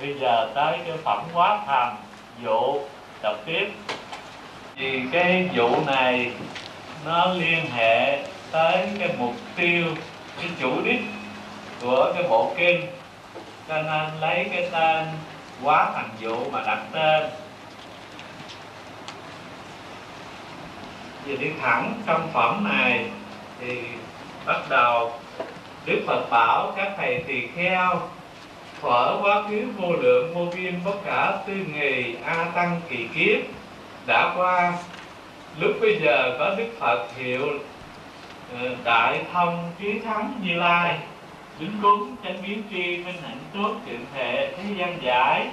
bây giờ tới cái phẩm hóa thành vụ đọc tiếp. Vì cái vụ này nó liên hệ tới cái mục tiêu, cái chủ đích của cái bộ kinh. Cho nên lấy cái tên quá thành vụ mà đặt tên. Vì đi thẳng trong phẩm này thì bắt đầu Đức Phật bảo các thầy tỳ kheo Phở quá khứ vô lượng vô biên bất cả tư nghì A tăng kỳ kiếp đã qua. Lúc bây giờ có Đức Phật hiệu ờ, Đại thông trí thắng Như Lai, Đứng cúng chánh biến tri minh hạnh tốt thượng thể thế gian giải.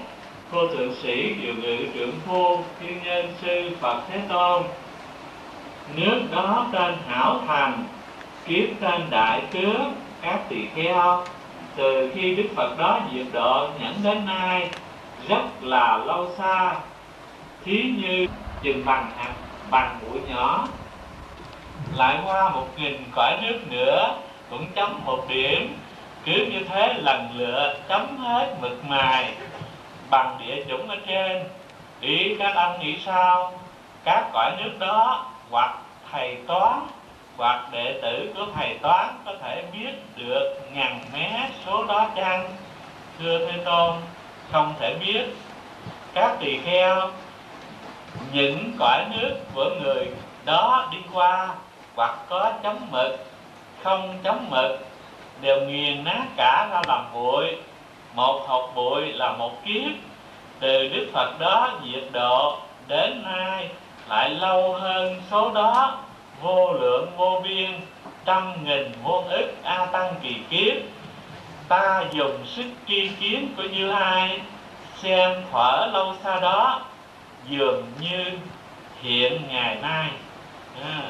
Cô thượng sĩ diệu ngự trưởng phu, thiên nhân sư Phật Thế Tôn, nước đó tên hảo thành, kiếp tên đại tướng các tỳ kheo từ khi đức phật đó diệt độ, nhẫn đến nay rất là lâu xa. Thí như chừng bằng hạt, bằng mũi nhỏ. Lại qua một nghìn cõi nước nữa, cũng chấm một điểm. Cứ như thế lần lượt chấm hết mực mài. Bằng địa chủng ở trên. Ý các ông nghĩ sao? Các cõi nước đó hoặc thầy toán hoặc đệ tử của thầy toán có thể biết được ngàn mé số đó chăng? Thưa thế tôn, không thể biết. Các tỳ kheo, những cõi nước của người đó đi qua hoặc có chấm mực, không chấm mực, đều nghiền nát cả ra làm bụi. Một hột bụi là một kiếp. Từ đức phật đó diệt độ, đến nay lại lâu hơn số đó vô lượng vô biên trăm nghìn vô ức a tăng kỳ kiếp. Ta dùng sức tri kiến của như lai xem thở lâu xa đó dường như hiện ngày nay. À,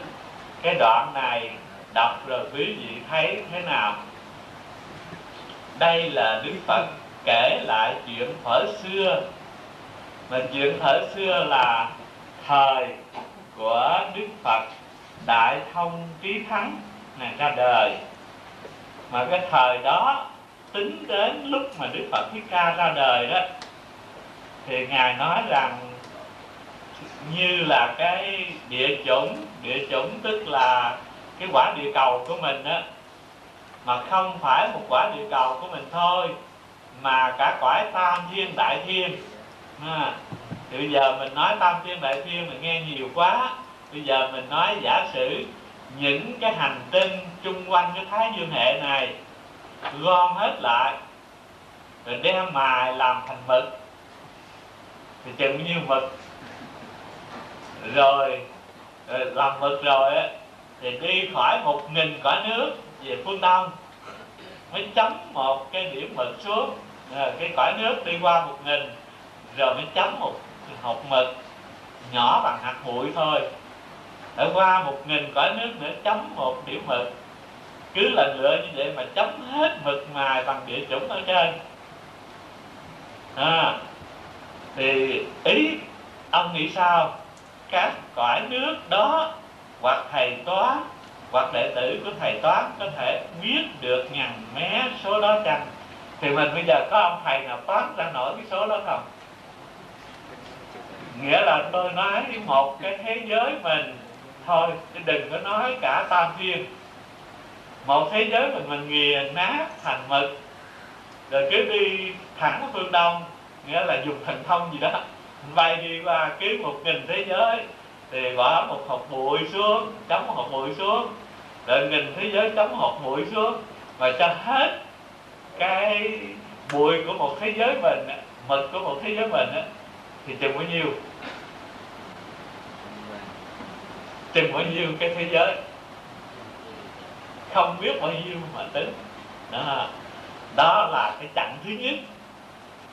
cái đoạn này đọc rồi quý vị thấy thế nào? Đây là đức phật kể lại chuyện thở xưa. Mà chuyện thở xưa là thời của đức phật đại thông trí thắng này ra đời. Mà cái thời đó tính đến lúc mà đức phật thích ca ra đời đó thì ngài nói rằng như là cái địa chủng địa chủng tức là cái quả địa cầu của mình đó mà không phải một quả địa cầu của mình thôi mà cả quả tam thiên đại thiên. À, thì bây giờ mình nói tam thiên đại thiên mình nghe nhiều quá bây giờ mình nói giả sử những cái hành tinh chung quanh cái thái dương hệ này gom hết lại rồi đem mài làm thành mực thì chừng như mực rồi, rồi làm mực rồi á thì đi khỏi một nghìn cõi nước về phương đông mới chấm một cái điểm mực xuống. Rồi cái cõi nước đi qua một nghìn rồi mới chấm một hột mực nhỏ bằng hạt bụi thôi ở qua một nghìn cõi nước nữa chấm một điểm mực. Cứ lần lựa như vậy mà chấm hết mực mài bằng địa chủng ở trên. À, thì ý ông nghĩ sao? Các cõi nước đó hoặc thầy toán hoặc đệ tử của thầy toán có thể biết được ngàn mé số đó chăng? Thì mình bây giờ có ông thầy nào toán ra nổi cái số đó không? Nghĩa là tôi nói một cái thế giới mình thôi chứ đừng có nói cả tam thiên một thế giới mình mình nghiền nát thành mực, rồi cứ đi thẳng phương đông, nghĩa là dùng thần thông gì đó, bay đi qua kiếm một nghìn thế giới, thì bỏ một hộp bụi xuống chấm một hộp bụi xuống rồi nghìn thế giới chấm hộp bụi xuống và cho hết cái bụi của một thế giới mình, mực của một thế giới mình thì chừng bao nhiêu? Tìm bao nhiêu cái thế giới? Không biết bao nhiêu mà tính. Đó, đó là cái chặng thứ nhất.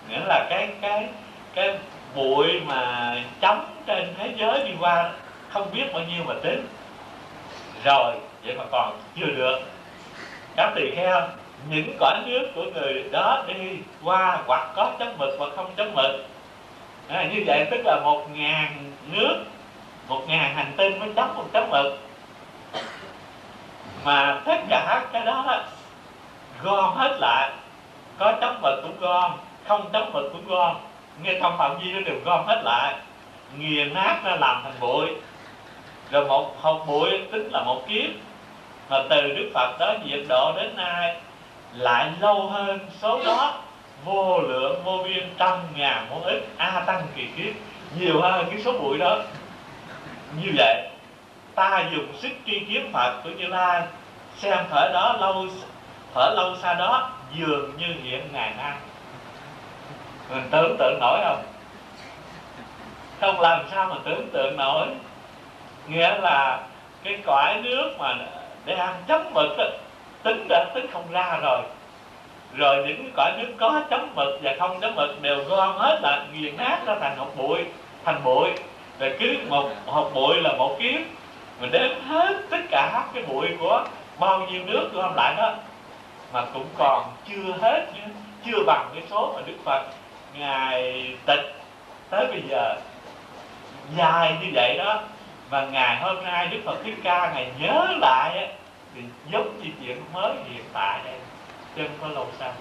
Nghĩa là cái cái cái bụi mà chấm trên thế giới đi qua không biết bao nhiêu mà tính. Rồi vậy mà còn chưa được. Các tỳ kheo những cõi nước của người đó đi qua hoặc có chấm mực hoặc không chấm mực. À, như vậy tức là một ngàn nước một ngàn hành tinh mới đắp một tấm mực. Mà tất cả cái đó gom hết lại. Có tấm mực cũng gom, không tấm mực cũng gom. Nghe trong phạm vi nó đều gom hết lại. Nghiền nát ra làm thành bụi. Rồi một, hộp bụi tính là một kiếp. Mà từ đức phật đó diệt độ đến nay lại lâu hơn số đó. Vô lượng vô biên trăm ngàn muôn ức a tăng kỳ kiếp. Nhiều hơn cái số bụi đó như vậy ta dùng sức tri kiếm phật của như lai xem thở đó lâu thở lâu xa đó dường như hiện ngày nay mình tưởng tượng nổi không? Không làm sao mà tưởng tượng nổi. Nghĩa là cái cõi nước mà đang chấm mực đó, tính đã tính không ra rồi. Rồi những cái cõi nước có chấm mực và không chấm mực đều gom hết là nghiền nát ra thành hột bụi thành bụi là cứ một hột bụi là một kiếp. Mình đếm hết tất cả cái bụi của bao nhiêu nước gom lại đó. Mà cũng còn chưa hết chưa bằng cái số mà đức phật ngài tịch tới bây giờ. Dài như vậy đó. Và ngày hôm nay đức phật thích ca ngài nhớ lại thì giống như chuyện mới hiện tại đây. Chân có lâu sau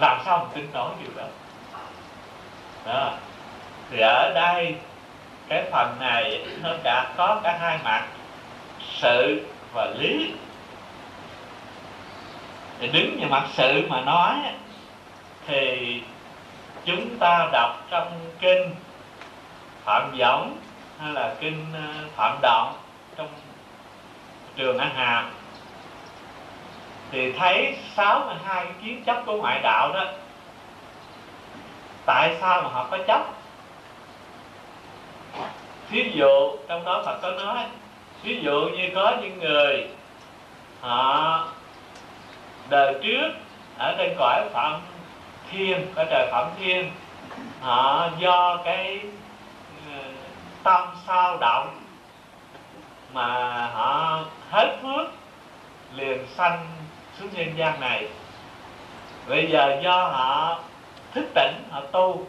làm sao mình tin nổi điều đó? Đó. Thì ở đây cái phần này nó đã có cả hai mặt, sự và lý. Thì đứng về mặt sự mà nói thì chúng ta đọc trong kinh phạm võng hay là kinh ờ, phạm động trong trường an hàm. Thì thấy 62 cái kiến chấp của ngoại đạo đó, tại sao mà họ có chấp? Thí dụ, trong đó Phật có nói ví dụ như có những người, họ đời trước ở trên cõi phạm thiên, cõi trời phạm thiên, họ do cái ờ, tâm sao động mà họ hết phước liền sanh xuống nhân gian này. Bây giờ do họ thức tỉnh, họ tu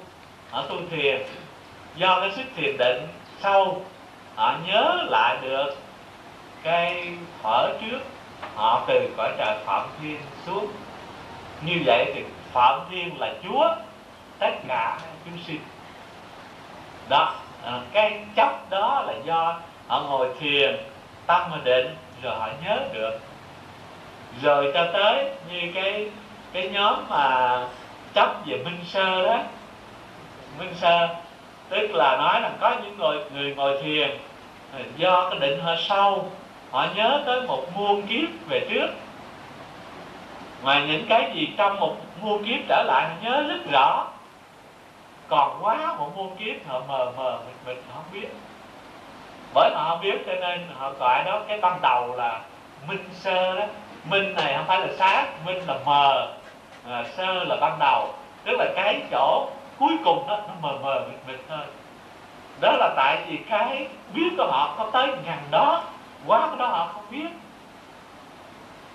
họ tu thiền do cái sức thiền định sâu họ nhớ lại được cái thở trước họ từ cõi trời phạm thiên xuống. Như vậy thì phạm thiên là chúa tất cả chúng sinh. Đó à, cái chấp đó là do họ ngồi thiền tâm mà định rồi họ nhớ được. Rồi cho tới như cái cái nhóm mà chấp về minh sơ đó minh sơ tức là nói là có những người người ngồi thiền do cái định họ sâu họ nhớ tới một muôn kiếp về trước. Mà những cái gì trong một muôn kiếp trở lại họ nhớ rất rõ. Còn quá một muôn kiếp họ mờ mờ mịt mịt họ không biết. Bởi họ không biết cho nên họ gọi đó cái ban đầu là minh sơ đó. Minh này không phải là sáng minh là mờ à, sơ là ban đầu. Tức là cái chỗ cuối cùng đó, nó mờ mờ mịt mịt thôi. Đó là tại vì cái biết của họ có tới ngàn đó, quá cái đó họ không biết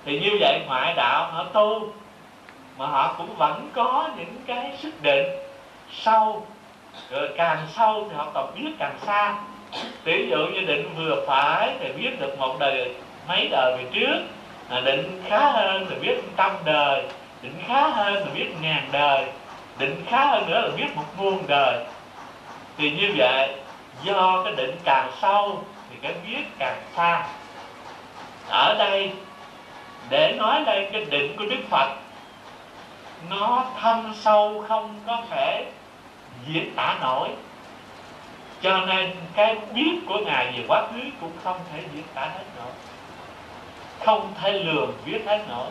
thì như vậy ngoại đạo họ tu, mà họ cũng vẫn có những cái sức định. Sâu rồi càng sâu thì họ tập biết càng xa. Ví dụ như định vừa phải thì biết được một đời mấy đời về trước định khá hơn thì biết trăm đời, định khá hơn thì biết ngàn đời định khá hơn nữa là biết một muôn đời. Thì như vậy, do cái định càng sâu thì cái biết càng xa. Ở đây, để nói đây, cái định của đức phật, nó thâm sâu không có thể diễn tả nổi. Cho nên cái biết của ngài về quá khứ cũng không thể diễn tả hết nổi. Không thể lường viết hết nổi.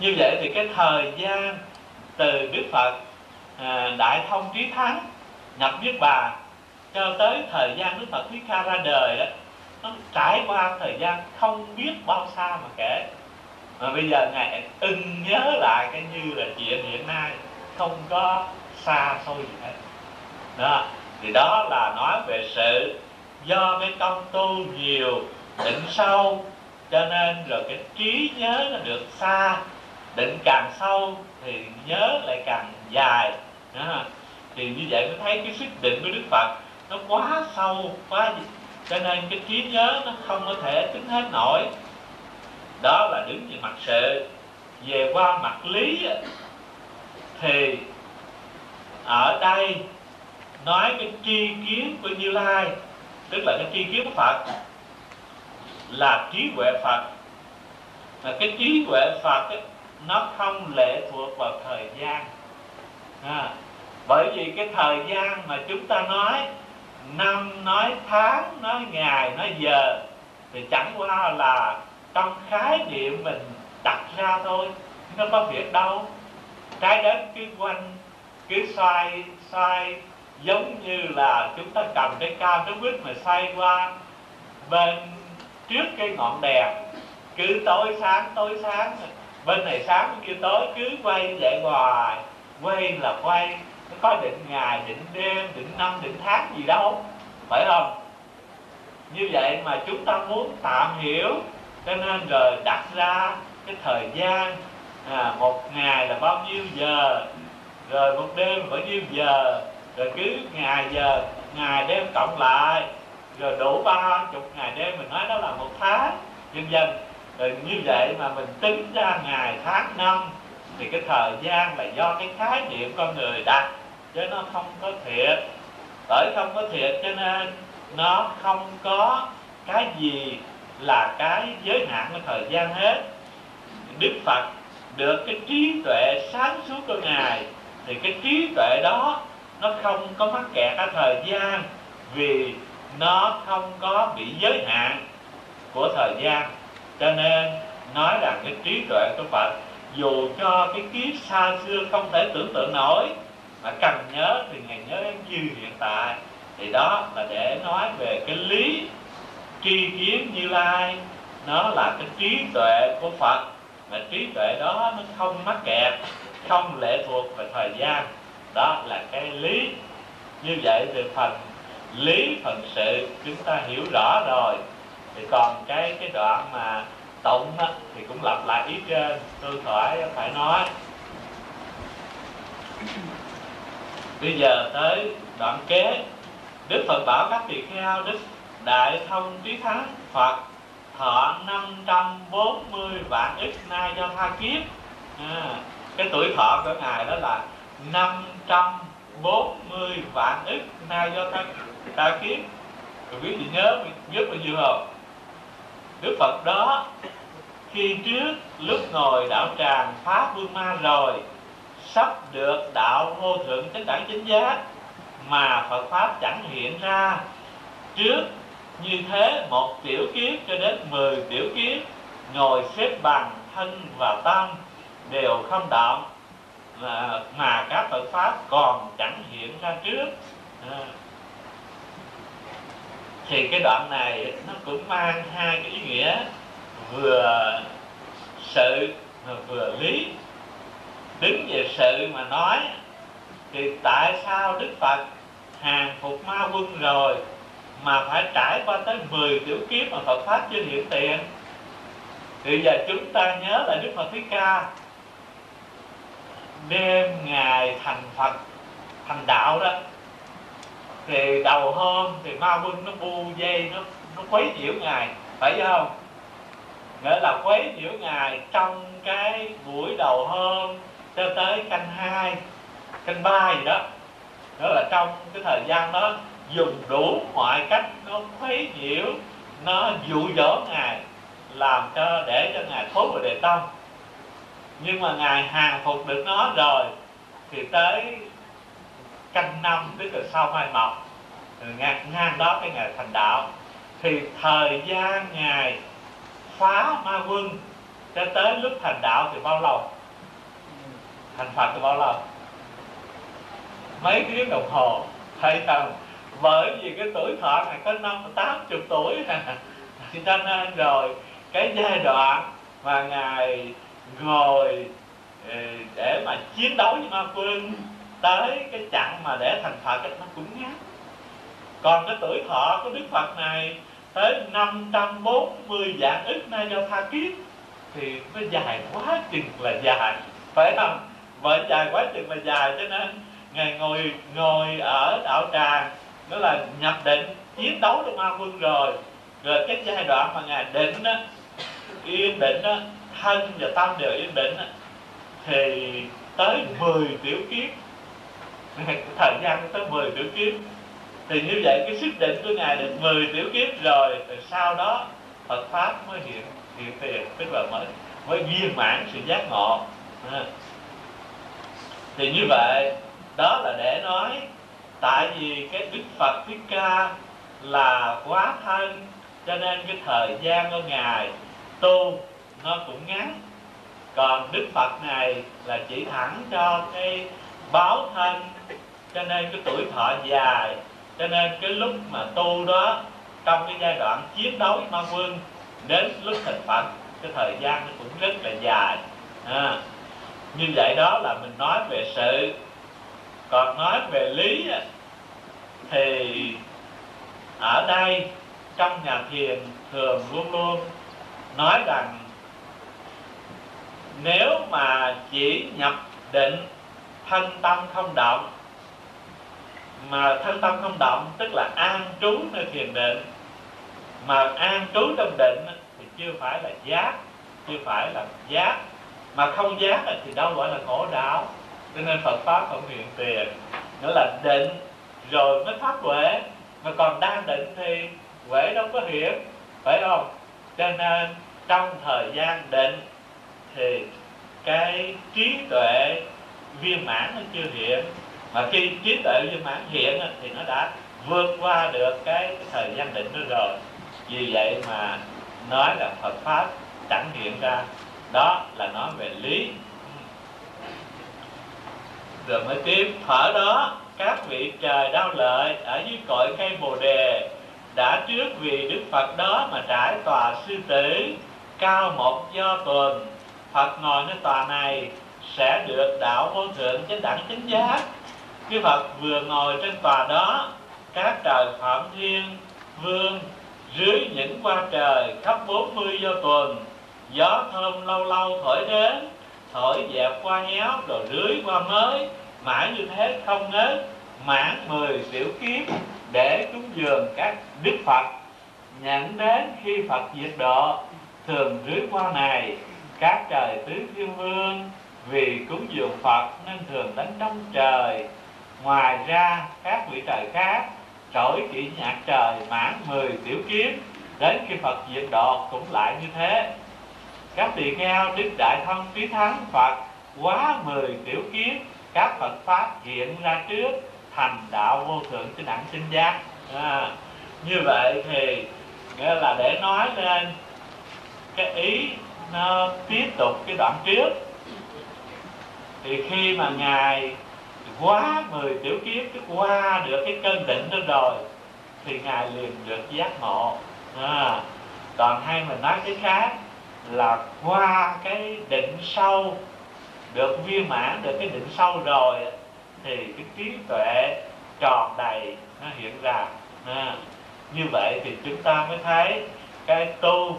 Như vậy thì cái thời gian từ đức phật à, đại thông trí thắng nhập niết bàn cho tới thời gian đức phật thuyết ca ra đời đó nó trải qua thời gian không biết bao xa mà kể. Mà bây giờ ngài ưng nhớ lại cái như là chuyện hiện nay không có xa xôi gì hết. Đó thì đó là nói về sự do cái công tu nhiều định sâu cho nên rồi cái trí nhớ nó được xa định càng sâu thì nhớ lại càng dài. Đó. thì như vậy mới thấy cái sức định của đức phật nó quá sâu quá cho nên cái trí nhớ nó không có thể tính hết nổi. Đó là đứng về mặt sự. Về qua mặt lý thì ở đây nói cái tri kiến của như lai tức là cái tri kiến của phật là trí huệ phật. Mà cái trí huệ phật ấy, nó không lệ thuộc vào thời gian. À, bởi vì cái thời gian mà chúng ta nói năm nói tháng nói ngày nói giờ thì chẳng qua là trong khái niệm mình đặt ra thôi nó có việc đâu. Trái đất cứ quanh cứ xoay xoay giống như là chúng ta cầm cái cao cái quýt mà xoay qua bên trước cái ngọn đèn. Cứ tối sáng tối sáng bên này sáng bên kia tối cứ quay vậy hoài. Quay là quay nó có định ngày định đêm định năm định tháng gì đâu phải không? Như vậy mà chúng ta muốn tạm hiểu cho nên rồi đặt ra cái thời gian à, một ngày là bao nhiêu giờ rồi một đêm bao nhiêu giờ rồi cứ ngày giờ ngày đêm cộng lại rồi đủ ba chục ngày đêm mình nói đó là một tháng. Dần dần rồi như vậy mà mình tính ra ngày, tháng, năm, thì cái thời gian là do cái khái niệm con người đặt, chứ nó không có thiệt. Bởi không có thiệt cho nên nó không có cái gì là cái giới hạn của thời gian hết. Đức phật được cái trí tuệ sáng suốt của ngài, thì cái trí tuệ đó nó không có mắc kẹt ở thời gian vì nó không có bị giới hạn của thời gian cho nên, nói rằng cái trí tuệ của Phật, dù cho cái kiếp xa xưa không thể tưởng tượng nổi, mà cần nhớ thì ngày nhớ như hiện tại. Thì đó là để nói về cái lý tri kiến như lai. Nó là cái trí tuệ của Phật, mà trí tuệ đó nó không mắc kẹt, không lệ thuộc về thời gian. Đó là cái lý. Như vậy thì phần lý, phần sự chúng ta hiểu rõ rồi thì còn cái cái đoạn mà tụng á, thì cũng lặp lại ý trên tôi khỏi phải nói. Bây giờ tới đoạn kế. Đức phật bảo các tỳ kheo đức đại thông trí thắng phật thọ 540 vạn ức nay do tha kiếp. À, cái tuổi thọ của ngài đó là 540 vạn ức nay do tha, tha kiếp. Rồi quý vị nhớ nhớ bao nhiêu không? Đức phật đó khi trước lúc ngồi đạo tràng phá vương ma rồi sắp được đạo vô thượng chánh đẳng chính giác mà Phật pháp chẳng hiện ra trước như thế một tiểu kiếp cho đến mười tiểu kiếp ngồi xếp bằng thân và tâm đều không động mà, mà các Phật pháp còn chẳng hiện ra trước à thì cái đoạn này nó cũng mang hai cái ý nghĩa vừa sự mà vừa lý. Đứng về sự mà nói thì tại sao đức phật hàng phục ma quân rồi mà phải trải qua tới 10 tiểu kiếp mà Phật Pháp chưa hiện tiền? Thì giờ chúng ta nhớ là Đức Phật Thích Ca. Đêm ngày thành Phật, thành đạo đó thì đầu hôm thì ma quân nó bu dây nó nó quấy nhiễu ngài, phải không? Nghĩa là quấy nhiễu ngài trong cái buổi đầu hôm cho tới canh hai, canh ba gì đó. Đó là trong cái thời gian đó, dùng đủ mọi cách nó quấy nhiễu, nó dụ dỗ ngài, làm cho, để cho ngài thối vào đề tâm. Nhưng mà ngài hàng phục được nó rồi, thì tới canh năm tức là sau mai mọc ờ, ngang, ngang đó cái ngày thành đạo thì thời gian ngài phá ma quân cho tới lúc thành đạo thì bao lâu? Thành phật thì bao lâu? Mấy tiếng đồng hồ. Thầy không bởi vì cái tuổi thọ này có năm tám chục tuổi. Cho nên rồi cái giai đoạn mà ngài ngồi ờ, để mà chiến đấu với ma quân tới cái chặng mà để thành phật nó cũng ngắn. Còn cái tuổi thọ của đức phật này tới 540 dạng ức nay do tha kiếp thì nó dài quá chừng là dài phải không? Vậy dài quá chừng là dài cho nên ngài ngồi ngồi ở đạo tràng đó là nhập định chiến đấu được ma quân rồi. Rồi cái giai đoạn mà ngài định đó yên định đó thân và tâm đều yên định đó, thì tới 10 tiểu kiếp thời gian tới 10 tiểu kiếp. Thì như vậy cái sức định của ngài được 10 tiểu kiếp rồi, thì sau đó Phật pháp mới hiện hiện tiền, tức là mới mới viên mãn sự giác ngộ. À. thì như vậy, đó là để nói tại vì cái đức phật thích ca là quá thân, cho nên cái thời gian của ngài tu nó cũng ngắn. Còn đức phật này là chỉ thẳng cho cái báo thân cho nên cái tuổi thọ dài cho nên cái lúc mà tu đó trong cái giai đoạn chiến đấu ma quân đến lúc thành phật cái thời gian nó cũng rất là dài. À, như vậy đó là mình nói về sự. Còn nói về lý thì ở đây trong nhà thiền thường luôn luôn nói rằng nếu mà chỉ nhập định thân tâm không động mà thân tâm không động, tức là an trú nơi thiền định. Mà an trú trong định thì chưa phải là giác, chưa phải là giác. Mà không giác thì đâu gọi là khổ đạo. Cho nên Phật pháp không hiện tiền. Nữa là định rồi mới phát huệ. Mà còn đang định thì huệ đâu có hiện, phải không? Cho nên trong thời gian định thì cái trí tuệ viên mãn nó chưa hiện mà khi trí tuệ viên mãn hiện thì nó đã vượt qua được cái, cái thời gian định đó rồi. Vì vậy mà nói là Phật pháp chẳng hiện ra. Đó là nói về lý. Rồi mới tiếp thở đó các vị trời đau lợi ở dưới cội cây bồ đề đã trước vì đức phật đó mà trải tòa sư tử cao một do tuần. Phật ngồi nơi tòa này sẽ được đạo vô thượng chánh đẳng chánh giác khi phật vừa ngồi trên tòa đó, các trời phạm thiên, vương, dưới những qua trời khắp bốn mươi do tuần, gió thơm lâu lâu thổi đến, thổi dẹp qua héo rồi rưới qua mới, mãi như thế không ngớt, mãn mười tiểu kiếp để cúng dường các đức phật. Nhận đến khi phật diệt độ, thường rưới qua này, các trời tứ thiên vương vì cúng dường phật nên thường đánh trong trời ngoài ra các vị trời khác trỗi kỹ nhạc trời mãn mười tiểu kiếp đến khi phật diệt độ cũng lại như thế. Các tỳ kheo đức đại thông trí thắng phật quá mười tiểu kiếp các phật pháp hiện ra trước thành đạo vô thượng trên đẳng sinh giác. À, như vậy thì nghĩa là để nói lên cái ý nó tiếp tục cái đoạn trước thì khi mà ngài quá mười tiểu kiếp cái qua được cái cơn định đó rồi thì ngài liền được giác ngộ. À, còn hay mình nói cái khác là qua cái định sâu được viên mãn được cái định sâu rồi thì cái trí tuệ tròn đầy nó hiện ra. À, như vậy thì chúng ta mới thấy cái tu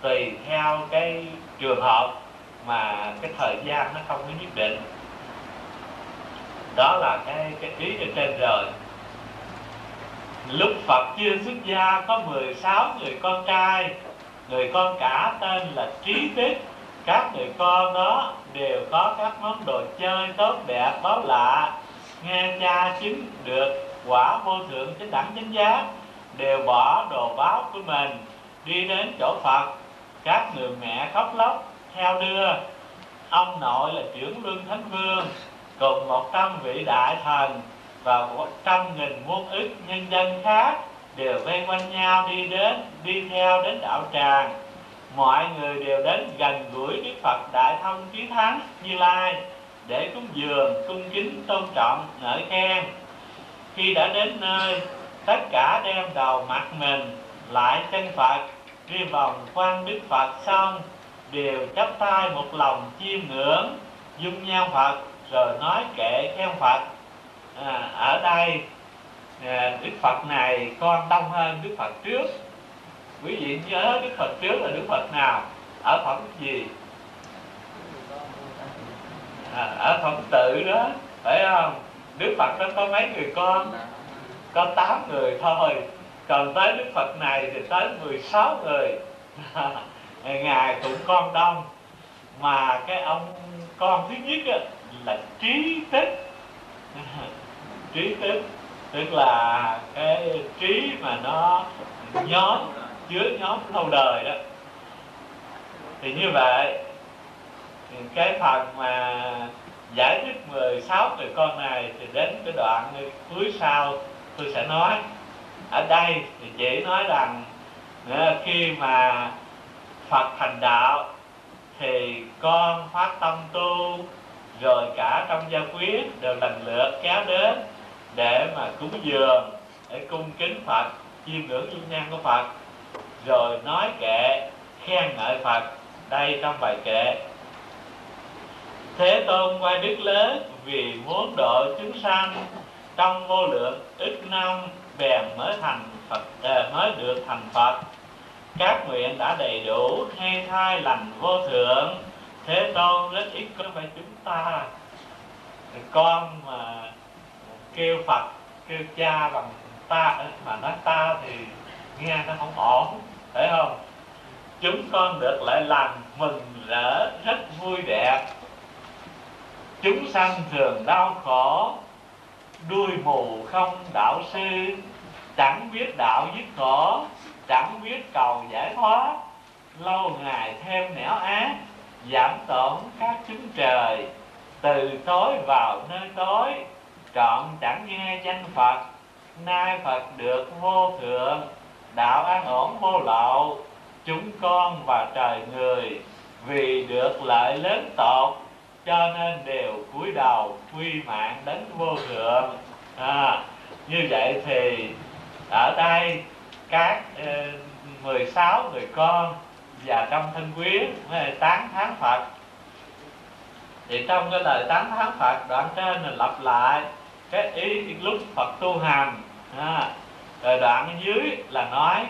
tùy theo cái trường hợp mà cái thời gian nó không có nhất định đó là cái cái trí ở trên rồi lúc Phật chưa xuất gia, có 16 người con trai. Người con cả tên là trí tích. Các người con đó đều có các món đồ chơi tốt đẹp, báo lạ. Nghe cha chứng được quả vô thượng chánh đẳng chánh giác, đều bỏ đồ báo của mình đi đến chỗ phật. Các người mẹ khóc lóc, theo đưa. Ông nội là trưởng luân thánh vương cùng một trăm vị đại thần và một trăm nghìn muôn ức nhân dân khác đều vây quanh nhau đi đến đi theo đến đạo tràng mọi người đều đến gần gũi Đức Phật Đại Thông Chí Thắng Như Lai để cúng dường, cung kính, tôn trọng, ngợi khen. Khi đã đến nơi, tất cả đem đầu mặt mình lại chân Phật, đi vòng quan Đức Phật xong, đều chắp tay một lòng chiêm ngưỡng, dung nhau Phật, rồi nói kệ khen Phật. À, ở đây, à, Đức Phật này con đông hơn Đức Phật trước. Quý vị nhớ đức phật trước là đức phật nào? Ở phẩm gì? À, ở phẩm tự đó phải không? Đức phật đó có mấy người con? Có tám người thôi. Còn tới đức phật này thì tới 16 người. Ngài cũng con đông. Mà cái ông con thứ nhất á, là trí tết, trí tết tức là cái trí mà nó nhóm chứa nhóm lâu đời đó. Thì như vậy cái phần mà giải thích 16 người con này thì đến cái đoạn cuối sau tôi sẽ nói. Ở đây thì chỉ nói rằng ờ, khi mà Phật thành đạo thì con phát tâm tu rồi cả trong gia quyến đều lần lượt kéo đến để mà cúng dường để cung kính Phật chiêm ngưỡng dung nhan của Phật. Rồi nói kệ khen ngợi Phật. Đây trong bài kệ. Thế Tôn quay đức lớn vì muốn độ chúng sanh. Trong vô lượng ít năm bèn mới thành Phật à, mới được thành Phật. Các nguyện đã đầy đủ hay thai lành vô thượng. Thế tôn rất ít có phải chúng ta. Con mà kêu phật, kêu cha bằng ta ờ, mà nói ta thì nghe nó không ổn, phải không? Chúng con được lại làm mừng rỡ, rất vui đẹp. Chúng sanh thường đau khổ, đuôi mù không đạo sư, chẳng biết đạo dứt khổ, chẳng biết cầu giải thoát, lâu ngày thêm nẻo ác giảm tổn các chúng trời từ tối vào nơi tối. Trọn chẳng nghe danh phật nay phật được vô thượng đạo an ổn vô lậu chúng con và trời người vì được lợi lớn tột cho nên đều cúi đầu quy mạng đến vô thượng. À, như vậy thì ở đây các ờ, uh, 16 người con và trong thân quyến tán thán Phật. Thì trong cái lời tán thán Phật đoạn trên là lặp lại cái ý lúc Phật tu hành. À, rồi đoạn dưới là nói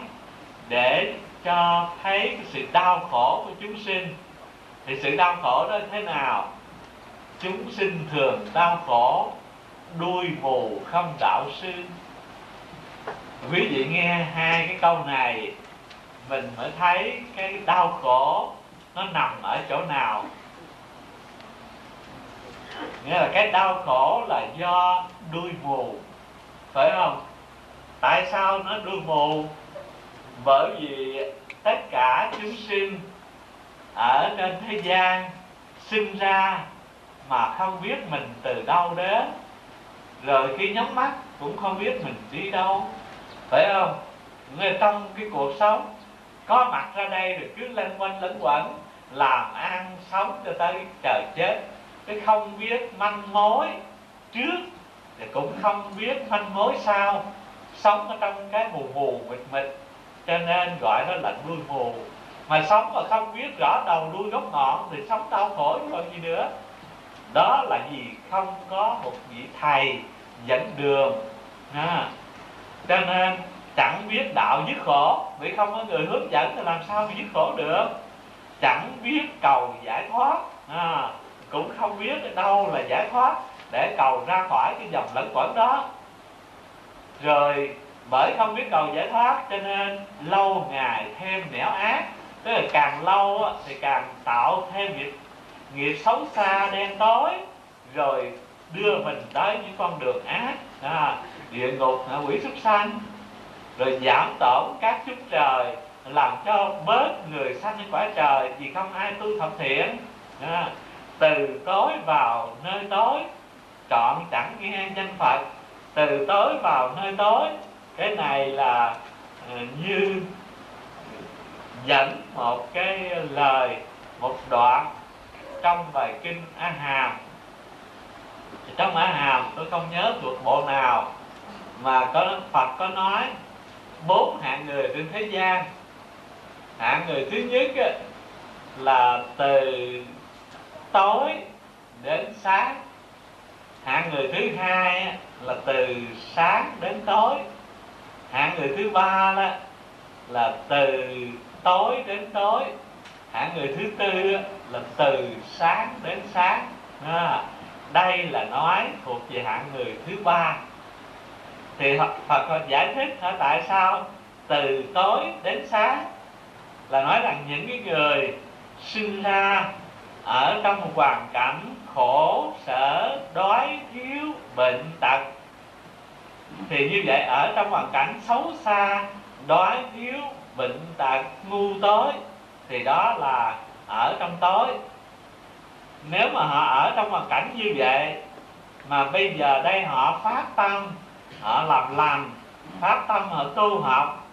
để cho thấy cái sự đau khổ của chúng sinh. Thì sự đau khổ đó thế nào? Chúng sinh thường đau khổ đuôi mù không đạo sư. Quý vị nghe hai cái câu này mình mới thấy cái đau khổ nó nằm ở chỗ nào. Nghĩa là cái đau khổ là do đuôi mù, phải không? Tại sao nó đuôi mù? Bởi vì tất cả chúng sinh ở trên thế gian sinh ra mà không biết mình từ đâu đến. Rồi khi nhắm mắt cũng không biết mình đi đâu, phải không? Người trong cái cuộc sống có mặt ra đây rồi cứ lân quanh lẫn quẩn, làm ăn sống cho tới trời chết. Cái không biết manh mối trước thì cũng không biết manh mối sau. Sống ở trong cái mù mù, mịt mịt, cho nên gọi nó là đuôi mù. Mà sống mà không biết rõ đầu đuôi gốc ngọn thì sống đau khổ còn gì nữa. Đó là gì không có một vị thầy dẫn đường. À. cho nên chẳng biết đạo dứt khổ. Vì không có người hướng dẫn thì làm sao mà dứt khổ được? Chẳng biết cầu giải thoát. À, cũng không biết đâu là giải thoát. Để cầu ra khỏi cái dòng lẫn quẩn đó. Rồi bởi không biết cầu giải thoát cho nên lâu ngày thêm nẻo ác. Tức là càng lâu thì càng tạo thêm nghiệp nghiệp xấu xa đen tối. Rồi đưa mình tới những con đường ác. À, địa ngục quỷ súc sanh rồi giảm tổn các chúng trời làm cho bớt người sanh lên quả trời vì không ai tu thập thiện. À, từ tối vào nơi tối chọn chẳng nghe danh phật. Từ tối vào nơi tối cái này là ờ, như dẫn một cái lời một đoạn trong bài kinh a hàm trong a hàm tôi không nhớ thuộc bộ nào mà có phật có nói bốn hạng người trên thế gian. Hạng người thứ nhất á, là từ tối đến sáng. Hạng người thứ hai á, là từ sáng đến tối. Hạng người thứ ba đó là từ tối đến tối. Hạng người thứ tư á, là từ sáng đến sáng. À, đây là nói thuộc về hạng người thứ ba thì Phật giải thích ở tại sao từ tối đến sáng là nói rằng những cái người sinh ra ở trong một hoàn cảnh khổ, sở, đói thiếu bệnh, tật, thì như vậy ở trong hoàn cảnh xấu xa, đói thiếu bệnh, tật, ngu tối, thì đó là ở trong tối. Nếu mà họ ở trong hoàn cảnh như vậy, mà bây giờ đây họ phát tâm họ làm lành phát tâm, họ tu học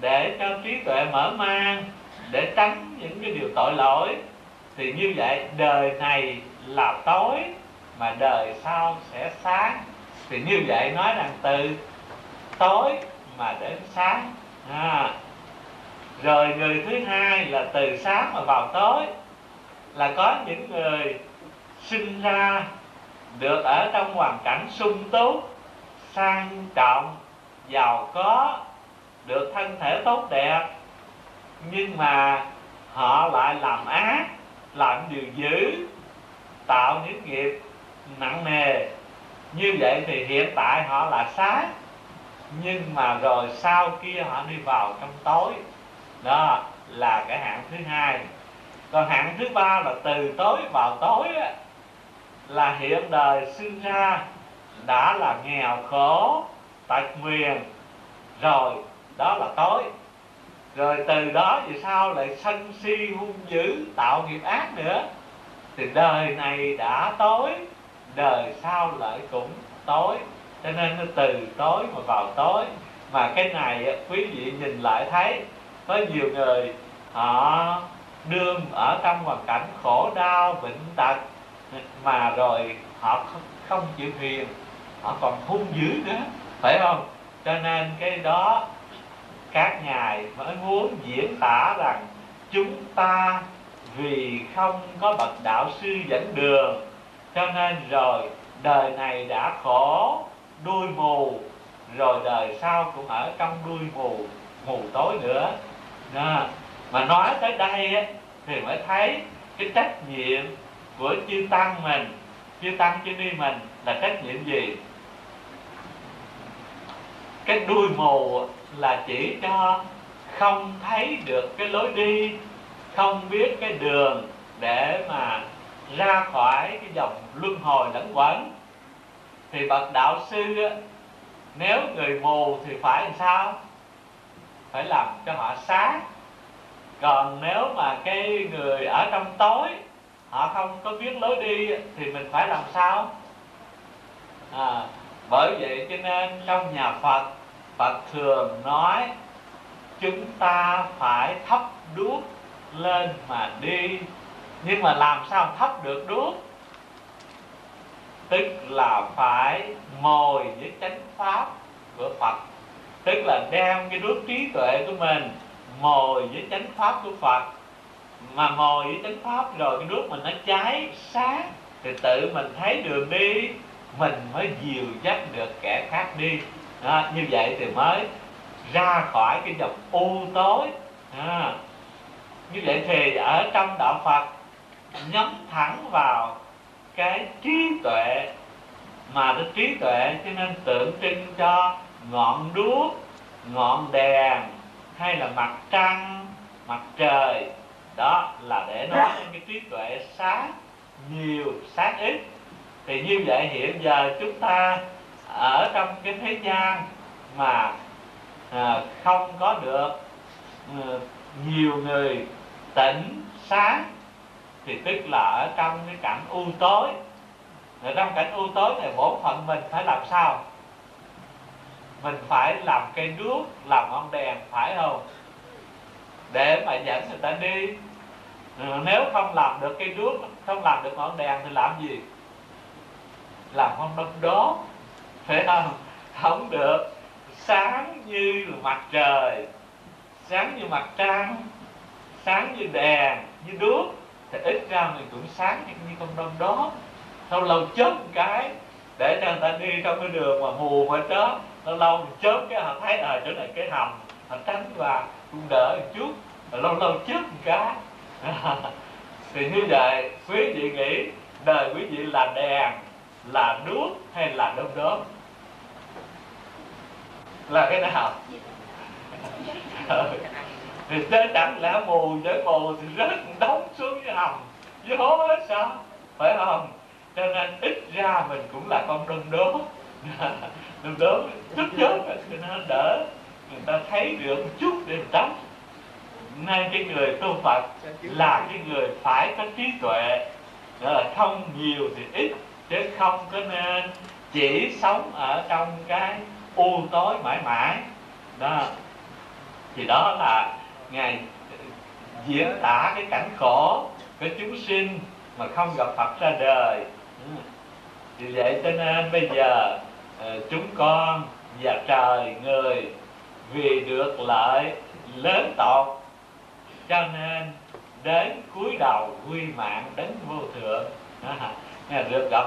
để cho trí tuệ mở mang, để tránh những cái điều tội lỗi. Thì như vậy, đời này là tối mà đời sau sẽ sáng. Thì như vậy nói rằng từ tối mà đến sáng. À. rồi người thứ hai là từ sáng mà vào tối. Là có những người sinh ra được ở trong hoàn cảnh sung túc sang trọng giàu có được thân thể tốt đẹp. Nhưng mà họ lại làm ác làm điều dữ tạo những nghiệp nặng nề. Như vậy thì hiện tại họ là sáng nhưng mà rồi sau kia họ đi vào trong tối. Đó là cái hạng thứ hai. Còn hạng thứ ba là từ tối vào tối á, là hiện đời sinh ra đã là nghèo khổ tật nguyền rồi đó là tối. Rồi từ đó về sau lại sân si hung dữ tạo nghiệp ác nữa? Thì đời này đã tối đời sau lại cũng tối. Cho nên nó từ tối mà vào tối. Mà cái này quý vị nhìn lại thấy có nhiều người họ đương ở trong hoàn cảnh khổ đau bệnh tật mà rồi họ không, không chịu hiền họ còn hung dữ nữa phải không? Cho nên cái đó các ngài mới muốn diễn tả rằng chúng ta vì không có bậc đạo sư dẫn đường cho nên rồi đời này đã khổ đuôi mù rồi đời sau cũng ở trong đuôi mù mù tối nữa. Nà, mà nói tới đây thì mới thấy cái trách nhiệm của chư tăng mình chư tăng chư ni mình là trách nhiệm gì? Cái đuôi mù là chỉ cho không thấy được cái lối đi không biết cái đường để mà ra khỏi cái dòng luân hồi lẫn quẩn. Thì bậc đạo sư á, nếu người mù thì phải làm sao? Phải làm cho họ sáng. Còn nếu mà cái người ở trong tối họ không có biết lối đi thì mình phải làm sao? À, bởi vậy cho nên trong nhà phật phật thường nói, chúng ta phải thắp đuốc lên mà đi. Nhưng mà làm sao thắp được đuốc? Tức là phải mồi với chánh pháp của phật. Tức là đem cái đuốc trí tuệ của mình mồi với chánh pháp của phật. Mà mồi với chánh pháp rồi cái đuốc mình nó cháy sáng, thì tự mình thấy đường đi, mình mới dìu dắt được kẻ khác đi đó, như vậy thì mới ra khỏi cái dòng u tối. À, như vậy thì ở trong đạo phật nhắm thẳng vào cái trí tuệ mà cái trí tuệ cho nên tượng trưng cho ngọn đuốc ngọn đèn hay là mặt trăng mặt trời. Đó là để nói đến cái trí tuệ sáng nhiều sáng ít. Thì như vậy hiện giờ chúng ta ở trong cái thế gian mà à, không có được à, nhiều người tỉnh sáng thì tức là ở trong cái cảnh u tối. Ở trong cảnh u tối này bổn phận mình phải làm sao? Mình phải làm cây đuốc làm ngọn đèn phải không? Để mà dẫn người ta đi. Ừ, nếu không làm được cây đuốc không làm được ngọn đèn thì làm gì? Làm con đom đóm phải không không được. Sáng như mặt trời. Sáng như mặt trăng. Sáng như đèn, như đuốc thì ít ra mình cũng sáng như con đom đó. Lâu lâu chớp một cái, để cho người ta đi trong cái đường mà mù mà chớp lâu lâu chớp cái, họ thấy ở chỗ này cái hầm, họ tránh và cũng đỡ một chút. Rồi lâu lâu chớp một cái. Thì như vậy, quý vị nghĩ đời quý vị là đèn, là đuốc hay là đom đóm? Là cái nào? Thì tới chẳng lẽ mù với mù thì rớt đóng xuống cái hầm. Vô hết sao? Phải không? Cho nên ít ra mình cũng là con đom đóm đom đóm chút chớp thì nó đỡ. Người ta thấy được một chút để tránh. Nên cái người tu Phật là cái người phải có trí tuệ. Đó là không nhiều thì ít, chứ không có nên chỉ sống ở trong cái u tối mãi mãi. Đó. Thì đó là ngài diễn tả cái cảnh khổ của chúng sinh mà không gặp Phật ra đời. Ừ. Vì vậy cho nên bây giờ ờ, chúng con và trời người vì được lợi lớn tột cho nên đến cuối đầu quy mạng đến vô thượng đó, được gặp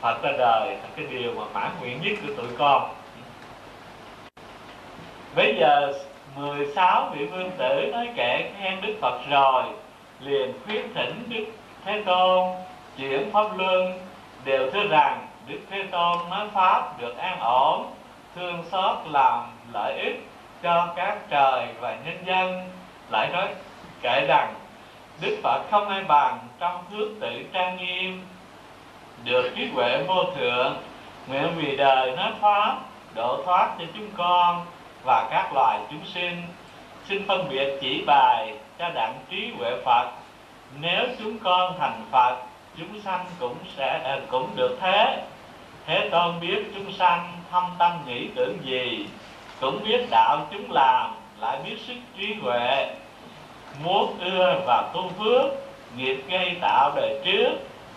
Phật ra đời. Là cái điều mà mãn nguyện nhất của tụi con bây giờ 16 vị vương tử nói kể khen Đức Phật rồi, liền khuyến thỉnh Đức Thế Tôn chuyển pháp luân, đều thưa rằng Đức Thế Tôn nói pháp được an ổn, thương xót làm lợi ích cho các trời và nhân dân. Lại nói kể rằng Đức Phật không ai bằng trong phước tự trang nghiêm, được trí huệ vô thượng, nguyện vì đời nói pháp, độ thoát cho chúng con và các loài chúng sinh. Xin phân biệt chỉ bài cho đặng trí huệ Phật. Nếu chúng con thành Phật, chúng sanh cũng sẽ ờ, cũng được thế. Thế tôn biết chúng sanh thâm tâm nghĩ tưởng gì, cũng biết đạo chúng làm, lại biết sức trí huệ. Muốn ưa và tu phước, nghiệp gây tạo đời trước,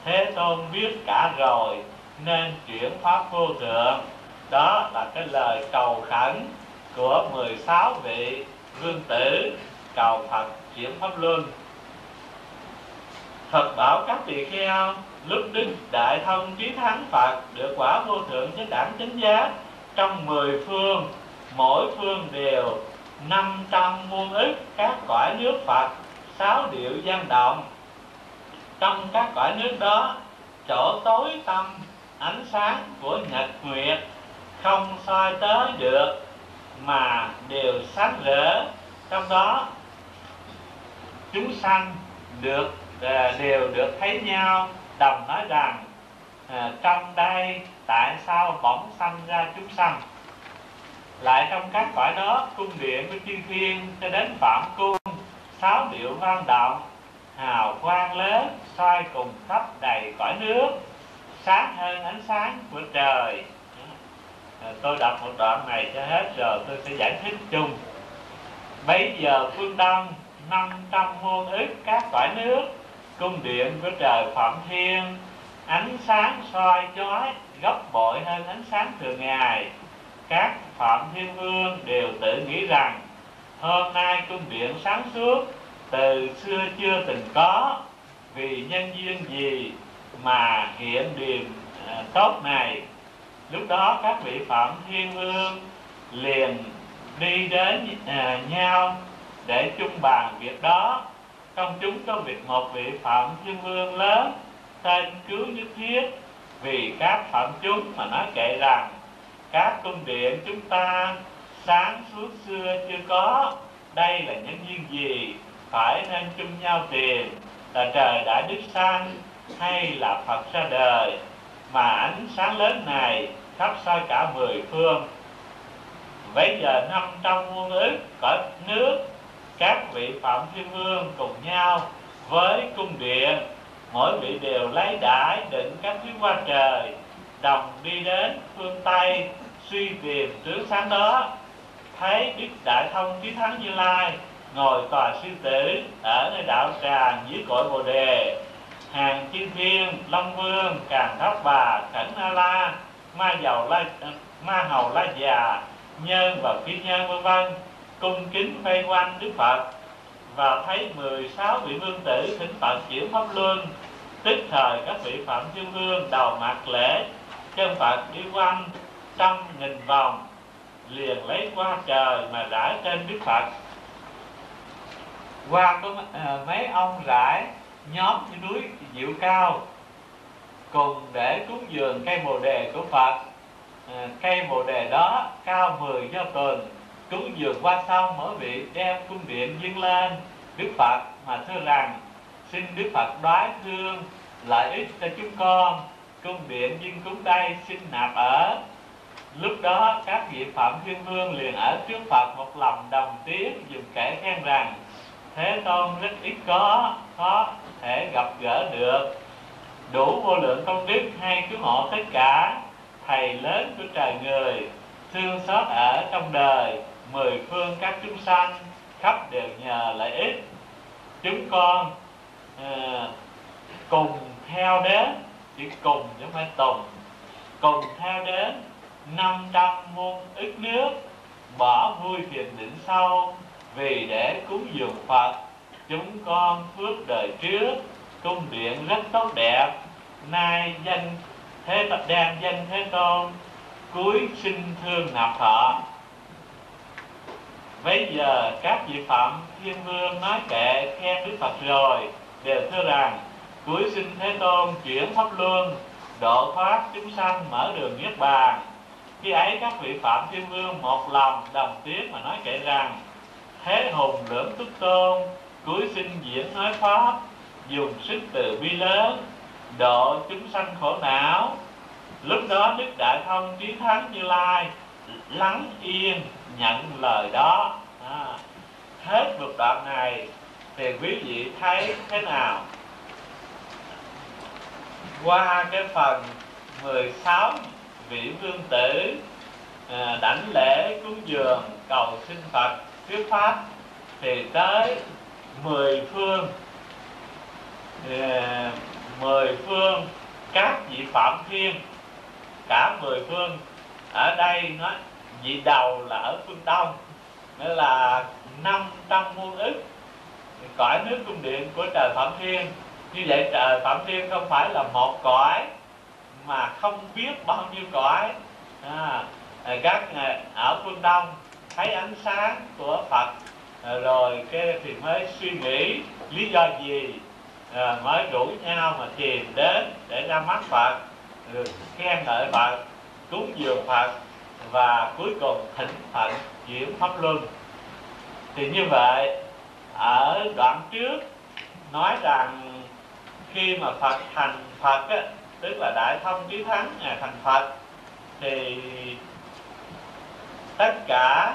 thế tôn biết cả rồi, nên chuyển pháp vô thượng. Đó là cái lời cầu khẩn của 16 vị vương tử cầu Phật chuyển pháp luân. Phật bảo các vị kheo lúc đức đại thông trí thắng Phật được quả vô thượng chánh đẳng chánh giác trong mười phương, mỗi phương đều năm trăm muôn ức các cõi nước Phật, sáu điệu gian động. Trong các cõi nước đó, chỗ tối tâm ánh sáng của nhật nguyệt không soi tới được mà đều sáng rỡ. Trong đó, chúng sanh được à, đều được thấy nhau. Đồng nói rằng à, trong đây tại sao bỗng sanh ra chúng sanh? Lại trong các cõi đó, cung điện của chư thiên cho đến phạm cung, sáu điệu vang động, hào quang lớn, soi cùng khắp đầy cõi nước. Sáng hơn ánh sáng của trời à, tôi đọc một đoạn này cho hết rồi tôi sẽ giải thích chung. Bây giờ phương đông năm trăm muôn ức các cõi nước cung điện của trời phạm thiên ánh sáng soi chói gấp bội hơn ánh sáng thường ngày. Các phạm thiên vương đều tự nghĩ rằng hôm nay cung điện sáng suốt từ xưa chưa từng có. Vì nhân duyên gì mà hiện điềm ờ, tốt này? Lúc đó các vị phạm thiên vương liền đi đến à, nhau để chung bàn việc đó. Trong chúng có việc một vị phạm thiên vương lớn tên cứu nhất thiết. Vì các phạm chúng mà nói kệ rằng các cung điện chúng ta sáng suốt xưa chưa có. Đây là nhân duyên gì? Phải nên chung nhau tìm là trời đã đức sanh hay là phật ra đời. Mà ánh sáng lớn này khắp soi cả mười phương. Bây giờ năm trăm muôn ức cõi nước, các vị phạm thiên vương cùng nhau với cung điện, mỗi vị đều lấy đãi định các thứ qua trời, đồng đi đến phương tây, suy tìm tướng sáng đó. Thấy đức đại thông chí thắng như lai ngồi tòa sư tử ở nơi đạo tràng dưới cội bồ đề, hàng chư thiên, long vương, càng tháp bà khẩn a la ma giàu la, ma hầu la già nhân và phi nhân vân vân, cung kính vây quanh đức phật. Và thấy 16 vị vương tử thỉnh phật chuyển pháp luân, tức thời các vị phạm thiên vương đầu mặt lễ, chân phật đi quanh trăm nghìn vòng, liền lấy qua trời mà rải trên đức phật. Qua có à, mấy ông rải nhóm như núi diệu cao cùng để cúng dường cây bồ đề của phật. À, cây bồ đề đó cao 10 do tuần. Cúng dường qua xong mỗi vị đem cung điện dâng lên. Đức phật mà thưa rằng xin đức phật đoái thương lợi ích cho chúng con. Cung điện dâng cúng đây xin nạp ở. Lúc đó các vị phạm thiên vương liền ở trước phật một lòng đồng tiếng dùng kể khen rằng thế tôn rất ít có có thể gặp gỡ được đủ vô lượng công đức hay cứu hộ tất cả thầy lớn của trời người thương xót ở trong đời mười phương các chúng sanh khắp đều nhờ lợi ích. Chúng con uh, cùng theo đến chỉ cùng chứ không phải tùng. Cùng theo đến năm trăm muôn ức nước bỏ vui phiền định sâu vì để cúng dường Phật chúng con phước đời trước cung điện rất tốt đẹp. Nay danh thế tập đàn danh thế tôn, cuối sinh thương nạp thọ. Bây giờ các vị phạm thiên vương nói kệ khen đức phật rồi, đều thưa rằng, cuối sinh thế tôn chuyển pháp luân, độ thoát chúng sanh mở đường niết bàn. Khi ấy các vị phạm thiên vương một lòng đồng tiếng mà nói kệ rằng, thế hùng lưỡng túc tôn, cuối sinh diễn nói pháp dùng sức từ bi lớn độ chúng sanh khổ não. Lúc đó đức đại thông trí thắng như lai lắng yên nhận lời đó. À, hết một đoạn này thì quý vị thấy thế nào? Qua cái phần 16 vị vương tử à, đảnh lễ cúng dường cầu xin Phật thuyết pháp thì tới mười phương Ờ, mười phương các vị phạm thiên cả mười phương ở đây nó vị đầu là ở phương đông nó là năm trăm muôn ức. Cõi nước cung điện của trời phạm thiên như vậy trời phạm thiên không phải là một cõi mà không biết bao nhiêu cõi. À, ờ, các ờ, ở phương đông thấy ánh sáng của phật rồi cái thì mới suy nghĩ lý do gì Ờ, mới rủ nhau mà tìm đến để ra mắt phật. Rồi khen ngợi phật cúng dường phật và cuối cùng thỉnh phật chuyển pháp luân. Thì như vậy ở đoạn trước nói rằng khi mà phật thành phật á, tức là đại thông chí thắng ngài thành phật thì tất cả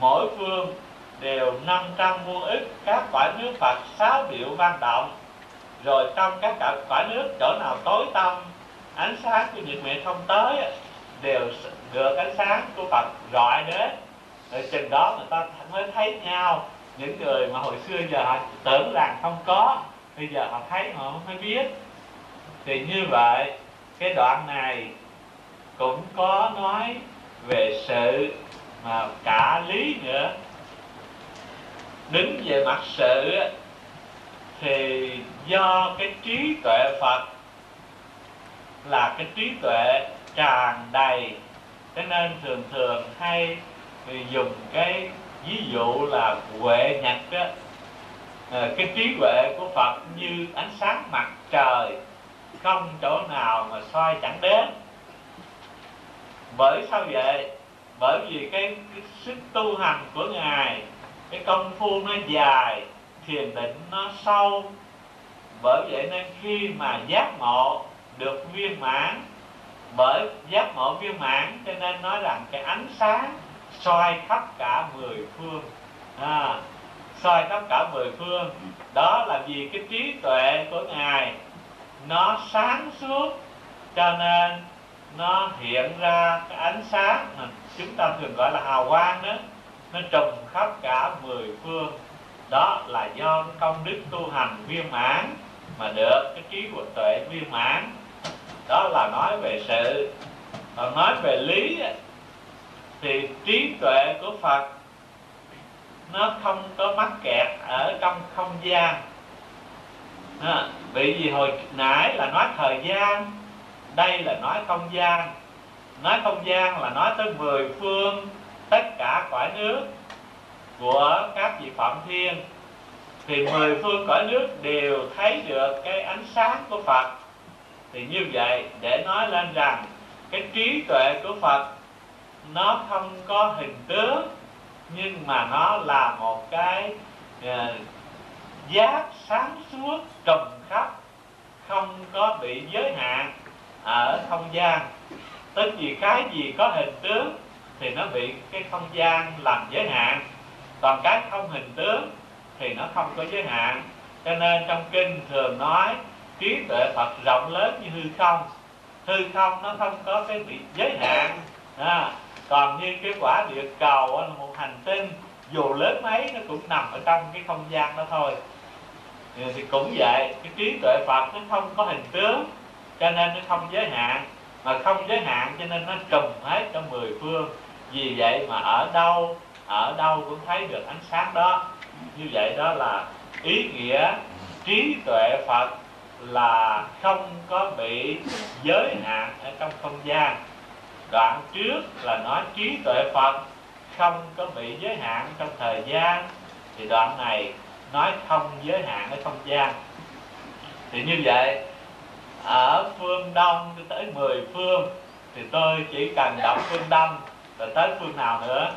mỗi phương đều 500 muôn ức các quả nước Phật sáu điệu văn động rồi trong các quả nước chỗ nào tối tăm, ánh sáng của nhiệt nguyện không tới, đều được ánh sáng của Phật rọi đến. Rồi chừng đó người ta mới thấy nhau. Những người mà hồi xưa giờ họ tưởng rằng không có, bây giờ họ thấy họ mới biết. Thì như vậy, cái đoạn này cũng có nói về sự mà cả lý nữa đứng về mặt sự thì do cái trí tuệ phật là cái trí tuệ tràn đầy. Cho nên thường thường hay dùng cái ví dụ là huệ nhật á ờ, cái trí huệ của phật như ánh sáng mặt trời không chỗ nào mà soi chẳng đến. Bởi sao vậy? Bởi vì cái, cái sức tu hành của ngài cái công phu nó dài thiền định nó sâu. Bởi vậy nên khi mà giác ngộ được viên mãn bởi giác ngộ viên mãn cho nên nói rằng cái ánh sáng soi khắp cả mười phương. À, soi khắp cả mười phương. Đó là vì cái trí tuệ của ngài nó sáng suốt cho nên nó hiện ra cái ánh sáng chúng ta thường gọi là hào quang đó nó trùm khắp cả mười phương. Đó là do công đức tu hành viên mãn mà được cái trí của tuệ viên mãn. Đó là nói về sự còn nói về lý thì trí tuệ của phật nó không có mắc kẹt ở trong không gian. À, vì vì hồi nãy là nói thời gian đây là nói không gian. Nói không gian là nói tới mười phương tất cả cõi nước của các vị phạm thiên thì mười phương cõi nước đều thấy được cái ánh sáng của phật. Thì như vậy để nói lên rằng cái trí tuệ của phật nó không có hình tướng nhưng mà nó là một cái uh, giác sáng suốt trùm khắp không có bị giới hạn ở không gian. Tức vì cái gì có hình tướng thì nó bị cái không gian làm giới hạn. Còn cái không hình tướng thì nó không có giới hạn. Cho nên trong kinh thường nói trí tuệ phật rộng lớn như hư không. Hư không nó không có cái bị giới hạn. À, còn như cái quả địa cầu là một hành tinh dù lớn mấy nó cũng nằm ở trong cái không gian đó thôi. Thì cũng vậy cái trí tuệ phật nó không có hình tướng cho nên nó không giới hạn. Mà không giới hạn cho nên nó trùm hết trong mười phương vì vậy mà ở đâu ở đâu cũng thấy được ánh sáng đó. Như vậy đó là ý nghĩa trí tuệ phật là không có bị giới hạn ở trong không gian. Đoạn trước là nói trí tuệ phật không có bị giới hạn trong thời gian, thì đoạn này nói không giới hạn ở không gian. Thì như vậy, ở phương đông tới 10 phương, thì tôi chỉ cần đọc phương đông rồi tới phương nào nữa?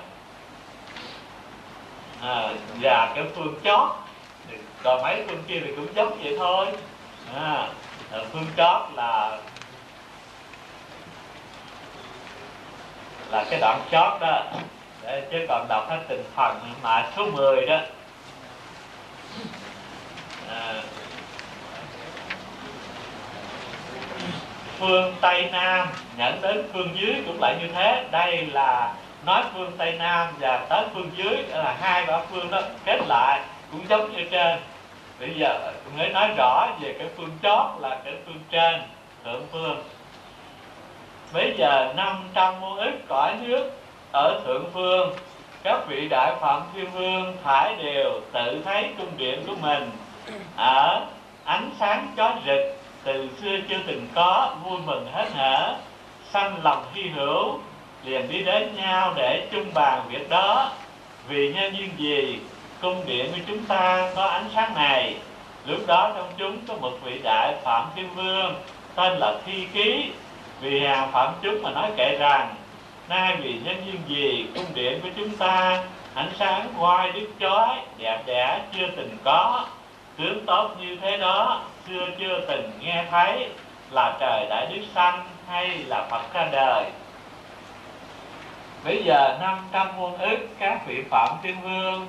À, và cái phương chót. Thì còn mấy phương kia thì cũng giống vậy thôi. À, à phương chót là là cái đoạn chót đó. Để chứ còn đọc hết từng phần mà số 10 đó. À, phương Tây Nam, nhẫn đến phương dưới cũng lại như thế. Đây là nói phương Tây Nam và tới phương dưới là hai ba phương đó kết lại cũng giống như trên. Bây giờ mới nói rõ về cái phương chót là cái phương trên, thượng phương. Bây giờ năm trăm muôn ức cõi nước ở thượng phương. Các vị đại phạm thiên vương phải đều tự thấy cung điện của mình. Ở ánh sáng chói rực từ xưa chưa từng có, vui mừng hết hở sanh lòng hy hữu, liền đi đến nhau để chung bàn việc đó. Vì nhân duyên gì, cung điện của chúng ta có ánh sáng này. Lúc đó trong chúng có một vị đại phạm thiên vương, tên là thi ký. Vì hàng phạm chúng mà nói kệ rằng, nay vì nhân duyên gì, cung điện của chúng ta ánh sáng quay đứt chói, đẹp đẽ chưa từng có. Tướng tốt như thế đó xưa chưa từng nghe thấy là trời đại đức sanh hay là phật ra đời. Bây giờ năm trăm muôn ức các vị phạm thiên vương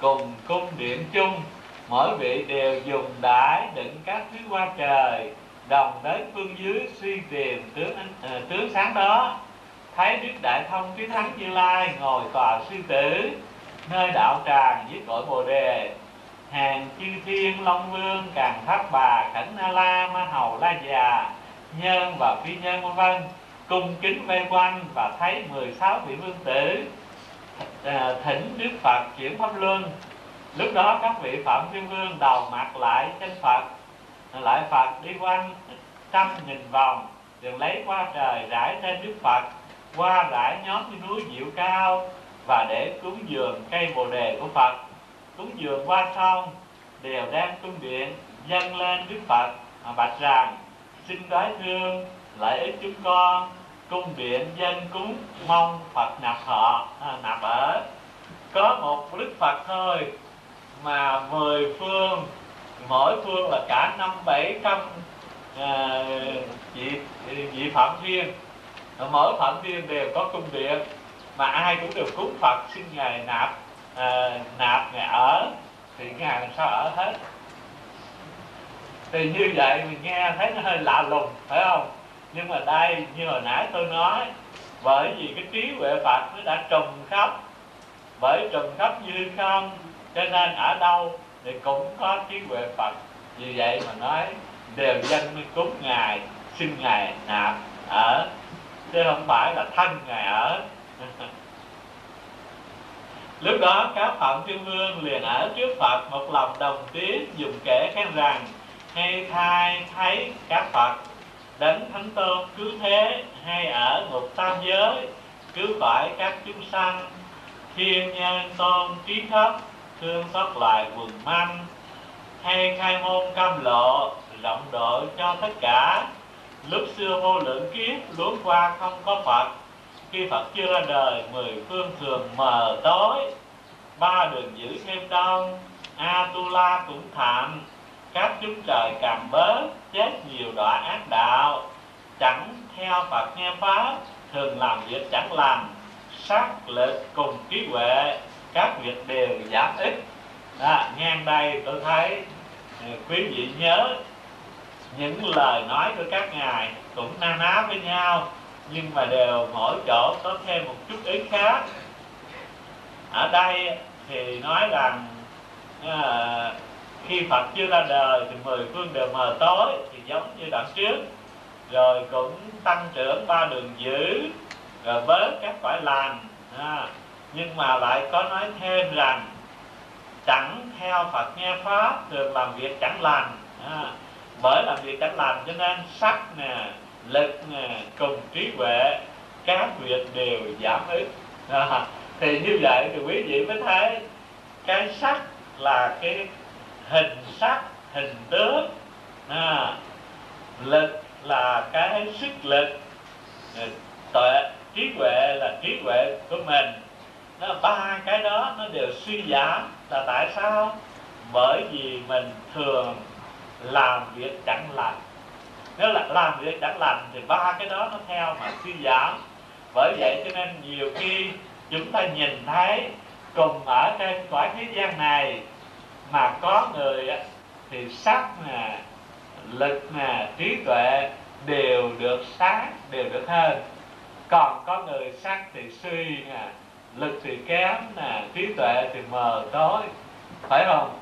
cùng cung điện chung mỗi vị đều dùng đái đựng các thứ qua trời đồng đến phương dưới suy tìm tướng uh, tướng sáng đó. Thấy đức đại thông trí thắng như lai ngồi tòa sư tử nơi đạo tràng với cội bồ đề hàng chư thiên long vương, càng tháp bà khẩn na la, ma hầu, la già nhân và phi nhân vân vân. Cung kính vây quanh và thấy 16 vị vương tử à, thỉnh đức phật chuyển pháp luân. Lúc đó các vị phạm thiên vương đầu mặt lại trên phật, lại phật đi quanh trăm nghìn vòng đừng lấy qua trời rải trên đức phật, qua rải nhóm như núi diệu cao và để cúng dường cây bồ đề của phật cúng dường qua xong đều đang cung điện dâng lên đức phật. Mà bạch rằng xin đói thương lợi ích chúng con cung điện dân cúng mong phật nạp họ à, nạp ở. Có một đức phật thôi mà mười phương mỗi phương là cả năm bảy trăm à, vị vị phạm thiên mỗi phạm thiên đều có cung điện mà ai cũng đều cúng phật xin ngài nạp à, nạp nhà ở thì ngài làm sao ở hết thì như vậy mình nghe thấy nó hơi lạ lùng phải không? Nhưng mà đây như hồi nãy tôi nói bởi vì cái trí huệ phật nó đã trùng khắp. Bởi trùng khắp như không cho nên ở đâu thì cũng có trí huệ phật. Vì vậy mà nói đều dân mới cúng ngài xin ngài nạp ở. Chứ không phải là thân ngài ở. lúc đó, các phạm thiên vương liền ở trước phật một lòng đồng tiếng dùng kể khen rằng, hay thai thấy các phật đánh thánh tôn cứu thế hay ở một tam giới, cứu khỏi các chúng sanh. Thiên nhân tôn trí thấp thương xót loài quần manh. Hay khai môn cam lộ rộng độ cho tất cả. Lúc xưa vô lượng kiếp, luống qua không có phật khi phật chưa ra đời mười phương thường mờ tối. Ba đường giữ thêm đông Atula cũng thảm các chúng trời càng bớt chết nhiều đọa ác đạo. Chẳng theo Phật nghe pháp thường làm việc chẳng lành. Sát lực cùng trí huệ các việc đều giảm ít. Đó, ngang đây tôi thấy ờ, quý vị nhớ những lời nói của các ngài cũng na ná với nhau nhưng mà đều mỗi chỗ có thêm một chút ý khác. Ở đây thì nói rằng à, khi Phật chưa ra đời thì mười phương đều mờ tối thì giống như đoạn trước. Rồi cũng tăng trưởng ba đường dữ rồi bớt các quả lành à, nhưng mà lại có nói thêm rằng chẳng theo Phật nghe pháp thường làm việc chẳng lành à, bởi làm việc chẳng lành cho nên sắc nè lực ừ, cùng trí huệ các việc đều giảm ít. À, thì như vậy thì quý vị mới thấy cái sắc là cái hình sắc hình tướng. À, lực là cái sức lực. Tuệ trí huệ là trí huệ của mình. Nó ba cái đó nó đều suy giảm là tại sao? Bởi vì mình thường làm việc chẳng lành nếu là làm việc, đã lành thì ba cái đó nó theo mà suy giảm. Bởi vậy cho nên nhiều khi chúng ta nhìn thấy cùng ở trên cõi thế gian này mà có người thì sắc nè, lực nè, trí tuệ đều được sáng, đều được hơn. Còn có người sắc thì suy nè, lực thì kém nè, trí tuệ thì mờ tối. Phải không?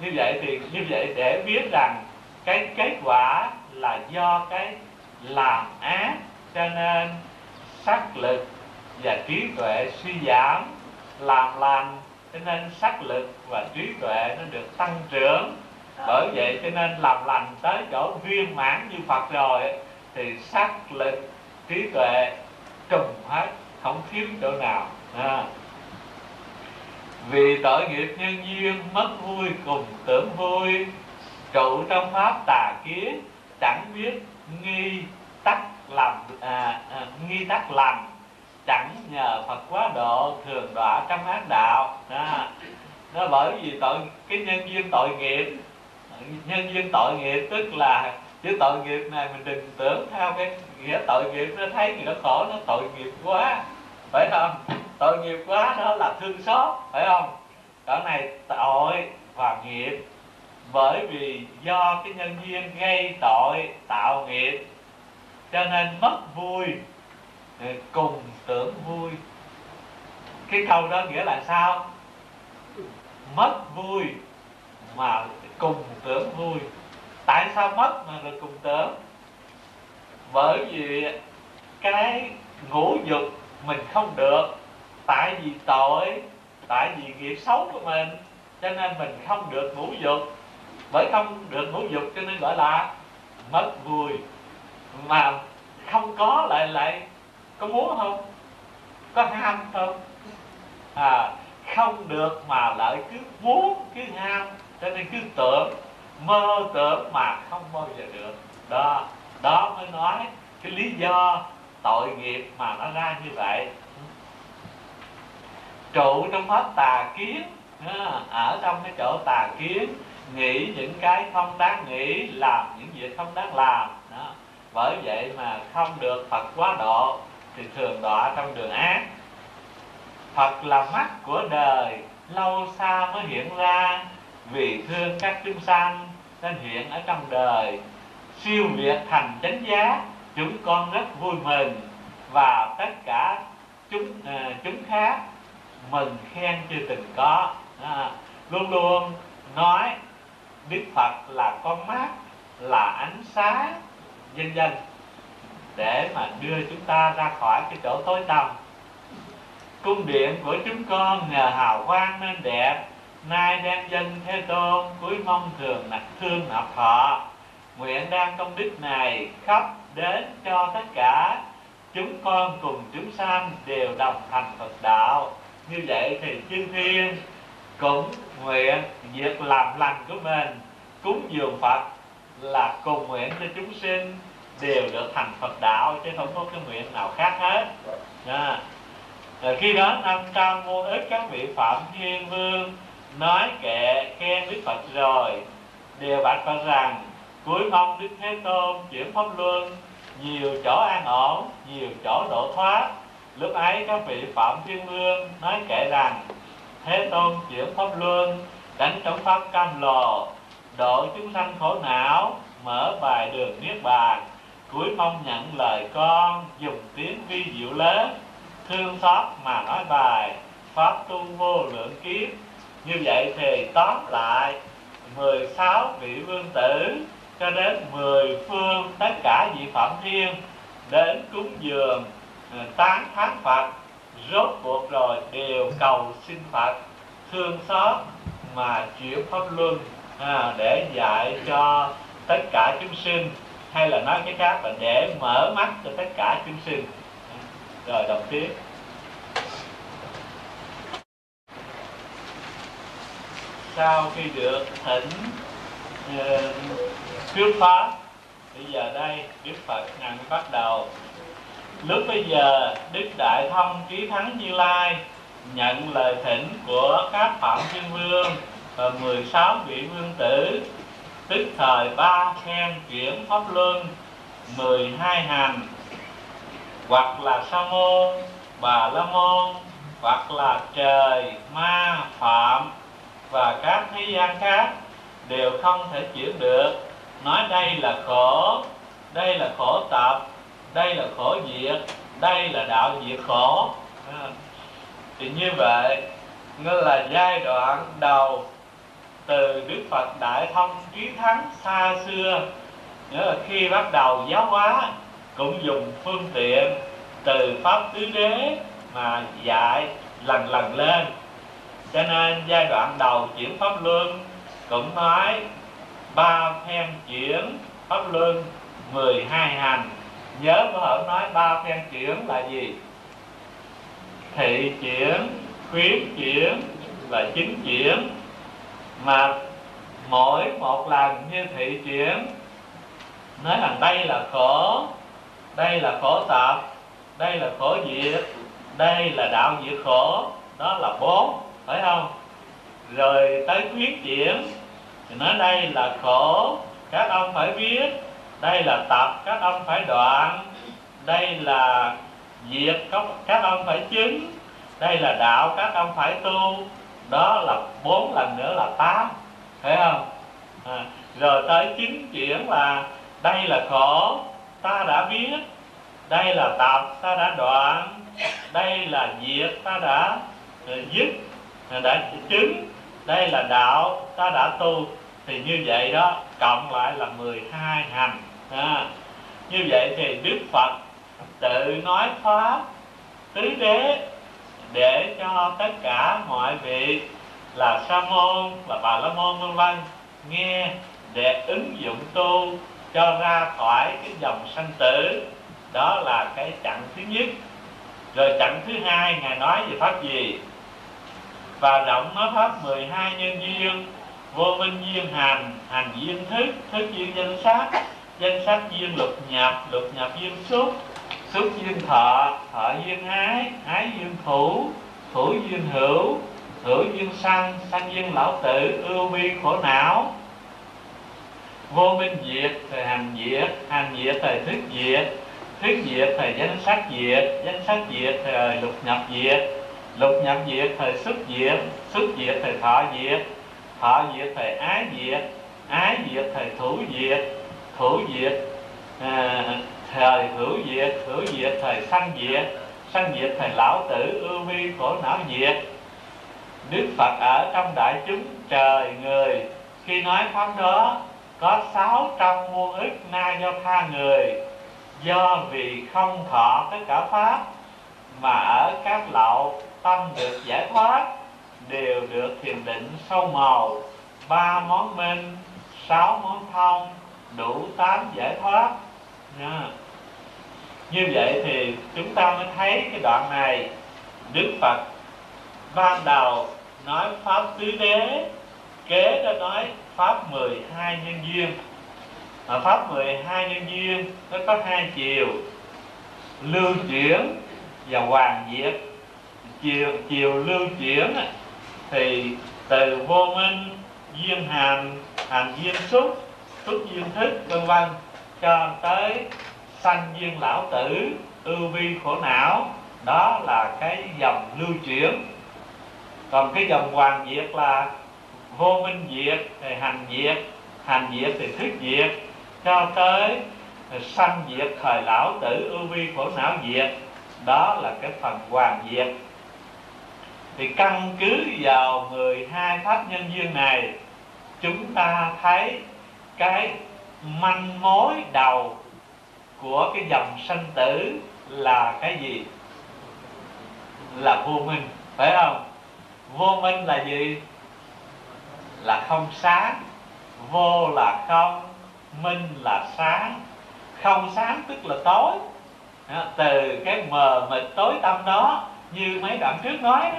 Như vậy thì, như vậy để biết rằng cái kết quả là do cái làm ác, cho nên sắc lực và trí tuệ suy giảm, làm lành, cho nên sắc lực và trí tuệ nó được tăng trưởng bởi vậy cho nên làm lành tới chỗ viên mãn như phật rồi, thì sắc lực, trí tuệ trùng hết, không thiếu chỗ nào à. vì tội nghiệp nhân duyên, mất vui cùng tưởng vui, trụ trong pháp tà kiến chẳng biết nghi tắc làm à, à, nghi tắc lành chẳng nhờ Phật quá độ thường đọa trong ác đạo. À, nó bởi vì tội cái nhân duyên tội nghiệp. Nhân duyên tội nghiệp tức là chứ tội nghiệp này mình đừng tưởng theo cái nghĩa tội nghiệp nó thấy người nó khổ nó tội nghiệp quá. Phải không? Tội nghiệp quá đó là thương xót phải không? Cái này tội và nghiệp bởi vì do cái nhân duyên gây tội tạo nghiệp, cho nên mất vui cùng tưởng vui. Cái câu đó nghĩa là sao? Mất vui mà cùng tưởng vui. Tại sao mất mà được cùng tưởng? Bởi vì cái ngũ dục mình không được. Tại vì tội, tại vì nghiệp xấu của mình, cho nên mình không được ngũ dục bởi không được ngũ dục cho nên gọi là mất vui mà không có lại lại có muốn không? Có ham không? À không được mà lại cứ muốn cứ ham, cho nên cứ tưởng, mơ tưởng mà không bao giờ được. Đó đó mới nói cái lý do tội nghiệp mà nó ra như vậy. Trụ trong pháp tà kiến à, ở trong cái chỗ tà kiến nghĩ những cái không đáng nghĩ làm những việc không đáng làm. Đó. bởi vậy mà không được phật quá độ thì thường đọa trong đường ác. Phật là mắt của đời lâu xa mới hiện ra. Vì thương các chúng sanh nên hiện ở trong đời. Siêu việt thành chánh giá chúng con rất vui mừng. Và tất cả chúng ờ, chúng khác mừng khen chưa từng có. À, luôn luôn nói đức phật là con mắt, là ánh sáng, vân vân. Để mà đưa chúng ta ra khỏi cái chỗ tối tăm. Cung điện của chúng con nhờ hào quang nên đẹp. Nay đang dân thế tôn cuối mong thường nặc thương nạp họ nguyện đang công đức này khắp đến cho tất cả. Chúng con cùng chúng sanh đều đồng thành Phật đạo. Như vậy thì chư thiên cũng nguyện việc làm lành của mình, cúng dường Phật là cùng nguyện cho chúng sinh đều được thành Phật đạo chứ không có cái nguyện nào khác hết à. Rồi khi đó năm trăm vô ức các vị phạm thiên vương nói kệ khen đức phật rồi, đều bạch phật rằng, cuối mong đức thế tôn chuyển pháp luân, nhiều chỗ an ổn, nhiều chỗ độ thoát lúc ấy các vị phạm thiên vương nói kệ rằng thế tôn chuyển pháp luân, đánh trống pháp cam lồ độ chúng sanh khổ não, mở bài đường niết bàn. Cuối mong nhận lời con, dùng tiếng vi diệu lớn, thương xót mà nói bài, pháp tu vô lượng kiếp. Như vậy thì tóm lại 16 vị vương tử, cho đến mười phương tất cả vị phạm thiên, đến cúng dường ờ, tán thán Phật rốt cuộc rồi đều cầu xin Phật. Thương xót mà chuyển pháp luân à, để dạy cho tất cả chúng sinh. Hay là nói cái khác là để mở mắt cho tất cả chúng sinh. Rồi đọc tiếp sau khi được thỉnh uh, thuyết pháp bây giờ đây đức phật ngài mới bắt đầu lúc bây giờ, đức đại thông trí thắng như lai nhận lời thỉnh của các phạm thiên vương và 16 vị vương tử, tức thời ba khen chuyển pháp luân 12 hành. Hoặc là sa môn, bà la môn, hoặc là trời, ma, phạm và các thế gian khác đều không thể chuyển được. Nói đây là khổ, đây là khổ tập đây là khổ diệt đây là đạo diệt khổ. À, thì như vậy nó là giai đoạn đầu từ đức phật đại thông trí thắng xa xưa nhớ là khi bắt đầu giáo hóa cũng dùng phương tiện từ pháp tứ đế mà dạy lần lần lên. Cho nên giai đoạn đầu chuyển pháp luân cũng nói ba phen chuyển pháp luân 12 hành nhớ có hở nói ba phen chuyển là gì? Thị chuyển, khuyến chuyển và chính chuyển. Mà mỗi một lần như thị chuyển, nói rằng đây là khổ, đây là khổ tập, đây là khổ diệt đây là đạo diệt khổ, đó là bốn, phải không? Rồi tới khuyến chuyển, thì nói đây là khổ, các ông phải biết đây là tập các ông phải đoạn. Đây là diệt các ông phải chứng. Đây là đạo các ông phải tu. Đó là bốn lần nữa là tám. Thấy không? À, rồi tới chín chuyển là đây là khổ ta đã biết. Đây là tập ta đã đoạn. Đây là diệt ta đã uh, dứt à, đã chứng. Đây là đạo ta đã tu thì như vậy đó cộng lại là 12 hành. À, như vậy thì Đức Phật tự nói pháp tứ đế để cho tất cả mọi vị là sa môn là bà la môn vân vân nghe để ứng dụng tu cho ra khỏi cái dòng sanh tử. Đó là cái chặng thứ nhất. Rồi chặng thứ hai ngài nói về pháp gì? Và rộng nói pháp 12 nhân duyên vô minh duyên hành hành duyên thức thức duyên danh sắc danh sắc duyên lục nhập lục nhập duyên xúc. Xúc duyên thọ thọ duyên ái ái duyên thủ thủ duyên hữu hữu duyên sanh sanh duyên lão tử, ưu bi khổ não. Vô minh diệt, thời hành diệt hành diệt thời thức diệt. Thức diệt thời danh sắc diệt, danh sắc diệt thời lục nhập diệt. Lục nhập diệt thời xuất diệt xuất diệt thời thọ diệt thọ diệt thời ái diệt ái diệt thời thủ diệt thủ diệt à, thời hữu diệt hữu diệt thời sanh diệt sanh diệt thời lão tử ưu vi khổ não diệt. Đức phật ở trong đại chúng trời người khi nói pháp đó có sáu trăm muôn ức na do tha người. Do vì không thọ tất cả pháp mà ở các lậu tâm được giải thoát đều được thiền định sâu màu, ba món minh sáu món thông đủ tám giải thoát. Nha. Như vậy thì chúng ta mới thấy cái đoạn này. Đức phật ban đầu nói pháp tứ đế, kế đó nói pháp 12 nhân duyên. Mà pháp 12 nhân duyên nó có hai chiều, lưu chuyển và hoàn diệt. Chiều chiều lưu chuyển thì từ vô minh duyên hành hành duyên xúc xúc duyên thức vân vân. Cho tới sanh duyên lão tử, ưu vi khổ não. Đó là cái dòng lưu chuyển. Còn cái dòng hoàn diệt là vô minh diệt thì hành diệt hành diệt thì thức diệt. Cho tới sanh diệt thời lão tử, ưu vi khổ não diệt. Đó là cái phần hoàn diệt thì căn cứ vào 12 pháp nhân duyên này, chúng ta thấy cái manh mối đầu của cái dòng sanh tử là cái gì? Là vô minh, phải không? Vô minh là gì? Là không sáng. Vô là không, minh là sáng. Không sáng tức là tối. Từ cái mờ mịt tối tâm đó, như mấy đoạn trước nói đó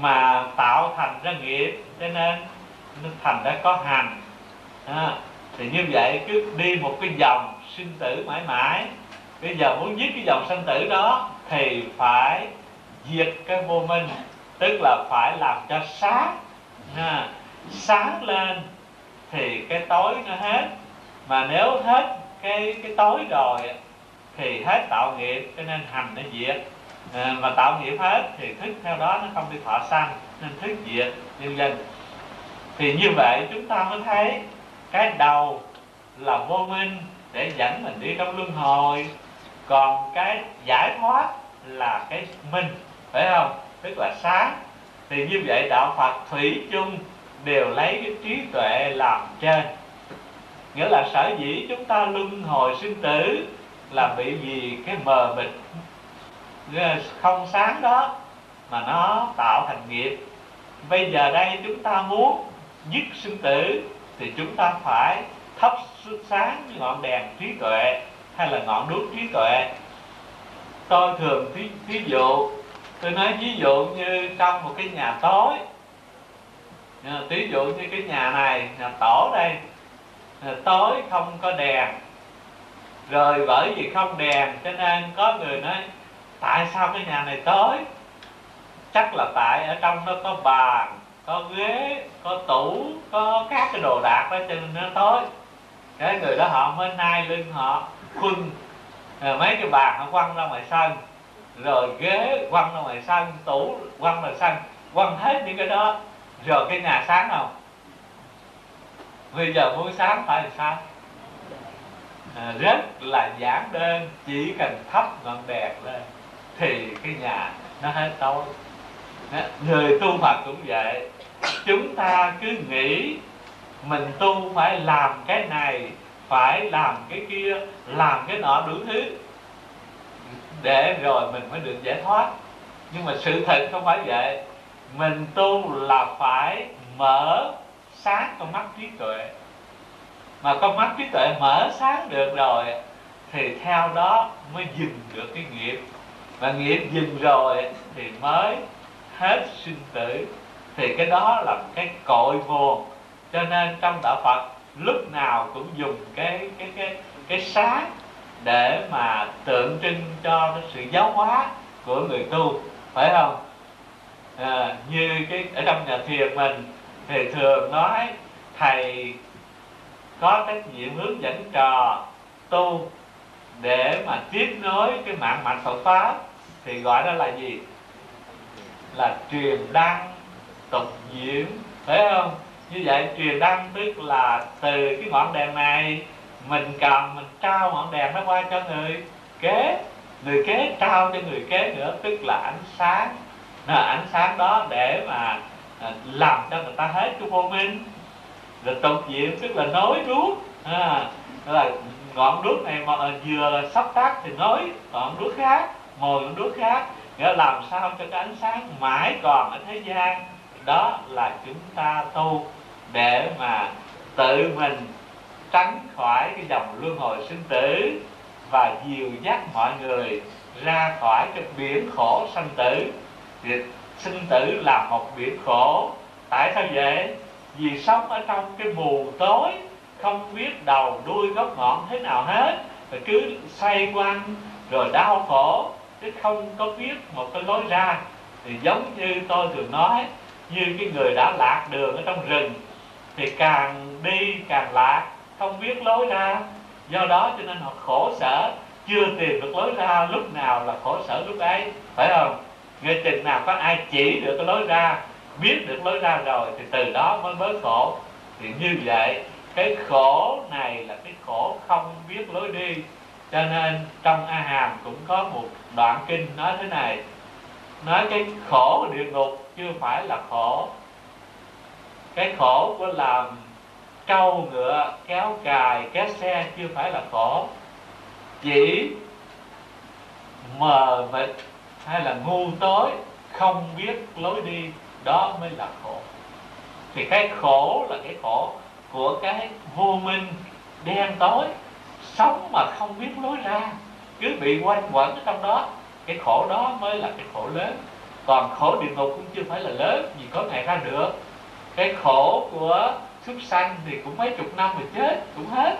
mà tạo thành ra nghiệp cho nên nó thành đã có hành. À, thì như vậy cứ đi một cái dòng sinh tử mãi mãi. Bây giờ muốn giết cái dòng sinh tử đó thì phải diệt cái vô minh tức là phải làm cho sáng. À, sáng lên thì cái tối nó hết. Mà nếu hết cái cái tối rồi thì hết tạo nghiệp cho nên hành nó diệt. Ờ, mà tạo nghiệp hết thì thức theo đó nó không đi thọ sanh, nên thức diệt nhân dân. Thì như vậy chúng ta mới thấy cái đầu là vô minh để dẫn mình đi trong luân hồi. Còn cái giải thoát là cái minh, phải không? Tức là sáng. Thì như vậy đạo phật thủy chung đều lấy cái trí tuệ làm trên. Nghĩa là sở dĩ chúng ta luân hồi sinh tử là bị vì cái mờ mịt không sáng đó mà nó tạo thành nghiệp. Bây giờ đây chúng ta muốn dứt sinh tử thì chúng ta phải thắp sáng ngọn đèn trí tuệ hay là ngọn đuốc trí tuệ. Tôi thường thí, thí dụ tôi nói ví dụ như trong một cái nhà tối. Ờ, ví dụ như cái nhà này nhà tổ đây. Ờ, tối không có đèn. Rồi bởi vì không đèn cho nên có người nói tại sao cái nhà này tối chắc là tại ở trong nó có bàn có ghế có tủ có các cái đồ đạc đó cho nên nó tối cái người đó họ mới nai lưng họ khuân. Rồi mấy cái bàn họ quăng ra ngoài sân. Rồi ghế quăng ra ngoài sân tủ quăng ra sân quăng hết những cái đó. Rồi cái nhà sáng không bây giờ muốn sáng phải làm sao? À, rất là giản đơn chỉ cần thắp ngọn đèn lên thì cái nhà nó hết tối. Người tu Phật cũng vậy. Chúng ta cứ nghĩ mình tu phải làm cái này, phải làm cái kia, làm cái nọ đủ thứ để rồi mình mới được giải thoát. Nhưng mà sự thật không phải vậy. Mình tu là phải mở sáng con mắt trí tuệ. Mà con mắt trí tuệ mở sáng được rồi thì theo đó mới dừng được cái nghiệp và nghiệp dừng rồi thì mới hết sinh tử. Thì cái đó là cái cội nguồn. Cho nên trong đạo Phật lúc nào cũng dùng cái cái cái cái sáng để mà tượng trưng cho cái sự giáo hóa của người tu. Phải không? À, như cái ở trong nhà thiền mình thì thường nói thầy có trách nhiệm hướng dẫn trò tu để mà tiếp nối cái mạng mạch Phật pháp thì gọi đó là gì? Là truyền đăng tục diễn. Phải không? Như vậy truyền đăng tức là từ cái ngọn đèn này mình cầm mình trao ngọn đèn nó qua cho người kế. Người kế trao cho người kế nữa tức là ánh sáng. Là ánh sáng đó để mà à, làm cho người ta hết cái vô minh. Rồi tục diện tức là nối đuốc. À, là ngọn đuốc này mà à, vừa sắp tắt thì nối ngọn đuốc khác mồi ngọn đuốc khác, nghĩa làm sao cho cái ánh sáng mãi còn ở thế gian, đó là chúng ta tu để mà tự mình tránh khỏi cái dòng luân hồi sinh tử và dìu dắt mọi người ra khỏi cái biển khổ sanh tử. Thì sinh tử là một biển khổ. Tại sao vậy? Vì sống ở trong cái mù tối, không biết đầu đuôi gốc ngọn thế nào hết rồi cứ xoay quanh, rồi đau khổ chứ không có biết một cái lối ra thì giống như tôi thường nói, như cái người đã lạc đường ở trong rừng thì càng đi càng lạc, không biết lối ra. Do đó cho nên họ khổ sở, chưa tìm được lối ra, lúc nào là khổ sở lúc ấy, phải không? Nghe chừng nào có ai chỉ được cái lối ra, biết được lối ra rồi thì từ đó mới bớt khổ. Thì như vậy, cái khổ này là cái khổ không biết lối đi. Cho nên trong a hàm cũng có một đoạn kinh nói thế này, nói cái khổ địa ngục chưa phải là khổ. Cái khổ của làm trâu ngựa, kéo cài, kéo xe chưa phải là khổ. Chỉ mờ mịt hay là ngu tối, không biết lối đi, đó mới là khổ. Thì cái khổ là cái khổ của cái vô minh đen tối, sống mà không biết lối ra cứ bị quanh quẩn ở trong đó, cái khổ đó mới là cái khổ lớn. Còn khổ địa ngục cũng chưa phải là lớn, vì có ngày ra được. Cái khổ của súc sanh thì cũng mấy chục năm rồi chết, cũng hết.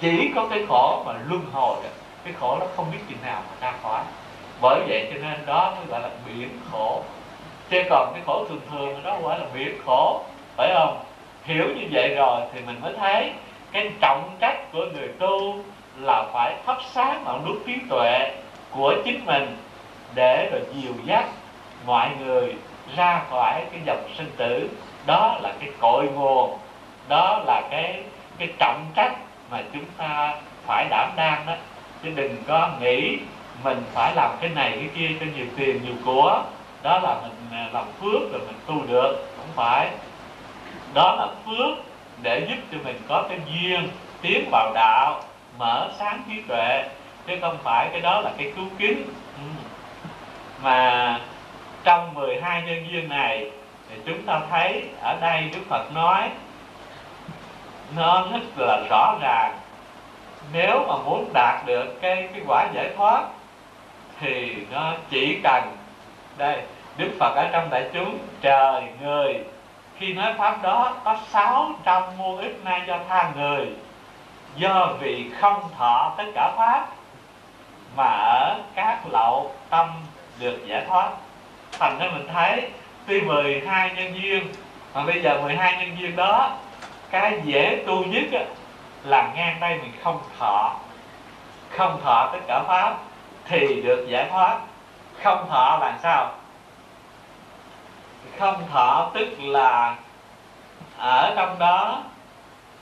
Chỉ có cái khổ mà luân hồi cái khổ nó không biết chừng nào mà ra khỏi. Bởi vậy cho nên đó mới gọi là biển khổ. Chứ còn cái khổ thường thường đó gọi là biển khổ, phải không? Hiểu như vậy rồi thì mình mới thấy cái trọng trách của người tu là phải thắp sáng ngọn đuốc trí tuệ của chính mình để rồi dìu dắt mọi người ra khỏi cái dòng sinh tử. Đó là cái cội nguồn, đó là cái cái trọng trách mà chúng ta phải đảm đang đó. Chứ đừng có nghĩ mình phải làm cái này, cái kia cho nhiều tiền, nhiều của. Đó là mình à, làm phước rồi mình tu được, không phải. Đó là phước để giúp cho mình có cái duyên tiến vào đạo mở sáng trí tuệ, chứ không phải cái đó là cái cứu kính ừ. mà trong 12 nhân duyên này thì chúng ta thấy ở đây Đức Phật nói, nó rất là rõ ràng. Nếu mà muốn đạt được cái cái quả giải thoát thì nó chỉ cần, đây, Đức Phật ở trong đại chúng, trời, người. Khi nói pháp đó, có sáu trăm muôn ức na do tha người do vì không thọ tất cả pháp mà ở các lậu tâm được giải thoát. Thành ra mình thấy tuy 12 nhân duyên, mà bây giờ 12 nhân duyên đó, cái dễ tu nhất là ngang đây mình không thọ. Không thọ tất cả pháp thì được giải thoát. Không thọ là sao? Không thọ tức là ở trong đó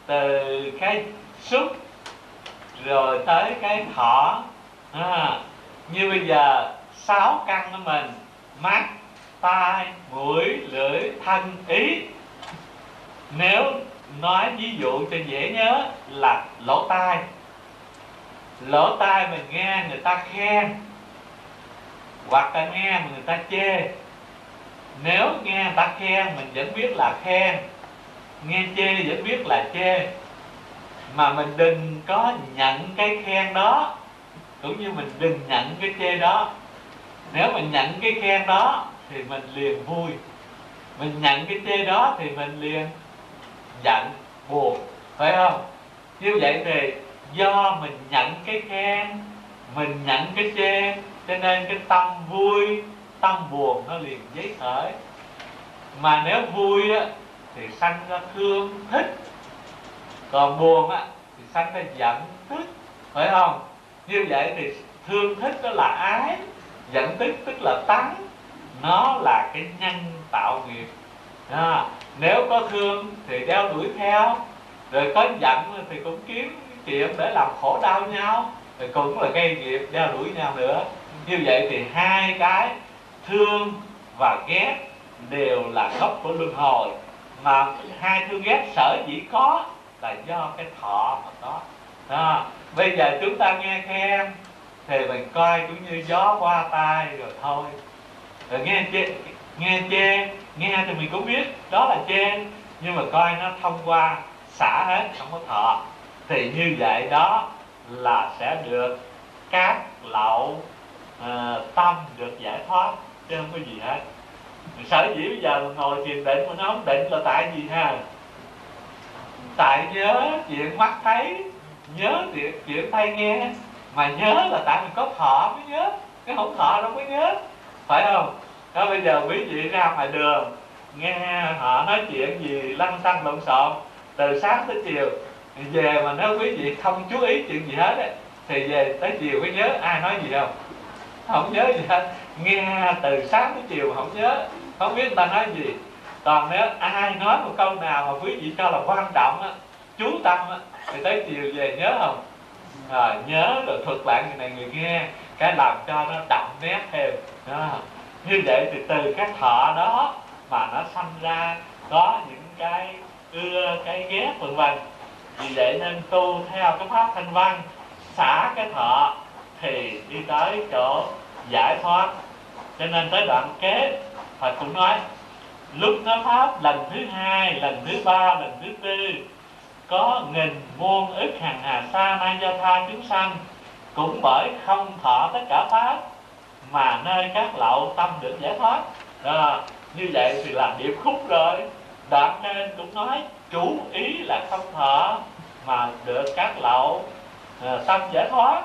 từ cái xúc rồi tới cái thọ. À, như bây giờ sáu căn của mình mắt tai mũi lưỡi thân ý. Nếu nói ví dụ cho dễ nhớ là lỗ tai. Lỗ tai mình nghe người ta khen hoặc là nghe người ta chê. Nếu nghe người ta khen mình vẫn biết là khen. Nghe chê vẫn biết là chê mà mình đừng có nhận cái khen đó, cũng như mình đừng nhận cái chê đó. Nếu mình nhận cái khen đó thì mình liền vui. Mình nhận cái chê đó thì mình liền giận, buồn, phải không? Như vậy thì do mình nhận cái khen, mình nhận cái chê, cho nên cái tâm vui, tâm buồn nó liền giấy khởi. Mà nếu vui á, thì sanh ra thương, thích còn buồn á thì sanh ra giận tức phải không? Như vậy thì thương thích đó là ái giận tức tức là tánh. Nó là cái nhân tạo nghiệp. À, nếu có thương thì đeo đuổi theo rồi có giận thì cũng kiếm chuyện để làm khổ đau nhau rồi cũng là gây nghiệp đeo đuổi nhau nữa. Như vậy thì hai cái thương và ghét đều là gốc của luân hồi. Mà hai thương ghét sở dĩ có là do cái thọ mà có. Đó. bây giờ chúng ta nghe khen thì mình coi cũng như gió qua tai rồi thôi. Rồi nghe chê nghe chê nghe thì mình cũng biết đó là chê nhưng mà coi nó thông qua xả hết không có thọ. Thì như vậy đó là sẽ được các lậu uh, tâm được giải thoát chứ không có gì hết. Sở dĩ bây giờ ngồi thiền định mà nó không định là tại gì ha? Tại nhớ chuyện mắt thấy nhớ chuyện, chuyện tay nghe. Mà nhớ là tại mình có thọ mới nhớ. Cái không thọ đâu có nhớ. Phải không? Đó bây giờ quý vị ra ngoài đường nghe họ nói chuyện gì lăn xăng lộn xộn. Từ sáng tới chiều về mà nếu quý vị không chú ý chuyện gì hết ấy, thì về tới chiều mới nhớ ai nói gì không không nhớ gì hết. Nghe từ sáng tới chiều mà không nhớ. Không biết người ta nói gì còn nếu ai nói một câu nào mà quý vị cho là quan trọng á chú tâm á thì tới chiều về nhớ không? À, nhớ rồi thuật lại người này người nghe cái làm cho nó đậm nét thêm à, như vậy thì từ cái thọ đó mà nó sanh ra có những cái ưa cái ghét vân vân. Vì vậy nên tu theo cái pháp thanh văn xả cái thọ thì đi tới chỗ giải thoát. Cho nên tới đoạn kế Phật cũng nói lúc nói pháp lần thứ hai lần thứ ba lần thứ tư có nghìn muôn ức hàng hà sa na do tha chúng sanh. Cũng bởi không thọ tất cả pháp mà nơi các lậu tâm được giải thoát. À, như vậy thì là điệp khúc rồi. Đoạn trên cũng nói chủ ý là không thọ mà được các lậu à, tâm giải thoát.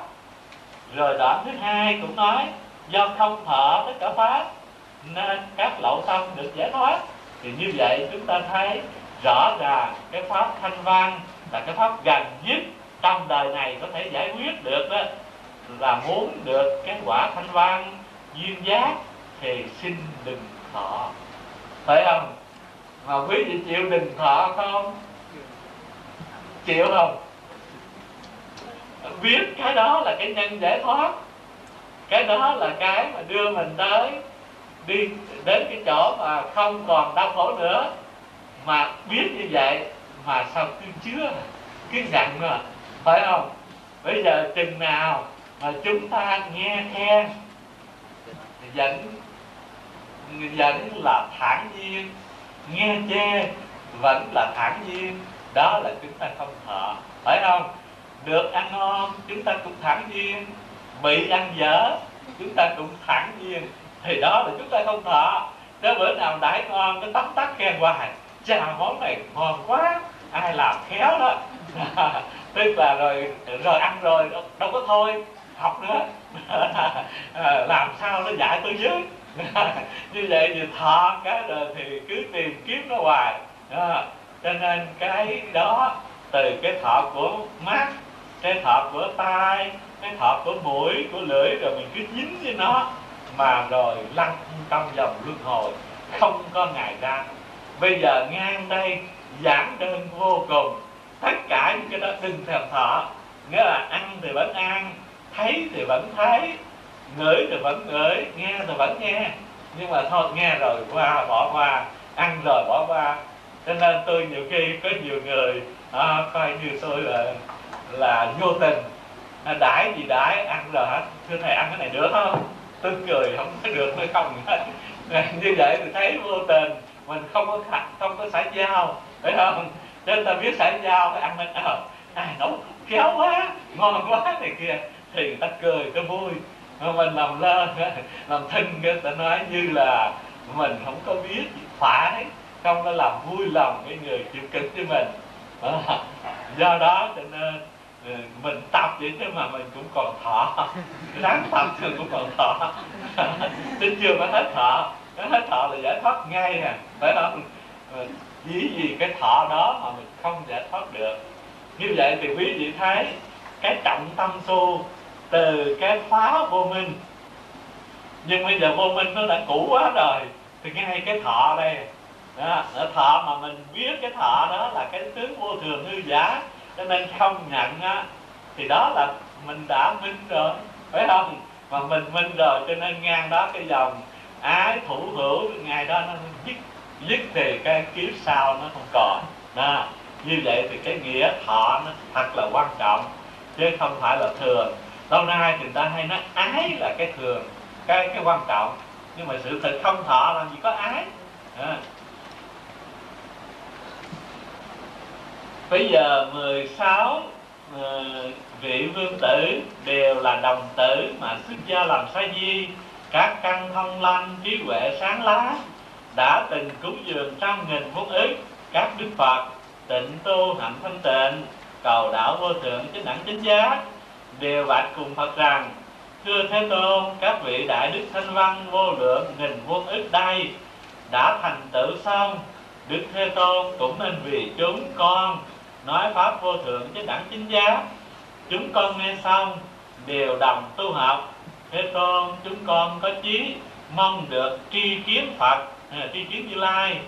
Rồi đoạn thứ hai cũng nói do không thọ tất cả pháp nên các lậu tâm được giải thoát. Thì như vậy chúng ta thấy rõ ràng cái pháp thanh văn là cái pháp gần nhất trong đời này có thể giải quyết được đó. Là muốn được cái quả thanh văn duyên giác thì xin đừng thọ. Phải không? Mà quý vị chịu đừng thọ không? Chịu không? Biết cái đó là cái nhân giải thoát. Cái đó là cái mà đưa mình tới đi đến cái chỗ mà không còn đau khổ nữa, mà biết như vậy mà sao cứ chứa, cứ giận mà, phải không? Bây giờ chừng nào mà chúng ta nghe khen vẫn vẫn là thản nhiên, nghe chê vẫn là thản nhiên, đó là chúng ta không thọ, phải không? Được ăn ngon chúng ta cũng thản nhiên, bị ăn dở chúng ta cũng thản nhiên thì đó là chúng ta không thọ. Tới bữa nào đãi ngon cái tắm tắt khen hoài. Chà món này ngon quá. Ai làm khéo đó. Tức là rồi rồi ăn rồi đâu có thôi. Học nữa. À, làm sao nó dạy tôi dưới. Như vậy thì thọ cái rồi thì cứ tìm kiếm nó hoài. À, cho nên cái đó từ cái thọ của mắt cái thọ của tai cái thọ của mũi của lưỡi rồi mình cứ dính với nó mà rồi lăn trong dòng luân hồi không có ngày ra. Bây giờ ngang đây giản đơn vô cùng. Tất cả những cái đó đừng thèm thọ nghĩa là ăn thì vẫn ăn thấy thì vẫn thấy ngửi thì vẫn ngửi nghe thì vẫn nghe. Nhưng mà thôi nghe rồi qua bỏ qua ăn rồi bỏ qua. Cho nên tôi nhiều khi có nhiều người à, coi như tôi là là vô tình. À, đãi gì đãi ăn rồi hả thưa thầy ăn cái này được không? Tôi cười không có được hay không như vậy thì thấy vô tình mình không có khả, không có xã giao phải không? Cho nên ta biết xã giao phải ăn mình ờ à, nấu khéo quá ngon quá này kia thì người ta cười cái vui. Mà mình làm lên làm thinh người ta nói như là mình không có biết phải không có làm vui lòng cái người chịu kính với mình. À, do đó cho nên mình tập vậy chứ mà mình cũng còn thọ ráng tập thì cũng còn thọ chứ chưa có hết thọ cái hết thọ là giải thoát ngay à phải không vì gì cái thọ đó mà mình không giải thoát được. Như vậy thì quý vị thấy cái trọng tâm tu từ cái phá vô minh. Nhưng bây giờ vô minh nó đã cũ quá rồi thì ngay cái thọ đây đó, thọ mà mình biết cái thọ đó là cái tướng vô thường hư giả cho nên không nhận á, thì đó là mình đã minh rồi, phải không mà mình minh rồi, cho nên ngang đó cái dòng ái thủ hữu, ngày đó nó dứt dứt thì cái kiếp sau nó không còn đó. như vậy thì cái nghĩa thọ nó thật là quan trọng, chứ không phải là thường lâu nay thì ta hay nói ái là cái thường, cái cái quan trọng nhưng mà sự thật không thọ làm gì có ái à. Bây giờ 16 ờ, vị vương tử đều là đồng tử mà xuất gia làm sa di, các căn thông lanh, trí huệ sáng lá, đã từng cúng dường trăm nghìn muôn ức. Các đức phật tịnh tu hạnh thanh tịnh, cầu đạo vô thượng chính đẳng chính giác, đều bạch cùng phật rằng, thưa thế tôn, các vị đại đức thanh văn vô lượng nghìn muôn ức đây đã thành tựu xong. Đức thế tôn cũng nên vì chúng con nói pháp vô thượng chứ đẳng chính giác chúng con nghe xong đều đồng tu học. Thế tôn chúng con có chí mong được tri kiến phật tri kiến như lai.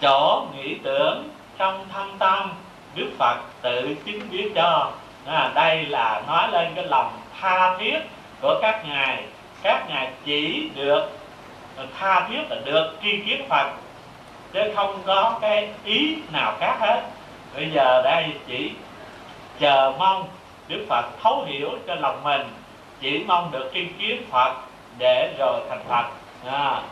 Chỗ nghĩ tưởng trong thâm tâm đức phật tự chứng biết cho. À, đây là nói lên cái lòng tha thiết của các ngài. Các ngài chỉ được tha thiết là được tri kiến phật chứ không có cái ý nào khác hết bây giờ đây chỉ chờ mong đức phật thấu hiểu cho lòng mình chỉ mong được kinh kiến phật để rồi thành phật à.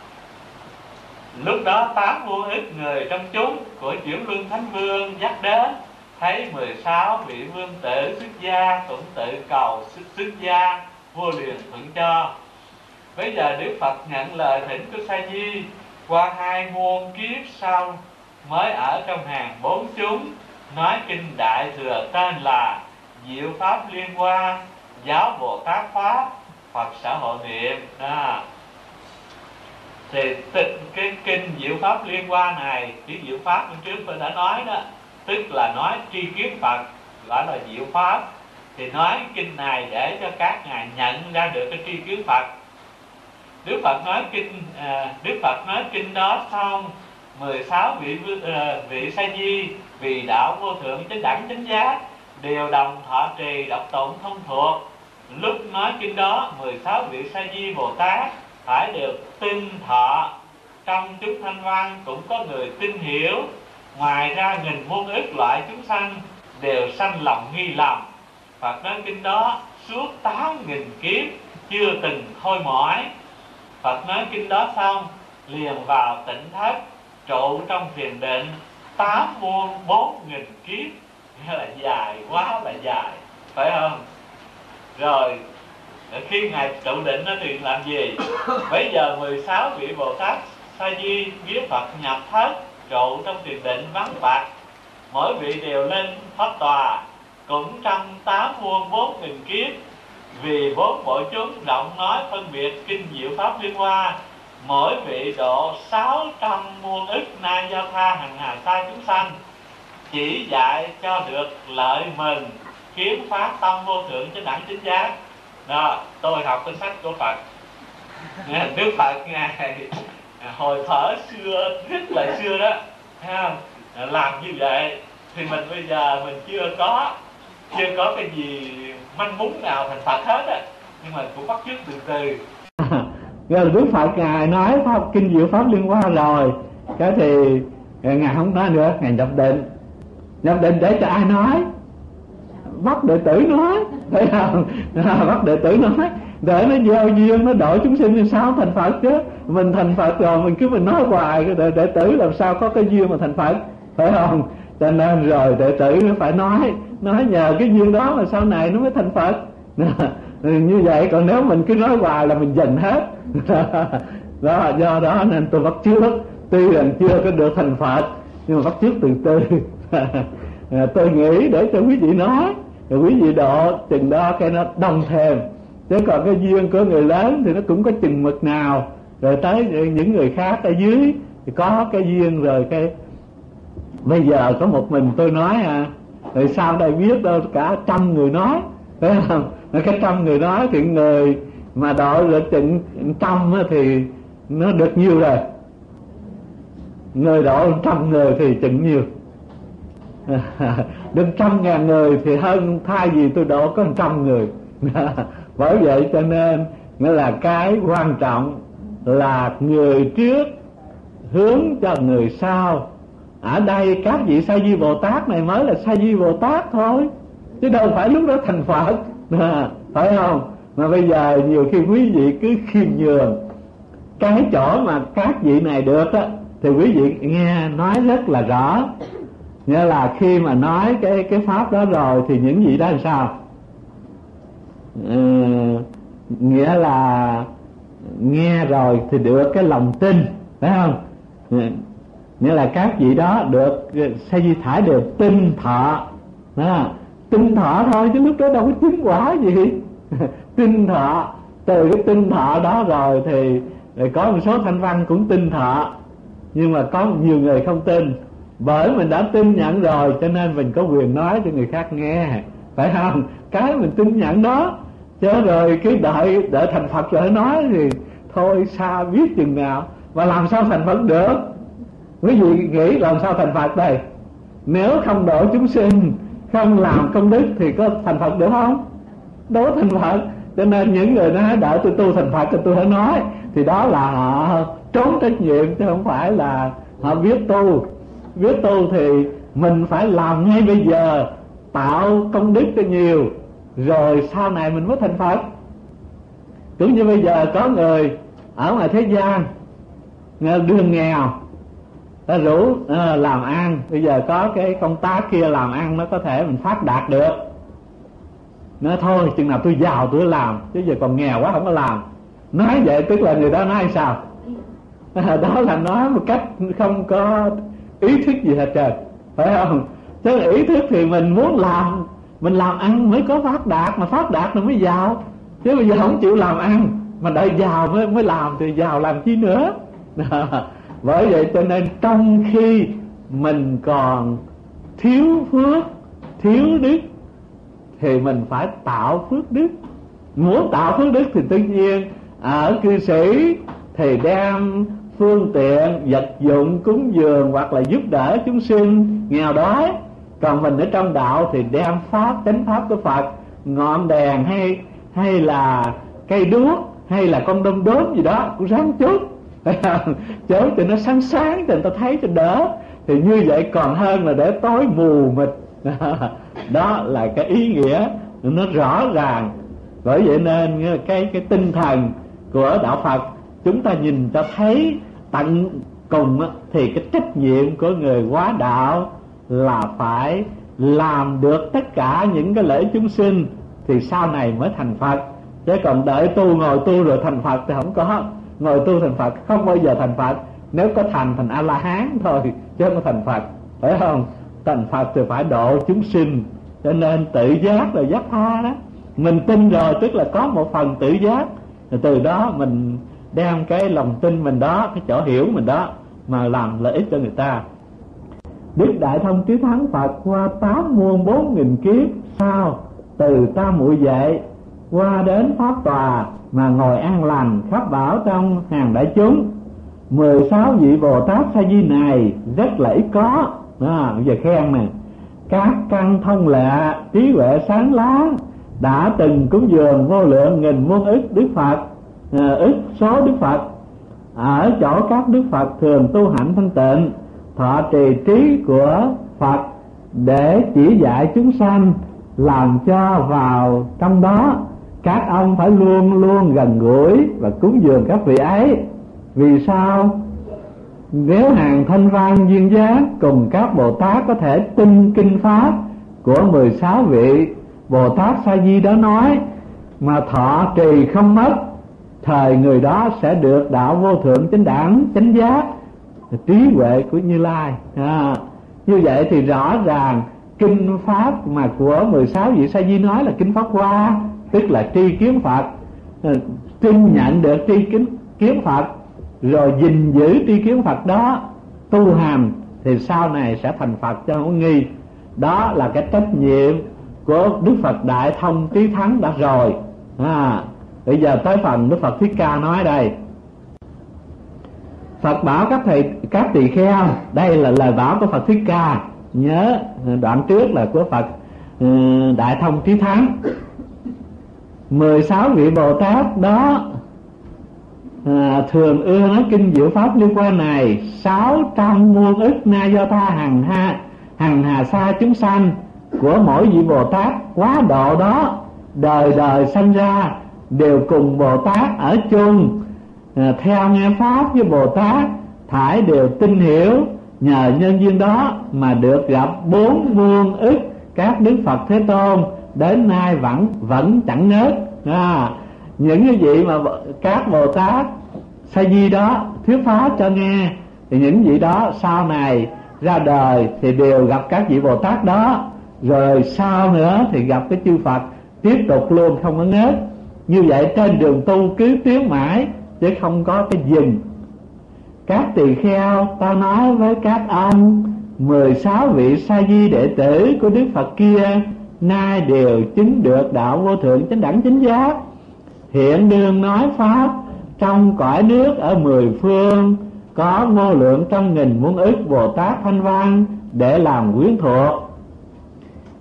lúc đó tám vô ích người trong chúng của chuyển luân thánh vương dắt đến thấy 16 vị vương tử xuất gia cũng tự cầu xuất, xuất gia vua liền thuận cho bây giờ đức phật nhận lời thỉnh của sa di qua hai muôn kiếp sau mới ở trong hàng bốn chúng nói kinh đại thừa tên là diệu pháp liên quan giáo bồ tát pháp phật xã hội niệm. À. thì tịnh cái kinh diệu pháp liên quan này cái diệu pháp bên trước tôi đã nói đó tức là nói tri kiến phật gọi là diệu pháp. Thì nói kinh này để cho các ngài nhận ra được cái tri kiến phật. Đức Phật nói kinh à, Đức Phật nói kinh đó xong 16 vị uh, vị sa di vì đạo vô thượng chánh đẳng chánh giác đều đồng thọ trì đọc tụng thông thuộc. Lúc nói kinh đó 16 vị sa di bồ tát phải được tin thọ. Trong chúng thanh văn cũng có người tin hiểu. Ngoài ra nghìn muôn ức loại chúng sanh đều sanh lòng nghi lầm. Phật nói kinh đó, suốt tám nghìn kiếp chưa từng thôi mỏi. Phật nói kinh đó xong, liền vào tỉnh thất, trụ trong thiền định tám muôn bốn nghìn kiếp. Nghĩa là dài quá là dài, phải không? Rồi, khi ngài trụ định nó thì làm gì? Bây giờ 16 vị bồ tát sa di biết phật nhập thất, trụ trong thiền định vắng bạc. Mỗi vị đều lên pháp tòa, cũng trong tám muôn bốn nghìn kiếp. Vì bốn bộ chúng rộng nói phân biệt kinh diệu pháp liên hoa mỗi vị độ sáu trăm muôn ức na giao tha hằng hà sa chúng sanh, chỉ dạy cho được lợi mình kiến pháp tâm vô thượng chánh đẳng chính giác. Đó, tôi học cái sách của phật. Đức phật ngài hồi thở xưa, rất là xưa đó. Làm như vậy thì mình bây giờ mình chưa có chưa có cái gì manh mún nào thành phật hết á. Nhưng mà cũng bắt chước từ từ rồi đức phật ngài nói pháp kinh diệu pháp liên quan rồi. Cái thì ờ, ngài không nói nữa ngài nhập định. Nhập định để cho ai nói? Bắt đệ tử nói. Thấy không bắt đệ tử nói để nó gieo duyên nó đổi chúng sinh như sao thành phật chứ? Mình thành phật rồi mình cứ mình nói hoài cái đệ, đệ tử làm sao có cái duyên mà thành phật. Phải không? Cho nên rồi đệ tử nó phải nói nói nhờ cái duyên đó mà sau này nó mới thành phật. Như vậy còn nếu mình cứ nói hoài là mình dành hết. đó, do đó nên tôi bắt trước tuy rằng chưa có được thành phật, nhưng mà bắt trước từ từ. Tôi nghĩ để cho quý vị nói, rồi quý vị độ chừng đó cái nó đông thêm. Chứ còn cái duyên của người lớn thì nó cũng có chừng mực nào. Rồi tới những người khác ở dưới thì có cái duyên rồi cái bây giờ có một mình tôi nói à rồi sao đây biết đâu cả trăm người nói. Phải không? Cái trăm người nói thì người mà đó là chừng trăm thì nó được nhiều rồi. Người đó trăm người thì chừng nhiều, được trăm ngàn người thì hơn thay vì tôi đổ có trăm người. Bởi vậy cho nên nghĩa là cái quan trọng là người trước hướng cho người sau. Ở đây các vị sa di bồ tát này mới là sa di bồ tát thôi chứ đâu phải lúc đó thành phật. À, phải không? Mà bây giờ nhiều khi quý vị cứ khiêm nhường. Cái chỗ mà các vị này được á thì quý vị nghe nói rất là rõ. Nghĩa là khi mà nói cái cái pháp đó rồi thì những vị đó làm sao? Ừ, nghĩa là nghe rồi thì được cái lòng tin phải không? Ờ, nghĩa là các vị đó được sa di thải được tinh thọ. Đó. tinh thọ thôi chứ lúc đó đâu có chứng quả gì. tinh thọ từ cái tinh thọ đó rồi thì có một số thanh văn cũng tinh thọ nhưng mà có nhiều người không tin. Bởi mình đã tin nhận rồi, cho nên mình có quyền nói cho người khác nghe. Phải không? Cái mình tin nhận đó chứ rồi cái đợi đợi thành phật rồi nói thì thôi, xa biết chừng nào. Và làm sao thành phật được? Quý vị nghĩ làm sao thành phật đây? Nếu không độ chúng sinh, không làm công đức thì có thành phật được không? Đố thành phật cho nên những người nói, đợi tôi tu thành phật cho tôi phải nói. Thì đó là họ trốn trách nhiệm, chứ không phải là họ biết tu. Biết tu thì mình phải làm ngay bây giờ, tạo công đức cho nhiều, rồi sau này mình mới thành phật. Cũng như bây giờ có người ở ngoài thế gian ờ, đường nghèo, ta rủ ờ, làm ăn. Bây giờ có cái công tác kia làm ăn nó có thể mình phát đạt được nói thôi, chừng nào tôi giàu tôi làm, chứ giờ còn nghèo quá không có làm. Nói vậy tức là người đó nói sao? Đó là nói một cách không có ý thức gì hết trơn, phải không? Chứ ý thức thì mình muốn làm, mình làm ăn mới có phát đạt, mà phát đạt rồi mới giàu. Chứ bây giờ không chịu làm ăn, mà đợi giàu mới mới làm thì giàu làm chi nữa? Bởi vậy cho nên trong khi mình còn thiếu phước, thiếu đức thì mình phải tạo phước đức. Muốn tạo phước đức thì tất nhiên, ở cư sĩ thì đem phương tiện, vật dụng, cúng dường hoặc là giúp đỡ chúng sinh nghèo đói. Còn mình ở trong đạo thì đem pháp, chánh pháp của phật, ngọn đèn hay hay là cây đuốc, hay là con đom đóm gì đó, cũng ráng chút chốt cho nó sáng sáng, cho người ta thấy cho đỡ. Thì như vậy còn hơn là để tối mù mịt. đó là cái ý nghĩa nó rõ ràng. Bởi vậy nên cái cái tinh thần của đạo Phật, chúng ta nhìn cho thấy tận cùng thì cái trách nhiệm của người quá đạo là phải làm được tất cả những cái lễ chúng sinh thì sau này mới thành Phật. Chứ còn đợi tu, ngồi tu rồi thành Phật thì không có. Ngồi tu thành Phật không bao giờ thành Phật. Nếu có thành thành A La Hán thôi, chứ không có thành Phật. Phải không? Thành Phật thì phải độ chúng sinh, cho nên tự giác là giác tha đó. Mình tin rồi, tức là có một phần tự giác. Rồi từ đó mình đem cái lòng tin mình đó, cái chỗ hiểu mình đó, mà làm lợi ích cho người ta. Đức Đại Thông Trí Thắng Phật, qua tám muôn bốn nghìn kiếp sau, từ ta muội dậy qua đến pháp tòa, mà ngồi an lành khắp bảo trong hàng đại chúng. Mười sáu vị Bồ Tát Sa Di này, rất là ít có à, bây giờ khen nè. Các căn thông lệ trí huệ sáng lá đã từng cúng dường vô lượng nghìn muôn ức Đức Phật à, ức số Đức Phật. Ở chỗ các Đức Phật thường tu hạnh thanh tịnh thọ trì trí của Phật để chỉ dạy chúng sanh làm cho vào trong đó. Các ông phải luôn luôn gần gũi và cúng dường các vị ấy. Vì sao? Nếu hàng thanh văn duyên giá cùng các bồ tát có thể tin kinh pháp của 16 vị. Bồ tát sa di đó nói mà thọ trì không mất thời người đó sẽ được đạo vô thượng chánh đẳng chánh giác trí huệ của như lai. À, như vậy thì rõ ràng kinh pháp mà của 16 vị sa di nói là kinh pháp hoa tức là tri kiến phật. Ừ, tin nhận được tri kiến kiến phật rồi gìn giữ tri kiến phật đó tu hành thì sau này sẽ thành phật cho không nghi. Đó là cái trách nhiệm của đức phật đại thông trí thắng đã rồi. À, bây giờ tới phần đức phật thích ca nói đây. Phật bảo các thầy các tỳ kheo đây là lời bảo của Phật Thích Ca. Nhớ đoạn trước là của Phật ừ, Đại Thông Trí Thắng. 16 vị Bồ Tát đó à, thường ưa nói kinh diệu pháp liên quan này sáu trăm muôn ức na do tha hằng ha hằng hà sa chúng sanh của mỗi vị Bồ Tát quá độ đó đời đời sanh ra đều cùng Bồ Tát ở chung. À, theo nghe pháp với Bồ Tát thải đều tin hiểu nhờ nhân duyên đó mà được gặp bốn muôn ức các đức Phật Thế Tôn đến nay vẫn vẫn chẳng ngớt à, những cái vị mà các bồ tát sa di đó thuyết pháp cho nghe, thì những vị đó sau này ra đời thì đều gặp các vị bồ tát đó. Rồi sau nữa thì gặp cái chư phật tiếp tục luôn không có ngớt. Như vậy trên đường tu cứ tiến mãi chứ không có cái dừng. Các tỳ kheo, ta nói với các ông mười sáu vị sa di đệ tử của đức phật kia, nay đều chứng được đạo vô thượng chánh đẳng chánh giác hiện đương nói pháp, trong cõi nước ở mười phương, có vô lượng trăm nghìn muôn ức bồ tát thanh văn để làm quyến thuộc.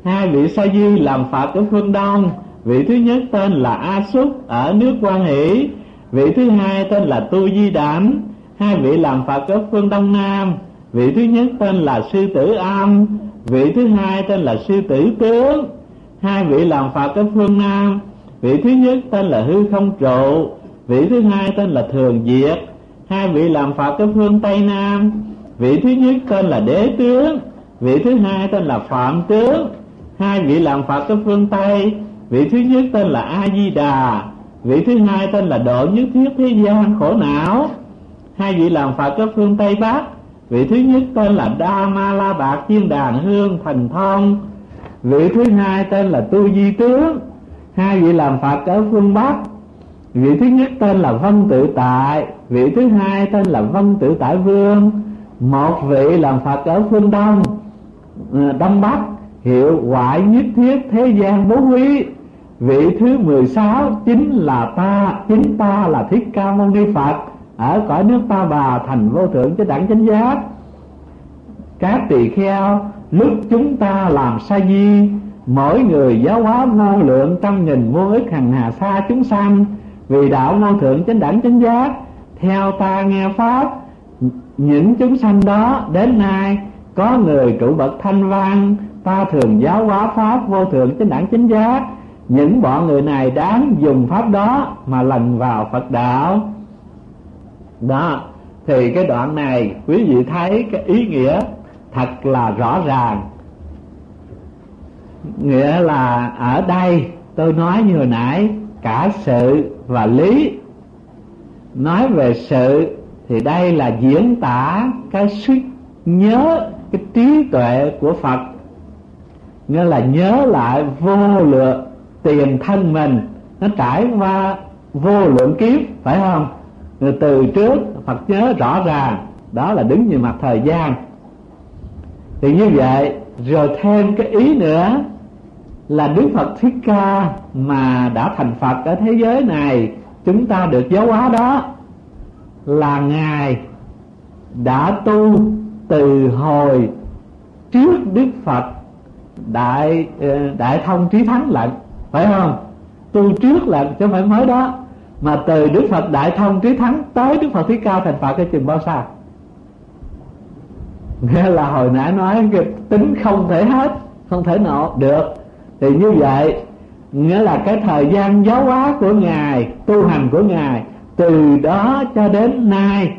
Hai vị sa di làm phật ở phương đông, vị thứ nhất tên là a xúc ở nước quan hỷ, vị thứ hai tên là tu di đản, hai vị làm phật ở phương đông nam, vị thứ nhất tên là sư tử âm vị thứ hai tên là sư tử tướng, hai vị làm phật ở phương nam vị thứ nhất tên là hư không trụ, vị thứ hai tên là thường diệt, hai vị làm phật cái phương tây nam, vị thứ nhất tên là đế tướng, vị thứ hai tên là phạm tướng, hai vị làm phật cái phương tây, vị thứ nhất tên là a di đà, vị thứ hai tên là độ nhất thiết thế gian khổ não, hai vị làm phật cái phương tây bắc, vị thứ nhất tên là đa ma la bạc thiên đàn hương thành thông, vị thứ hai tên là tu di tướng hai vị làm phật ở phương bắc, vị thứ nhất tên là vân tự tại, vị thứ hai tên là vân tự tại vương. Một vị làm phật ở phương đông ờ, đông bắc, hiệu ngoại nhất thiết thế gian bố quý. Vị thứ mười sáu chính là ta, chính ta là thích ca mâu ni phật, ở cõi nước ta bà, thành vô thượng chánh đẳng chánh giác. Các tỳ kheo, lúc chúng ta làm sa di mỗi người giáo hóa vô lượng trong nghìn vô ích hằng hà xa chúng sanh, vì đạo vô thượng chánh đẳng chánh giác. Theo ta nghe pháp, những chúng sanh đó đến nay có người trụ bậc thanh văn. Ta thường giáo hóa pháp vô thượng chánh đẳng chánh giác. Những bọn người này đáng dùng pháp đó mà lần vào phật đạo. Đó, thì cái đoạn này quý vị thấy cái ý nghĩa thật là rõ ràng nghĩa là ở đây tôi nói như hồi nãy, cả sự và lý. Nói về sự thì đây là diễn tả cái suy nhớ, cái trí tuệ của phật. Nghĩa là nhớ lại vô lượng tiền thân mình. Nó trải qua vô lượng kiếp, phải không? Rồi từ trước phật nhớ rõ ràng, đó là đứng về mặt thời gian. Thì như vậy, rồi thêm cái ý nữa là đức phật thích ca mà đã thành phật ở thế giới này. Chúng ta được giáo hóa đó là ngài đã tu từ hồi trước đức phật đại ờ, đại thông trí thắng lận, phải không? Tu trước lận, chứ không phải mới đó. Mà từ đức phật đại thông trí thắng tới đức phật thích ca thành phật cái chừng bao xa? Nghĩa là hồi nãy nói cái tính không thể hết, không thể nào được thì như vậy nghĩa là cái thời gian giáo hóa của ngài tu hành của ngài từ đó cho đến nay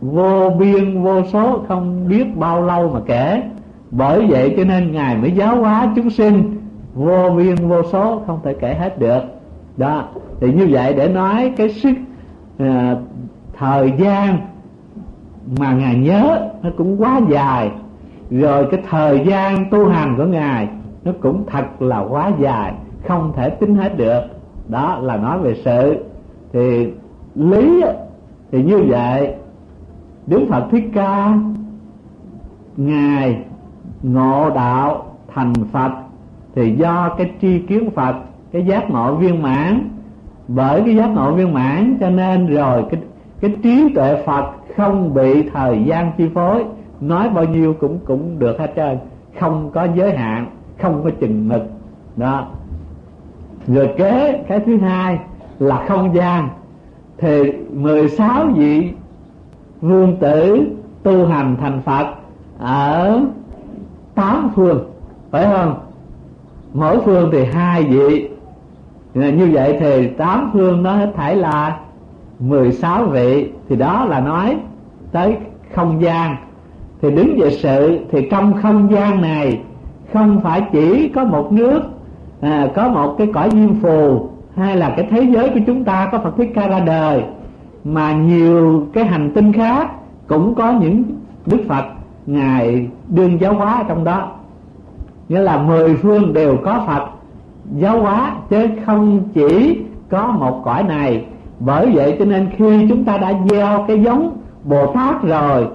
vô biên vô số không biết bao lâu mà kể. Bởi vậy cho nên ngài mới giáo hóa chúng sinh vô biên vô số không thể kể hết được. Đó thì như vậy để nói cái sức à, thời gian mà ngài nhớ nó cũng quá dài. Rồi cái thời gian tu hành của ngài nó cũng thật là quá dài, không thể tính hết được. Đó là nói về sự. Thì lý thì như vậy, đức phật thích ca, ngài ngộ đạo thành phật, thì do cái tri kiến phật, cái giác ngộ viên mãn. Bởi cái giác ngộ viên mãn cho nên rồi cái cái trí tuệ phật không bị thời gian chi phối. Nói bao nhiêu cũng cũng được hết trơn, không có giới hạn không có chừng mực. Đó. Rồi kế, cái thứ hai là không gian. Thì 16 vị vương tử tu hành thành Phật ở tám phương, phải không? Mỗi phương thì hai vị. Như vậy thì tám phương nó hết thảy là 16 vị. Thì đó là nói tới không gian. Thì đứng về sự thì trong không gian này không phải chỉ có một nước à, có một cái cõi diêm phù hay là cái thế giới của chúng ta có Phật Thích Ca ra đời mà nhiều cái hành tinh khác cũng có những Đức Phật ngài đương giáo hóa trong đó. Nghĩa là mười phương đều có Phật giáo hóa chứ không chỉ có một cõi này. Bởi vậy cho nên khi chúng ta đã gieo cái giống bồ tát rồi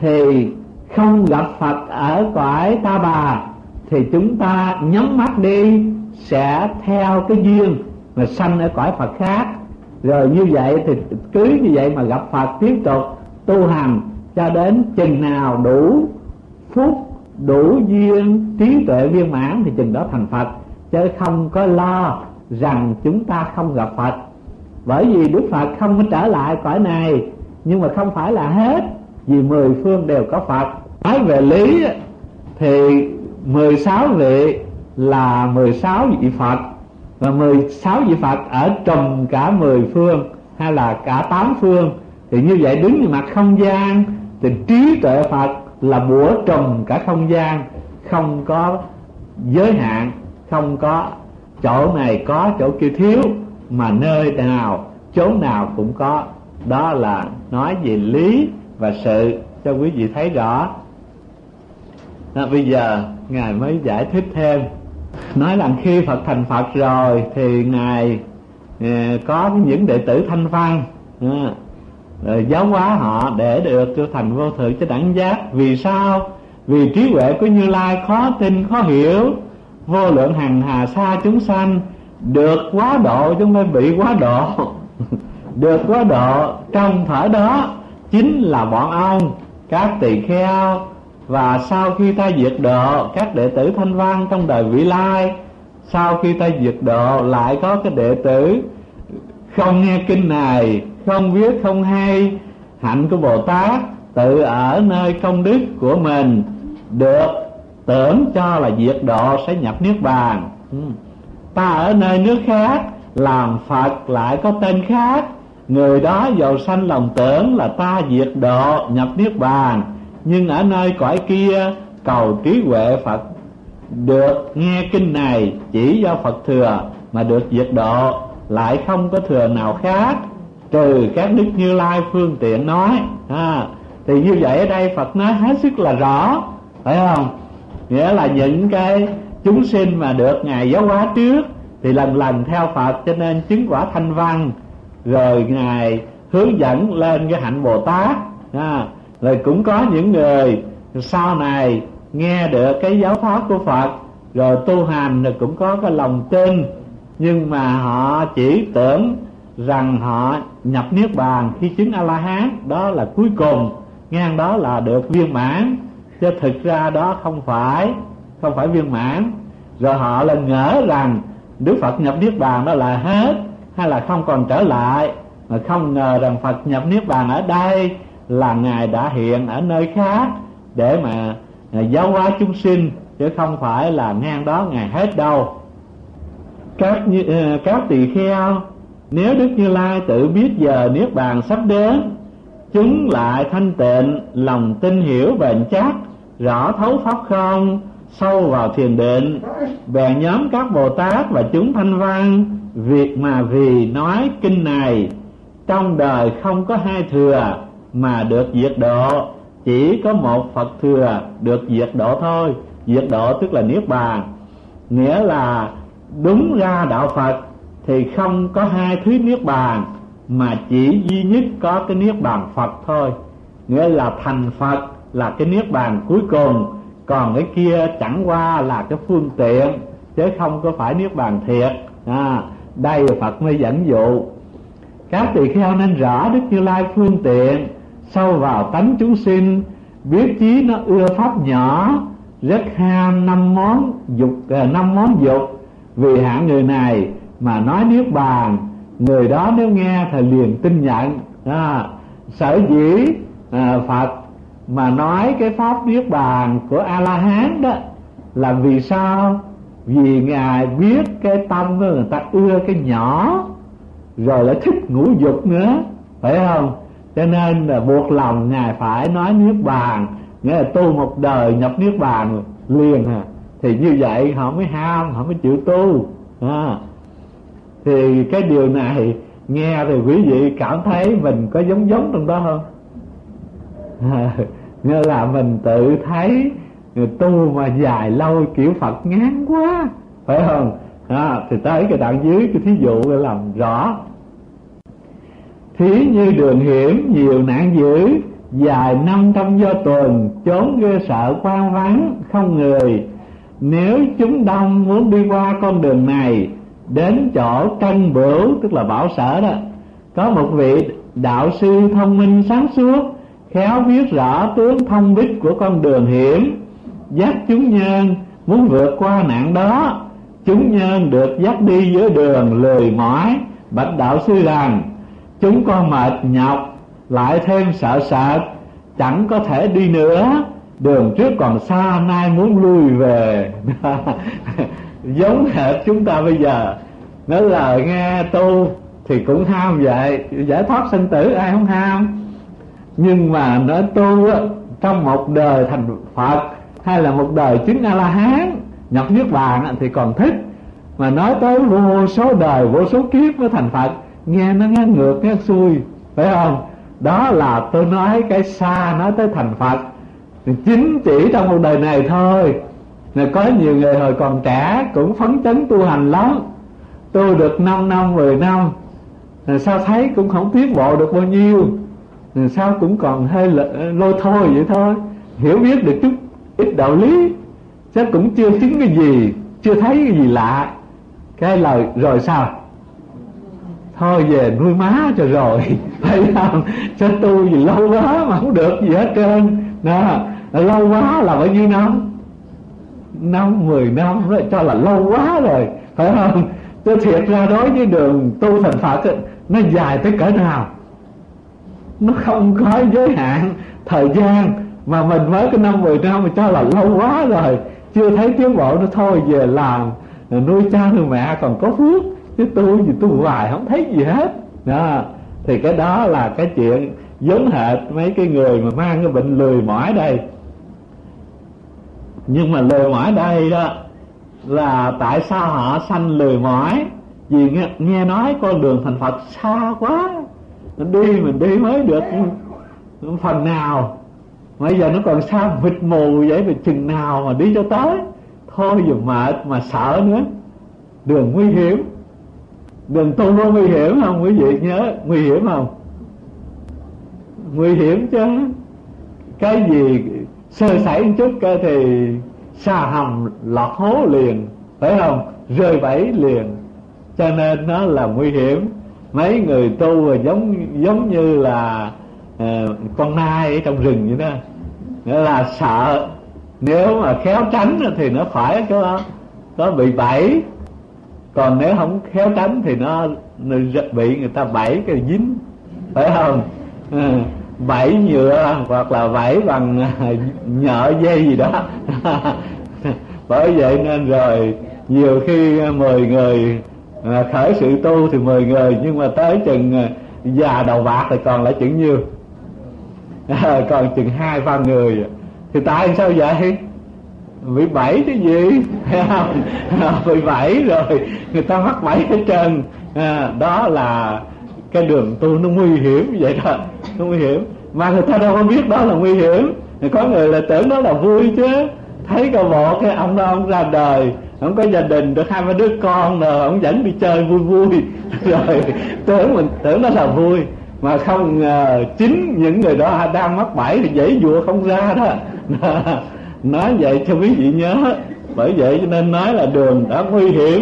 thì không gặp phật ở cõi ta bà thì chúng ta nhắm mắt đi sẽ theo cái duyên mà sanh ở cõi phật khác. Rồi như vậy thì cứ như vậy mà gặp phật tiếp tục tu hành cho đến chừng nào đủ phúc, đủ duyên, trí tuệ viên mãn thì chừng đó thành phật. Chứ không có lo rằng chúng ta không gặp phật. Bởi vì đức phật không có trở lại cõi này, nhưng mà không phải là hết, vì mười phương đều có phật. Nói về lý thì mười sáu vị là mười sáu vị phật. Và mười sáu vị phật ở trùm cả mười phương hay là cả tám phương. Thì như vậy đứng về mặt không gian thì trí tuệ phật là bủa trùm cả không gian. Không có giới hạn không có chỗ này có chỗ kia thiếu mà nơi nào chốn nào cũng có. Đó là nói về lý và sự cho quý vị thấy rõ. Đó, bây giờ ngài mới giải thích thêm. Nói rằng khi phật thành phật rồi thì ngài ờ, có những đệ tử thanh văn ờ, rồi giáo hóa họ để được trở thành vô thượng cho đẳng giác. Vì sao? Vì trí huệ của như lai khó tin, khó hiểu. Vô lượng hằng hà xa chúng sanh, được quá độ chúng mới bị quá độ. Được quá độ trong thở đó chính là bọn ông, các tỳ kheo và sau khi ta diệt độ, các đệ tử thanh văn trong đời vị lai, sau khi ta diệt độ lại có cái đệ tử không nghe kinh này, không biết không hay, hạnh của bồ tát tự ở nơi công đức của mình, được tưởng cho là diệt độ sẽ nhập niết bàn. Ừ. Ta ở nơi nước khác, làm phật lại có tên khác. Người đó giàu sanh lòng tưởng là ta diệt độ, nhập niết bàn nhưng ở nơi cõi kia cầu trí huệ phật được nghe kinh này chỉ do phật thừa mà được diệt độ lại không có thừa nào khác trừ các đức như lai phương tiện nói. À, thì như vậy ở đây phật nói hết sức là rõ phải không? Nghĩa là những cái chúng sinh mà được ngài giáo hóa trước thì lần lần theo phật cho nên chứng quả thanh văn rồi ngài hướng dẫn lên cái hạnh bồ tát. À, rồi cũng có những người sau này nghe được cái giáo pháp của phật, rồi tu hành rồi cũng có cái lòng tin. Nhưng mà họ chỉ tưởng rằng họ nhập niết bàn khi chứng a la hán đó là cuối cùng. Ngang đó là được viên mãn. Chứ thực ra đó không phải không phải viên mãn. Rồi họ là ngỡ rằng đức phật nhập niết bàn đó là hết, hay là không còn trở lại. Mà không ngờ rằng phật nhập niết bàn ở đây là ngài đã hiện ở nơi khác để mà à, giáo hóa chúng sinh chứ không phải là ngang đó ngài hết đâu. Các như, à, các tỳ kheo nếu đức như lai tự biết giờ niết bàn sắp đến chúng lại thanh tịnh lòng tin hiểu bền chắc rõ thấu pháp không sâu vào thiền định về nhóm các bồ tát và chúng thanh văn việc mà vì nói kinh này trong đời không có hai thừa mà được diệt độ. Chỉ có một phật thừa được diệt độ thôi. Diệt độ tức là niết bàn. Nghĩa là đúng ra đạo phật thì không có hai thứ niết bàn mà chỉ duy nhất có cái niết bàn phật thôi. Nghĩa là thành phật là cái niết bàn cuối cùng còn cái kia chẳng qua là cái phương tiện chứ không có phải niết bàn thiệt. À, đây phật mới dẫn dụ. Các tỳ kheo nên rõ đức như lai phương tiện sâu vào tánh chúng sinh biết chí nó ưa pháp nhỏ rất ham năm món dục à, năm món dục. Vì hạng người này mà nói niết bàn người đó nếu nghe thì liền tin nhận. À, sở dĩ à, phật mà nói cái pháp niết bàn của a la hán đó là vì sao? Vì ngài biết cái tâm người ta ưa cái nhỏ rồi lại thích ngũ dục nữa phải không? Cho nên là buộc lòng ngài phải nói niết bàn. Nghĩa là tu một đời nhập niết bàn liền à. Thì như vậy họ mới ham họ mới chịu tu à. thì cái điều này nghe thì quý vị cảm thấy mình có giống giống trong đó không? À, như là mình tự thấy người tu mà dài lâu kiểu phật ngán quá phải không? À, thì tới cái đoạn dưới cái thí dụ làm rõ thí như đường hiểm nhiều nạn dữ, dài năm trăm do tuần chốn ghê sợ quan vắng, không người. Nếu chúng đông muốn đi qua con đường này, đến chỗ cân bửu, tức là bảo sở đó, có một vị đạo sư thông minh sáng suốt, khéo biết rõ tướng thông bích của con đường hiểm, dắt chúng nhân muốn vượt qua nạn đó. Chúng nhân được dắt đi giữa đường lười mỏi, bạch đạo sư rằng chúng con mệt nhọc lại thêm sợ sệt chẳng có thể đi nữa. Đường trước còn xa nay muốn lui về. Giống hệt chúng ta bây giờ. Nói là nghe tu thì cũng ham vậy. Giải thoát sinh tử ai không ham? Nhưng mà nói tu á, trong một đời thành phật hay là một đời chứng a la hán nhập niết bàn thì còn thích. Mà nói tới vô số đời vô số kiếp mới thành phật nghe nó nghe ngược, nghe xuôi. Phải không? Đó là tôi nói cái xa nói tới thành phật. Chính chỉ trong một đời này thôi. Là có nhiều người hồi còn trẻ cũng phấn chấn tu hành lắm. Tu được 5 năm 10 năm. Rồi sao thấy cũng không tiến bộ được bao nhiêu. Rồi sao cũng còn hơi lôi thôi vậy thôi. Hiểu biết được chút ít đạo lý chắc cũng chưa chứng cái gì, chưa thấy cái gì lạ. Cái lời, rồi sao? Thôi về nuôi má cho rồi. Phải không? Cho tu gì lâu quá mà không được gì hết trơn. Đó lâu quá là bao nhiêu năm? Năm mười năm rồi cho là lâu quá rồi. Phải không? Tôi thiệt ra đối với đường tu thành phật ấy, nó dài tới cỡ nào? Nó không có giới hạn thời gian mà mình mới cái năm mười năm mà cho là lâu quá rồi. Chưa thấy tiến bộ nó thôi về làm. Nuôi cha nuôi mẹ còn có phước chứ tôi gì tôi hoài không thấy gì hết. Đó. Thì cái đó là cái chuyện giống hệt mấy cái người mà mang cái bệnh lười mỏi đây. Nhưng mà lười mỏi đây đó là tại sao họ sanh lười mỏi? Vì nghe, nghe nói con đường thành phật xa quá. Mình đi mình đi mới được phần nào. Bây giờ nó còn xa vịt mù vậy mà chừng nào mà đi cho tới. Thôi dù mệt mà sợ nữa. Đường nguy hiểm đường tu có nguy hiểm không quý vị nhớ nguy hiểm không? Nguy hiểm chứ. Cái gì sơ sẩy một chút cơ thì xa hầm lọt hố liền phải không? Rơi bẫy liền. Cho nên nó là nguy hiểm. Mấy người tu giống giống như là uh, con nai ở trong rừng vậy đó. Nghĩa là sợ. Nếu mà khéo tránh thì nó phải có nó bị bẫy còn nếu không khéo tránh thì nó, nó bị người ta bẫy cái dính phải không? Ừ, bẫy nhựa hoặc là bẫy bằng à, nhợ dây gì đó. Bởi vậy nên rồi nhiều khi mười người à, khởi sự tu thì mười người nhưng mà tới chừng à, già đầu bạc thì còn lại chừng nhiêu? Còn chừng hai ba người. Thì tại sao vậy? Bị bảy cái gì? Không bị rồi. Người ta mắc bảy hết trơn. À, đó là cái đường tu nó nguy hiểm vậy đó. Nó nguy hiểm. Mà người ta đâu có biết đó là nguy hiểm. Có người là tưởng đó là vui chứ. Thấy cái bộ cái ông đó ông ra đời ông có gia đình được hai ba đứa con rồi ông dẫn đi chơi vui vui. Rồi tưởng mình tưởng đó là vui. Mà không ngờ chính những người đó đang mắc bẫy thì dễ dụa không ra đó. nói vậy cho quý vị nhớ. Bởi vậy cho nên nói là đường đã nguy hiểm.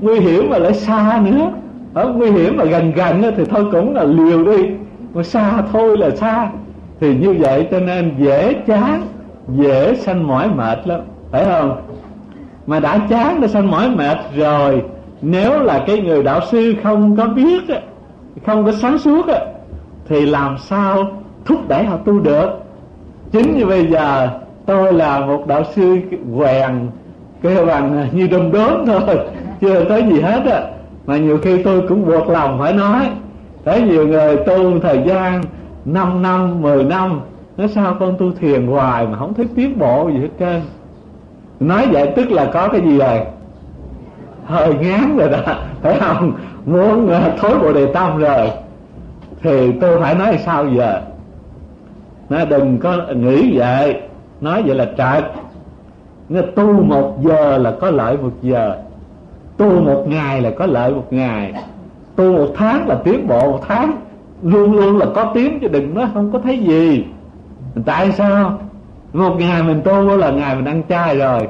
Nguy hiểm mà lại xa nữa. Ở nguy hiểm mà gần gần thì thôi cũng là liều đi. Mà xa thôi là xa. Thì như vậy cho nên dễ chán, dễ sanh mỏi mệt lắm. Phải không? Mà đã chán đã sanh mỏi mệt rồi, nếu là cái người đạo sư không có biết không có sáng suốt thì làm sao thúc đẩy họ tu được? Chính như bây giờ tôi là một đạo sư quèn, kêu bằng như đom đóm thôi, chưa tới gì hết á. Mà nhiều khi tôi cũng buộc lòng phải nói thấy nhiều người tu thời gian 5 năm 10 năm, nói sao con tu thiền hoài mà không thấy tiến bộ gì hết trơn? Nói vậy tức là có cái gì rồi hơi ngán rồi đó, phải không? Muốn ờ, thối bộ đề tâm rồi. Thì tôi phải nói sao giờ? Nó đừng có nghĩ vậy nói vậy là trật Nghe tu một giờ là có lợi một giờ. Tu một ngày là có lợi một ngày. Tu một tháng là tiến bộ một tháng. Luôn luôn là có tiến chứ đừng nói không có thấy gì. Tại sao? Một ngày mình tu là ngày mình ăn chay rồi.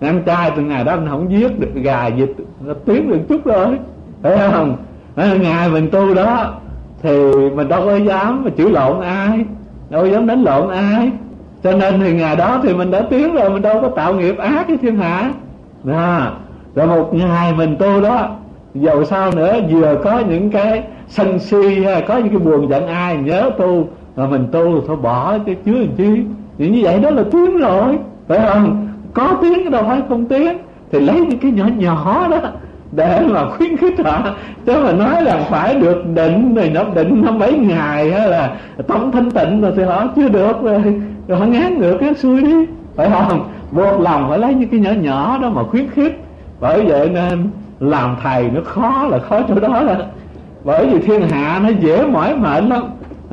Ăn chay từ ngày đó mình không giết được gà vịt. Nó tiến được chút rồi thấy không? Ngày mình tu đó, thì mình đâu có dám mà chửi lộn ai. Đâu có dám đánh lộn ai cho nên thì ngày đó thì mình đã tiến rồi mình đâu có tạo nghiệp ác với thiên hạ. À, rồi một ngày mình tu đó dầu sao nữa vừa có những cái sân si hay có những cái buồn giận ai nhớ tu rồi mình tu thôi bỏ cái chứ làm chi. Thì như vậy đó là tiến rồi phải không? Có tiếng đâu phải không tiếng thì lấy những cái nhỏ nhỏ đó để mà khuyến khích họ. Chứ mà nói là phải được định rồi nó định nó mấy ngày hay là tổng thanh tịnh rồi thì họ chưa được rồi rồi họ ngán ngược cái xuôi đi. Phải không? Buộc lòng phải lấy những cái nhỏ nhỏ đó mà khuyến khích. Bởi vậy nên làm thầy nó khó là khó chỗ đó là bởi vì thiên hạ nó dễ mỏi mệt lắm.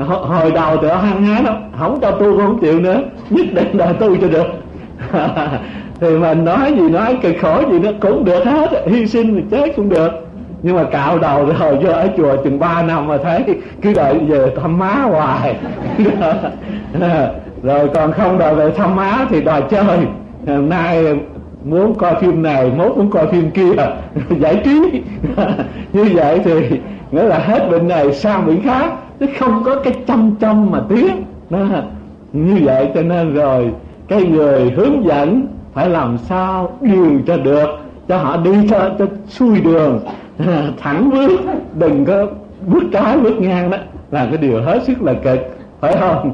Hồi đầu tựa hăng hái lắm. Không cho tu cũng không chịu nữa. Nhất định đòi tu cho được. Thì mình nói gì nói cực khổ gì nó cũng được hết. Hy sinh thì chết cũng được. Nhưng mà cạo đầu rồi vô ở chùa chừng 3 năm mà thấy cứ đợi về thăm má hoài. rồi còn không đòi về thăm má thì đòi chơi hôm nay muốn coi phim này, mốt muốn coi phim kia. Giải trí. Như vậy thì nghĩa là hết bệnh này sang bệnh khác, chứ không có cái chăm chăm mà tiến. Như vậy cho nên rồi, cái người hướng dẫn phải làm sao điều cho được, cho họ đi cho cho xuôi đường. Thẳng bước, đừng có bước trái bước ngang đó, là cái điều hết sức là cực phải không?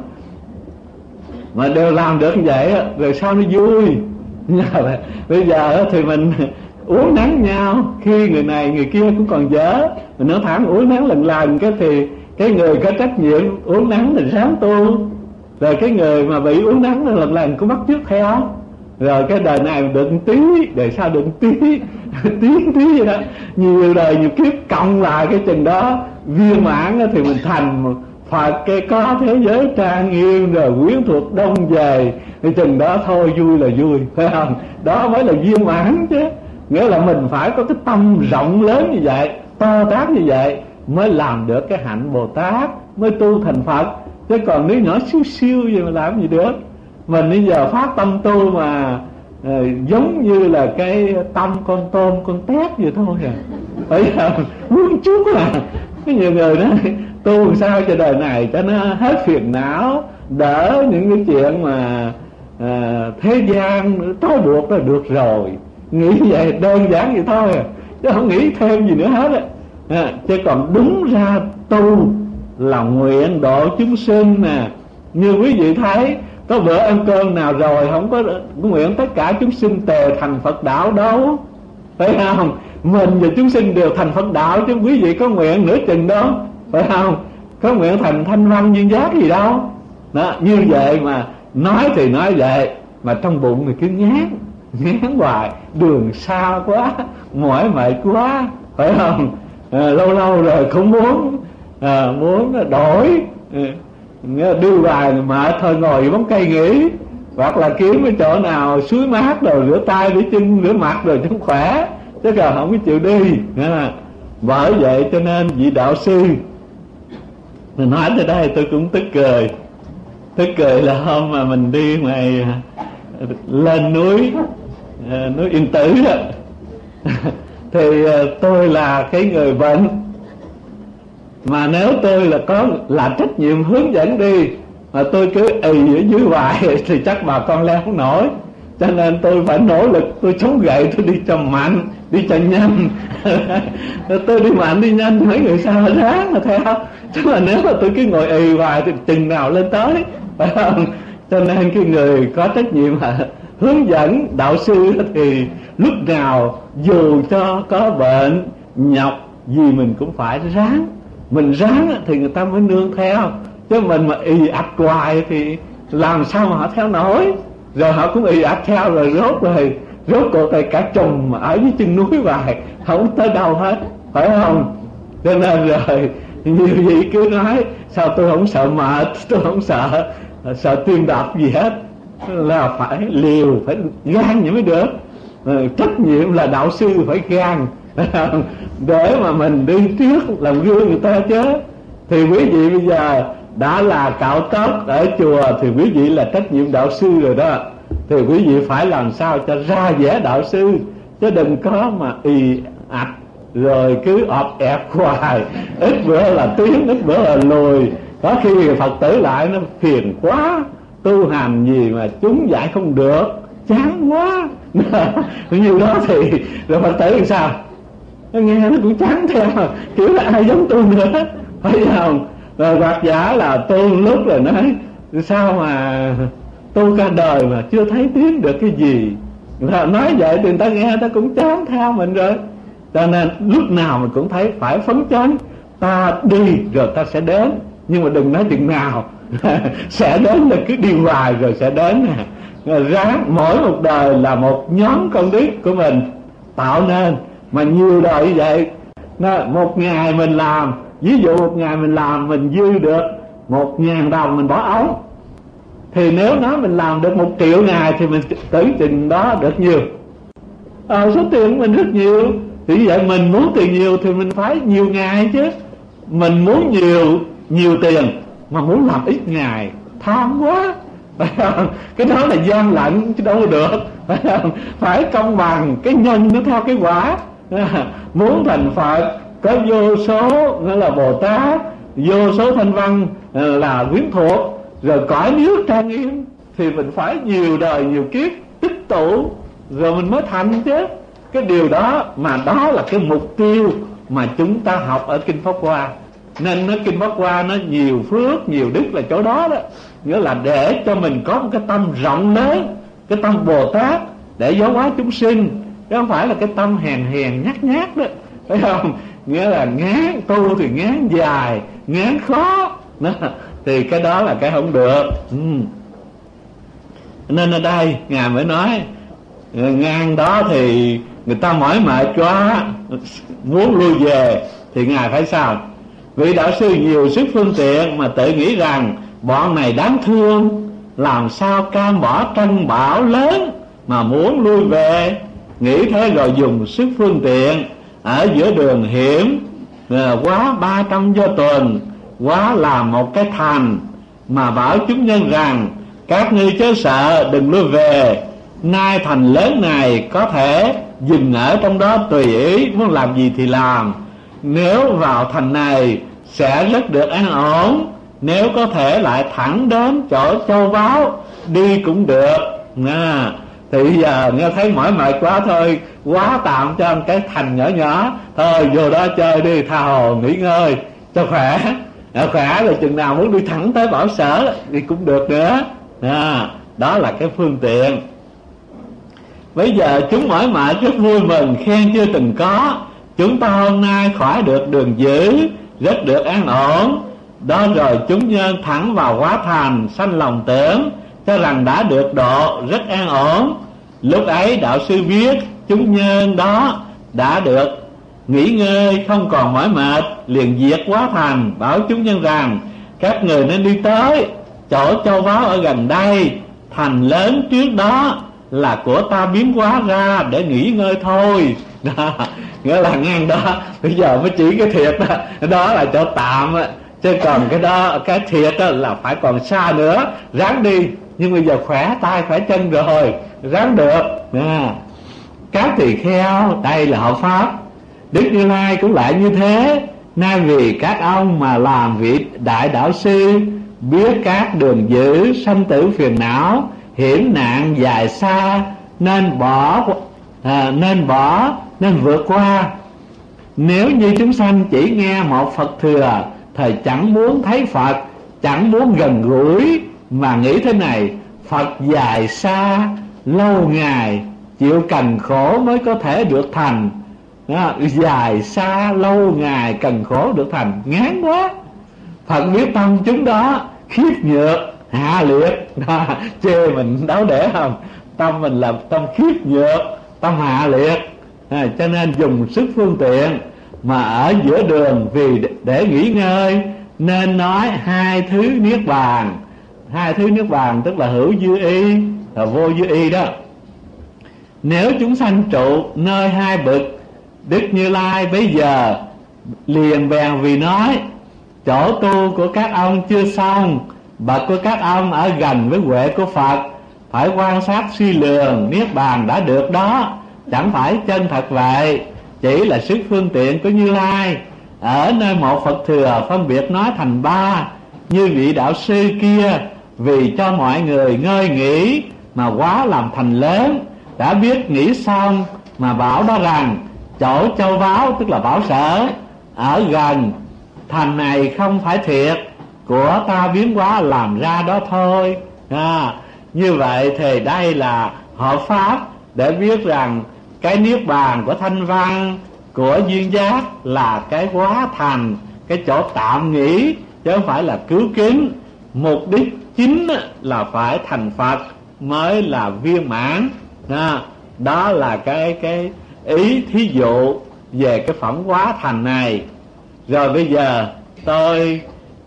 Mà đều làm được như vậy rồi sao nó vui? Bây giờ thì mình uống nắng nhau. Khi người này, người kia cũng còn dở. Mình nói thẳng uống nắng lần lần, cái thì cái người có trách nhiệm uống nắng thì sáng tu. Rồi cái người mà bị uống nắng lần lần cũng bắt chước theo. Rồi cái đời này định tí đời sau định tí? Tí tí vậy đó. Nhiều đời, nhiều kiếp cộng lại cái chừng đó. Viên mãn thì mình thành Phật cái có thế giới trang nghiêm rồi quyến thuộc đông về thì chừng đó thôi vui là vui phải không? Đó mới là viên mãn chứ. Nghĩa là mình phải có cái tâm rộng lớn như vậy to tát như vậy mới làm được cái hạnh bồ tát mới tu thành phật. Chứ còn nếu nhỏ siêu siêu gì mà làm gì được? Mình bây giờ phát tâm tu mà uh, giống như là cái tâm con tôm con tép vậy thôi à. Bây giờ muốn chút à. Có nhiều người đó tu sao cho đời này cho nó hết phiền não đỡ những cái chuyện mà à, thế gian trói buộc là được rồi. Nghĩ vậy đơn giản vậy thôi à. chứ không nghĩ thêm gì nữa hết á. À, chứ còn đúng ra tu là nguyện độ chúng sinh nè. Như quý vị thấy có bữa ăn cơm nào rồi không có nguyện tất cả chúng sinh tề thành phật đạo đâu. Phải không? Mình và chúng sinh đều thành phật đạo chứ quý vị có nguyện nửa chừng đó phải không? Có nguyện thành thanh văn duyên giác gì đâu. Đó như vậy mà nói thì nói vậy mà trong bụng thì cứ ngán ngán hoài. Đường xa quá mỏi mệt quá phải không? À, lâu lâu rồi cũng muốn à, muốn đổi. À, đưa vài mà thôi ngồi bóng cây nghỉ. Hoặc là kiếm cái chỗ nào suối mát rồi rửa tay rửa chân rửa mặt rồi cho khỏe. Chứ còn không có chịu đi. À, bởi vậy cho nên vị đạo sư mình nói tới đây tôi cũng tức cười. Tức cười là hôm mà mình đi ngoài à, lên núi à, núi yên tử đó. Thì à, tôi là cái người bệnh. Mà nếu tôi là có, là trách nhiệm hướng dẫn đi, mà tôi cứ ì ở dưới hoài thì chắc bà con leo không nổi cho nên tôi phải nỗ lực, tôi chống gậy, tôi đi cho mạnh, đi cho nhanh. Tôi đi mạnh, đi nhanh mấy người sao ráng mà theo. Chứ mà nếu mà tôi cứ ngồi ì hoài thì chừng nào lên tới, phải không? Cho nên cái người có trách nhiệm mà hướng dẫn đạo sư thì lúc nào dù cho có bệnh, nhọc gì mình cũng phải ráng. Mình ráng thì người ta mới nương theo. Chứ mình mà ì ạch hoài thì làm sao mà họ theo nổi? Rồi họ cũng ì ạch theo rồi rốt rồi rốt cuộc thì cả chồng ở dưới chân núi hoài, không tới đâu hết, phải không? Cho nên rồi, nhiều vị cứ nói, sao tôi không sợ mệt, tôi không sợ sợ tiên đạp gì hết. Là phải liều, phải gan như mới được. Ờ, trách nhiệm là đạo sư phải gan. Để mà mình đi trước làm gương người ta chứ. Thì quý vị bây giờ đã là cạo tóc ở chùa thì quý vị là trách nhiệm đạo sư rồi đó. Thì quý vị phải làm sao cho ra vẻ đạo sư? Chứ đừng có mà ì ạch, rồi cứ ọp ẹp hoài. Ít bữa là tiếng ít bữa là lùi. Có khi phật tử lại nó phiền quá, tu hành gì mà chúng giải không được. Chán quá. Như đó thì, rồi phật tử làm sao? Nó nghe nó cũng chán theo. Kiểu là ai giống tu nữa. Phải không? Rồi hoặc giả là tu lúc rồi nói, sao mà tu cả đời mà chưa thấy tiến được cái gì? Rồi nói vậy thì người ta nghe, ta cũng chán theo mình rồi. Cho nên lúc nào mình cũng thấy phải phấn chấn, ta đi rồi ta sẽ đến. Nhưng mà đừng nói chừng nào, sẽ đến là cứ đi hoài rồi sẽ đến. Nè ráng mỗi một đời là một nhóm công đức của mình tạo nên. Mà nhiều đời như vậy, nó một ngày mình làm ví dụ một ngày mình làm mình dư được một ngàn đồng mình bỏ ống. Thì nếu nói mình làm được một triệu ngày thì mình tưởng chừng đó được nhiều. À, số tiền của mình rất nhiều. Thì vậy mình muốn tiền nhiều thì mình phải nhiều ngày chứ. Mình muốn nhiều nhiều tiền mà muốn làm ít ngày. Tham quá. Cái đó là gian lận chứ đâu được. Phải công bằng. Cái nhân nó theo cái quả. Muốn thành phật có vô số, nó là bồ tát, vô số thanh văn ờ, là quyến thuộc. Rồi cõi nước trang nghiêm, thì mình phải nhiều đời, nhiều kiếp tích tụ. Rồi mình mới thành chứ. Cái điều đó mà đó là cái mục tiêu mà chúng ta học ở kinh pháp hoa. Nên nó kinh pháp hoa nó nhiều phước, nhiều đức là chỗ đó đó. Nghĩa là để cho mình có một cái tâm rộng lớn, cái tâm bồ tát để giáo hóa chúng sinh. Chứ không phải là cái tâm hèn hèn, nhát nhát đó. Phải không? Nghĩa là ngán tu thì ngán dài, ngán khó đó. thì cái đó là cái không được ừ. nên ở đây, ngài mới nói, ngang đó thì người ta mỏi mệt quá, muốn lui về, thì ngài phải sao vị đạo sư nhiều sức phương tiện mà tự nghĩ rằng, bọn này đáng thương, làm sao cam bỏ tranh bảo lớn mà muốn lui về nghĩ thế rồi dùng sức phương tiện ở giữa đường hiểm à, quá ba trăm do tuần quá là một cái thành. Mà bảo chúng nhân rằng các ngươi chớ sợ đừng lui về. Nay thành lớn này có thể dừng ở trong đó tùy ý muốn làm gì thì làm. Nếu vào thành này sẽ rất được an ổn nếu có thể lại thẳng đến chỗ châu báu đi cũng được. À, thì giờ nghe thấy mỏi mệt quá thôi quá tạm cho anh cái thành nhỏ nhỏ. Thôi vô đó chơi đi tha hồ nghỉ ngơi cho khỏe. À, khỏe rồi chừng nào muốn đi thẳng tới bảo sở thì cũng được nữa. À, đó là cái phương tiện. Bây giờ chúng mỏi mệt rất vui mừng khen chưa từng có. Chúng ta hôm nay khỏi được đường dữ, rất được an ổn. Đó rồi chúng nhân thẳng vào quá thành sanh lòng tưởng cho rằng đã được độ rất an ổn. Lúc ấy đạo sư biết chúng nhân đó đã được nghỉ ngơi không còn mỏi mệt liền diệt quá thành bảo chúng nhân rằng các người nên đi tới chỗ châu báu ở gần đây. Thành lớn trước đó là của ta biến hóa ra để nghỉ ngơi thôi. Đó, nghĩa là ngang đó. Bây giờ mới chỉ cái thiệt đó, đó là chỗ tạm chứ còn cái đó cái thiệt đó là phải còn xa nữa. Ráng đi nhưng bây giờ khỏe tay khỏe chân rồi. Ráng được. À. các tỳ kheo đây là hợp pháp. Đức như lai cũng lại như thế. Nay vì các ông mà làm vị đại đạo sư biết các đường giữ sanh tử phiền não hiểm nạn dài xa nên bỏ à, nên bỏ nên vượt qua. Nếu như chúng sanh chỉ nghe một phật thừa thời chẳng muốn thấy phật chẳng muốn gần gũi mà nghĩ thế này phật dài xa lâu ngày chịu cần khổ mới có thể được thành. Đó, dài xa lâu ngày cần khổ được thành. Ngán quá. Phật biết tâm chúng đó khiếp nhược hạ liệt. Đó, chê mình đáo để không? Tâm mình là tâm khiếp nhược tâm hạ liệt. À, cho nên dùng sức phương tiện mà ở giữa đường vì để nghỉ ngơi nên nói hai thứ niết bàn hai thứ nước bàn, tức là hữu dư y và vô dư y đó. Nếu chúng sanh trụ nơi hai bực đức như lai bây giờ liền bèn vì nói, chỗ tu của các ông chưa xong bậc của các ông ở gần với huệ của phật, phải quan sát suy lường niết bàn đã được đó. Chẳng phải chân thật vậy, chỉ là sức phương tiện của như lai. Ở nơi một phật thừa phân biệt nói thành ba, như vị đạo sư kia vì cho mọi người ngơi nghỉ mà quá làm thành lớn. Đã biết nghĩ xong mà bảo đó rằng chỗ châu báo tức là bảo sở ở gần thành này không phải thiệt. Của ta biến hóa làm ra đó thôi. À, như vậy thì đây là hợp pháp để biết rằng cái niết bàn của thanh văn của duyên giác là cái quá thành cái chỗ tạm nghỉ chứ không phải là cứu kính. Mục đích chính là phải thành phật mới là viên mãn. Đó, đó là cái cái ý thí dụ về cái phẩm quá thành này. Rồi bây giờ tôi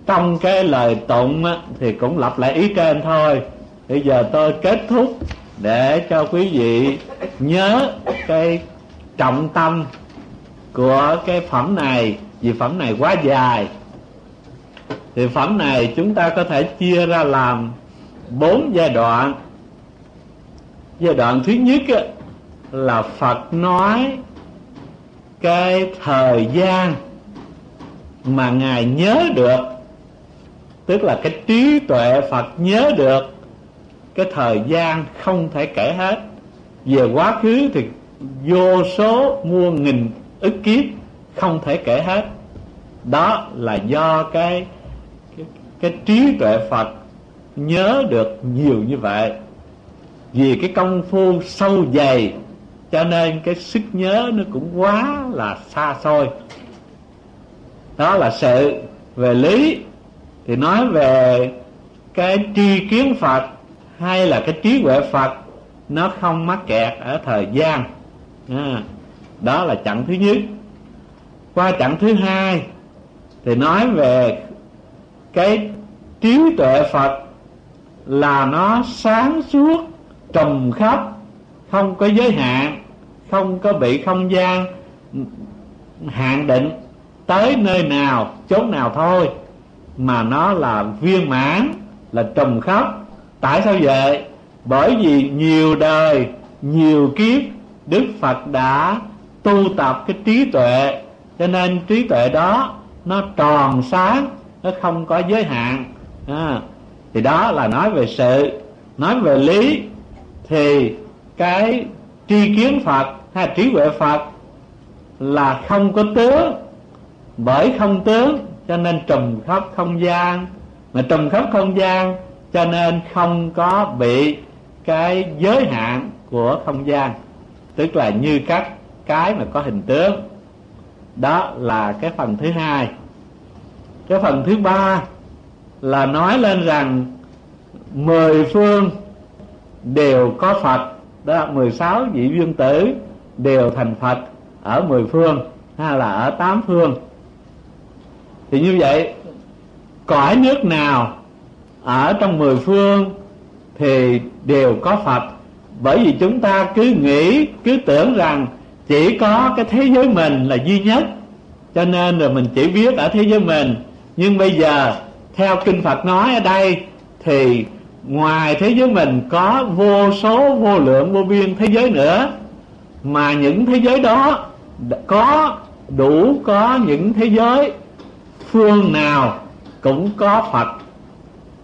trong cái lời tụng á, thì cũng lặp lại ý trên thôi. Bây giờ tôi kết thúc để cho quý vị nhớ cái trọng tâm của cái phẩm này vì phẩm này quá dài thì phẩm này chúng ta có thể chia ra làm bốn giai đoạn. Giai đoạn thứ nhất á, là phật nói cái thời gian mà ngài nhớ được tức là cái trí tuệ phật nhớ được cái thời gian không thể kể hết. Về quá khứ thì vô số mua nghìn ức kiếp không thể kể hết. Đó là do cái cái, trí tuệ phật nhớ được nhiều như vậy. Vì cái công phu sâu dày cho nên cái sức nhớ nó cũng quá là xa xôi. Đó là sự về lý. Thì nói về cái tri kiến phật hay là cái trí huệ phật nó không mắc kẹt ở thời gian. À, đó là chặng thứ nhất. Qua chặng thứ hai thì nói về cái trí tuệ phật là nó sáng suốt trùm khắp, không có giới hạn, không có bị không gian hạn định tới nơi nào, chốn nào thôi. Mà nó là viên mãn, là trùm khắp. Tại sao vậy? Bởi vì nhiều đời, nhiều kiếp, đức phật đã tu tập cái trí tuệ. Cho nên trí tuệ đó nó tròn sáng nó không có giới hạn. À, thì đó là nói về sự nói về lý thì cái tri kiến phật hay trí huệ phật là không có tướng. Bởi không tướng cho nên trùm khắp không gian. Mà trùm khắp không gian cho nên không có bị cái giới hạn của không gian. Tức là như các cái mà có hình tướng. Đó là cái phần thứ hai cái phần thứ ba là nói lên rằng mười phương đều có phật. Đó, mười sáu vị viên tử đều thành phật ở mười phương hay là ở tám phương. Thì như vậy, cõi nước nào ở trong mười phương thì đều có phật. Bởi vì chúng ta cứ nghĩ, cứ tưởng rằng chỉ có cái thế giới mình là duy nhất, cho nên rồi mình chỉ biết ở thế giới mình nhưng bây giờ theo kinh phật nói ở đây thì ngoài thế giới mình có vô số vô lượng vô biên thế giới nữa mà những thế giới đó có đủ có những thế giới phương nào cũng có phật.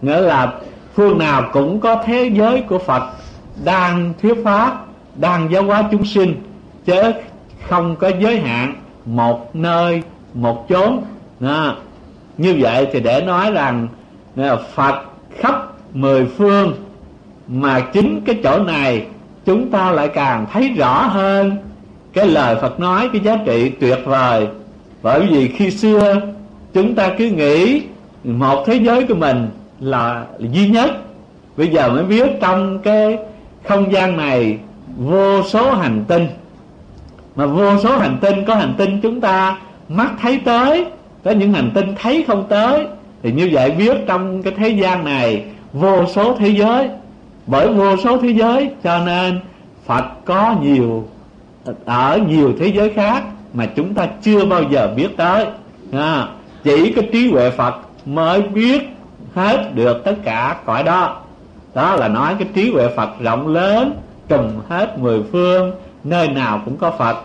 Nghĩa là phương nào cũng có thế giới của phật đang thuyết pháp đang giáo hóa chúng sinh chứ không có giới hạn một nơi một chốn. À, như vậy thì để nói rằng à, phật khắp mười phương mà chính cái chỗ này chúng ta lại càng thấy rõ hơn. Cái lời Phật nói, cái giá trị tuyệt vời. Bởi vì khi xưa chúng ta cứ nghĩ một thế giới của mình là duy nhất. Bây giờ mới biết trong cái không gian này vô số hành tinh. Mà vô số hành tinh, có hành tinh chúng ta mắt thấy tới có những hành tinh thấy không tới thì như vậy biết trong cái thế gian này vô số thế giới. Bởi vô số thế giới cho nên phật có nhiều ở nhiều thế giới khác mà chúng ta chưa bao giờ biết tới. À, chỉ cái trí huệ phật mới biết hết được tất cả cõi đó. Đó là nói cái trí huệ phật rộng lớn trùm hết mười phương nơi nào cũng có phật.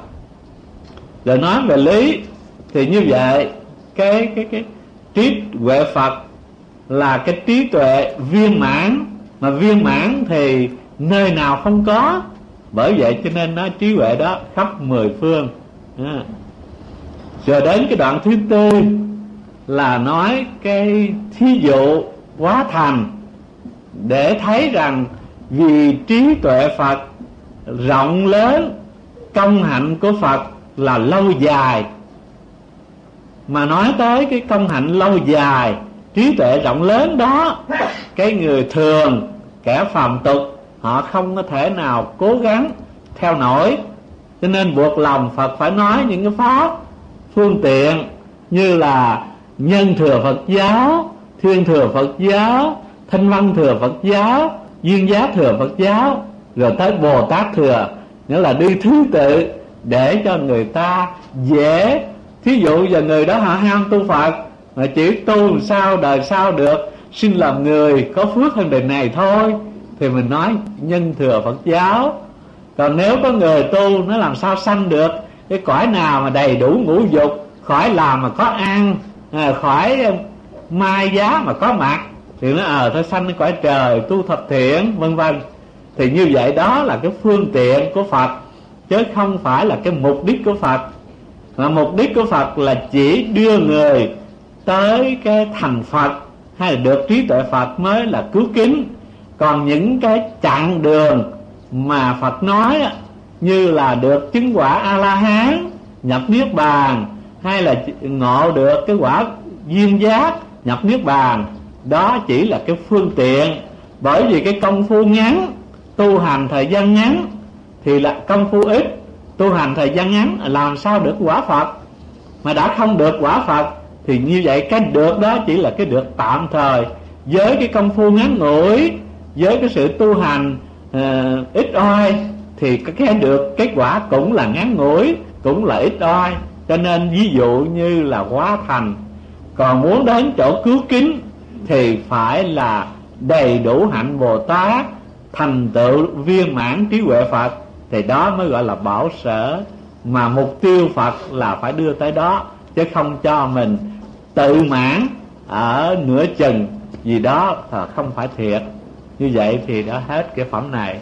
Rồi nói về lý thì như vậy cái cái cái trí huệ phật là cái trí tuệ viên mãn. Mà viên mãn thì nơi nào không có. Bởi vậy cho nên nó trí huệ đó khắp mười phương. À. rồi đến cái đoạn thứ tư là nói cái thí dụ quá thành để thấy rằng vì trí tuệ phật rộng lớn, công hạnh của phật là lâu dài mà nói tới cái công hạnh lâu dài, trí tuệ rộng lớn đó, cái người thường, kẻ phàm tục, họ không có thể nào cố gắng theo nổi. Cho nên buộc lòng phật phải nói những cái pháp phương tiện như là nhân thừa phật giáo, thiên thừa phật giáo, thanh văn thừa phật giáo, duyên giá thừa phật giáo, rồi tới bồ tát thừa. Nghĩa là đi thứ tự để cho người ta dễ thí dụ giờ người đó họ ham tu phật? Mà chỉ tu sao đời sau được. Xin làm người có phước hơn đời này thôi. Thì mình nói nhân thừa phật giáo. Còn nếu có người tu nó làm sao sanh được? Cái cõi nào mà đầy đủ ngũ dục khỏi làm mà có ăn à, khỏi à, mai giá mà có mặt thì nó ờ à, thôi sanh cái cõi trời tu thập thiện vân vân. Thì như vậy đó là cái phương tiện của phật chứ không phải là cái mục đích của phật và mục đích của phật là chỉ đưa người tới cái thành phật hay là được trí tuệ phật mới là cứu kính. Còn những cái chặng đường mà phật nói như là được chứng quả a la hán nhập niết bàn, hay là ngộ được cái quả duyên giác, nhập niết bàn, đó chỉ là cái phương tiện. Bởi vì cái công phu ngắn, tu hành thời gian ngắn, thì là công phu ít tu hành thời gian ngắn làm sao được quả phật? Mà đã không được quả phật thì như vậy cái được đó chỉ là cái được tạm thời. Với cái công phu ngắn ngủi với cái sự tu hành uh, ít oi thì cái được kết quả cũng là ngắn ngủi cũng là ít oi. Cho nên ví dụ như là quá thành còn muốn đến chỗ cứu kính thì phải là đầy đủ hạnh bồ tát thành tựu viên mãn trí huệ phật thì đó mới gọi là bảo sở. Mà mục tiêu phật là phải đưa tới đó, chứ không cho mình tự mãn ở nửa chừng. Gì đó là không phải thiệt. Như vậy thì đã hết cái phẩm này.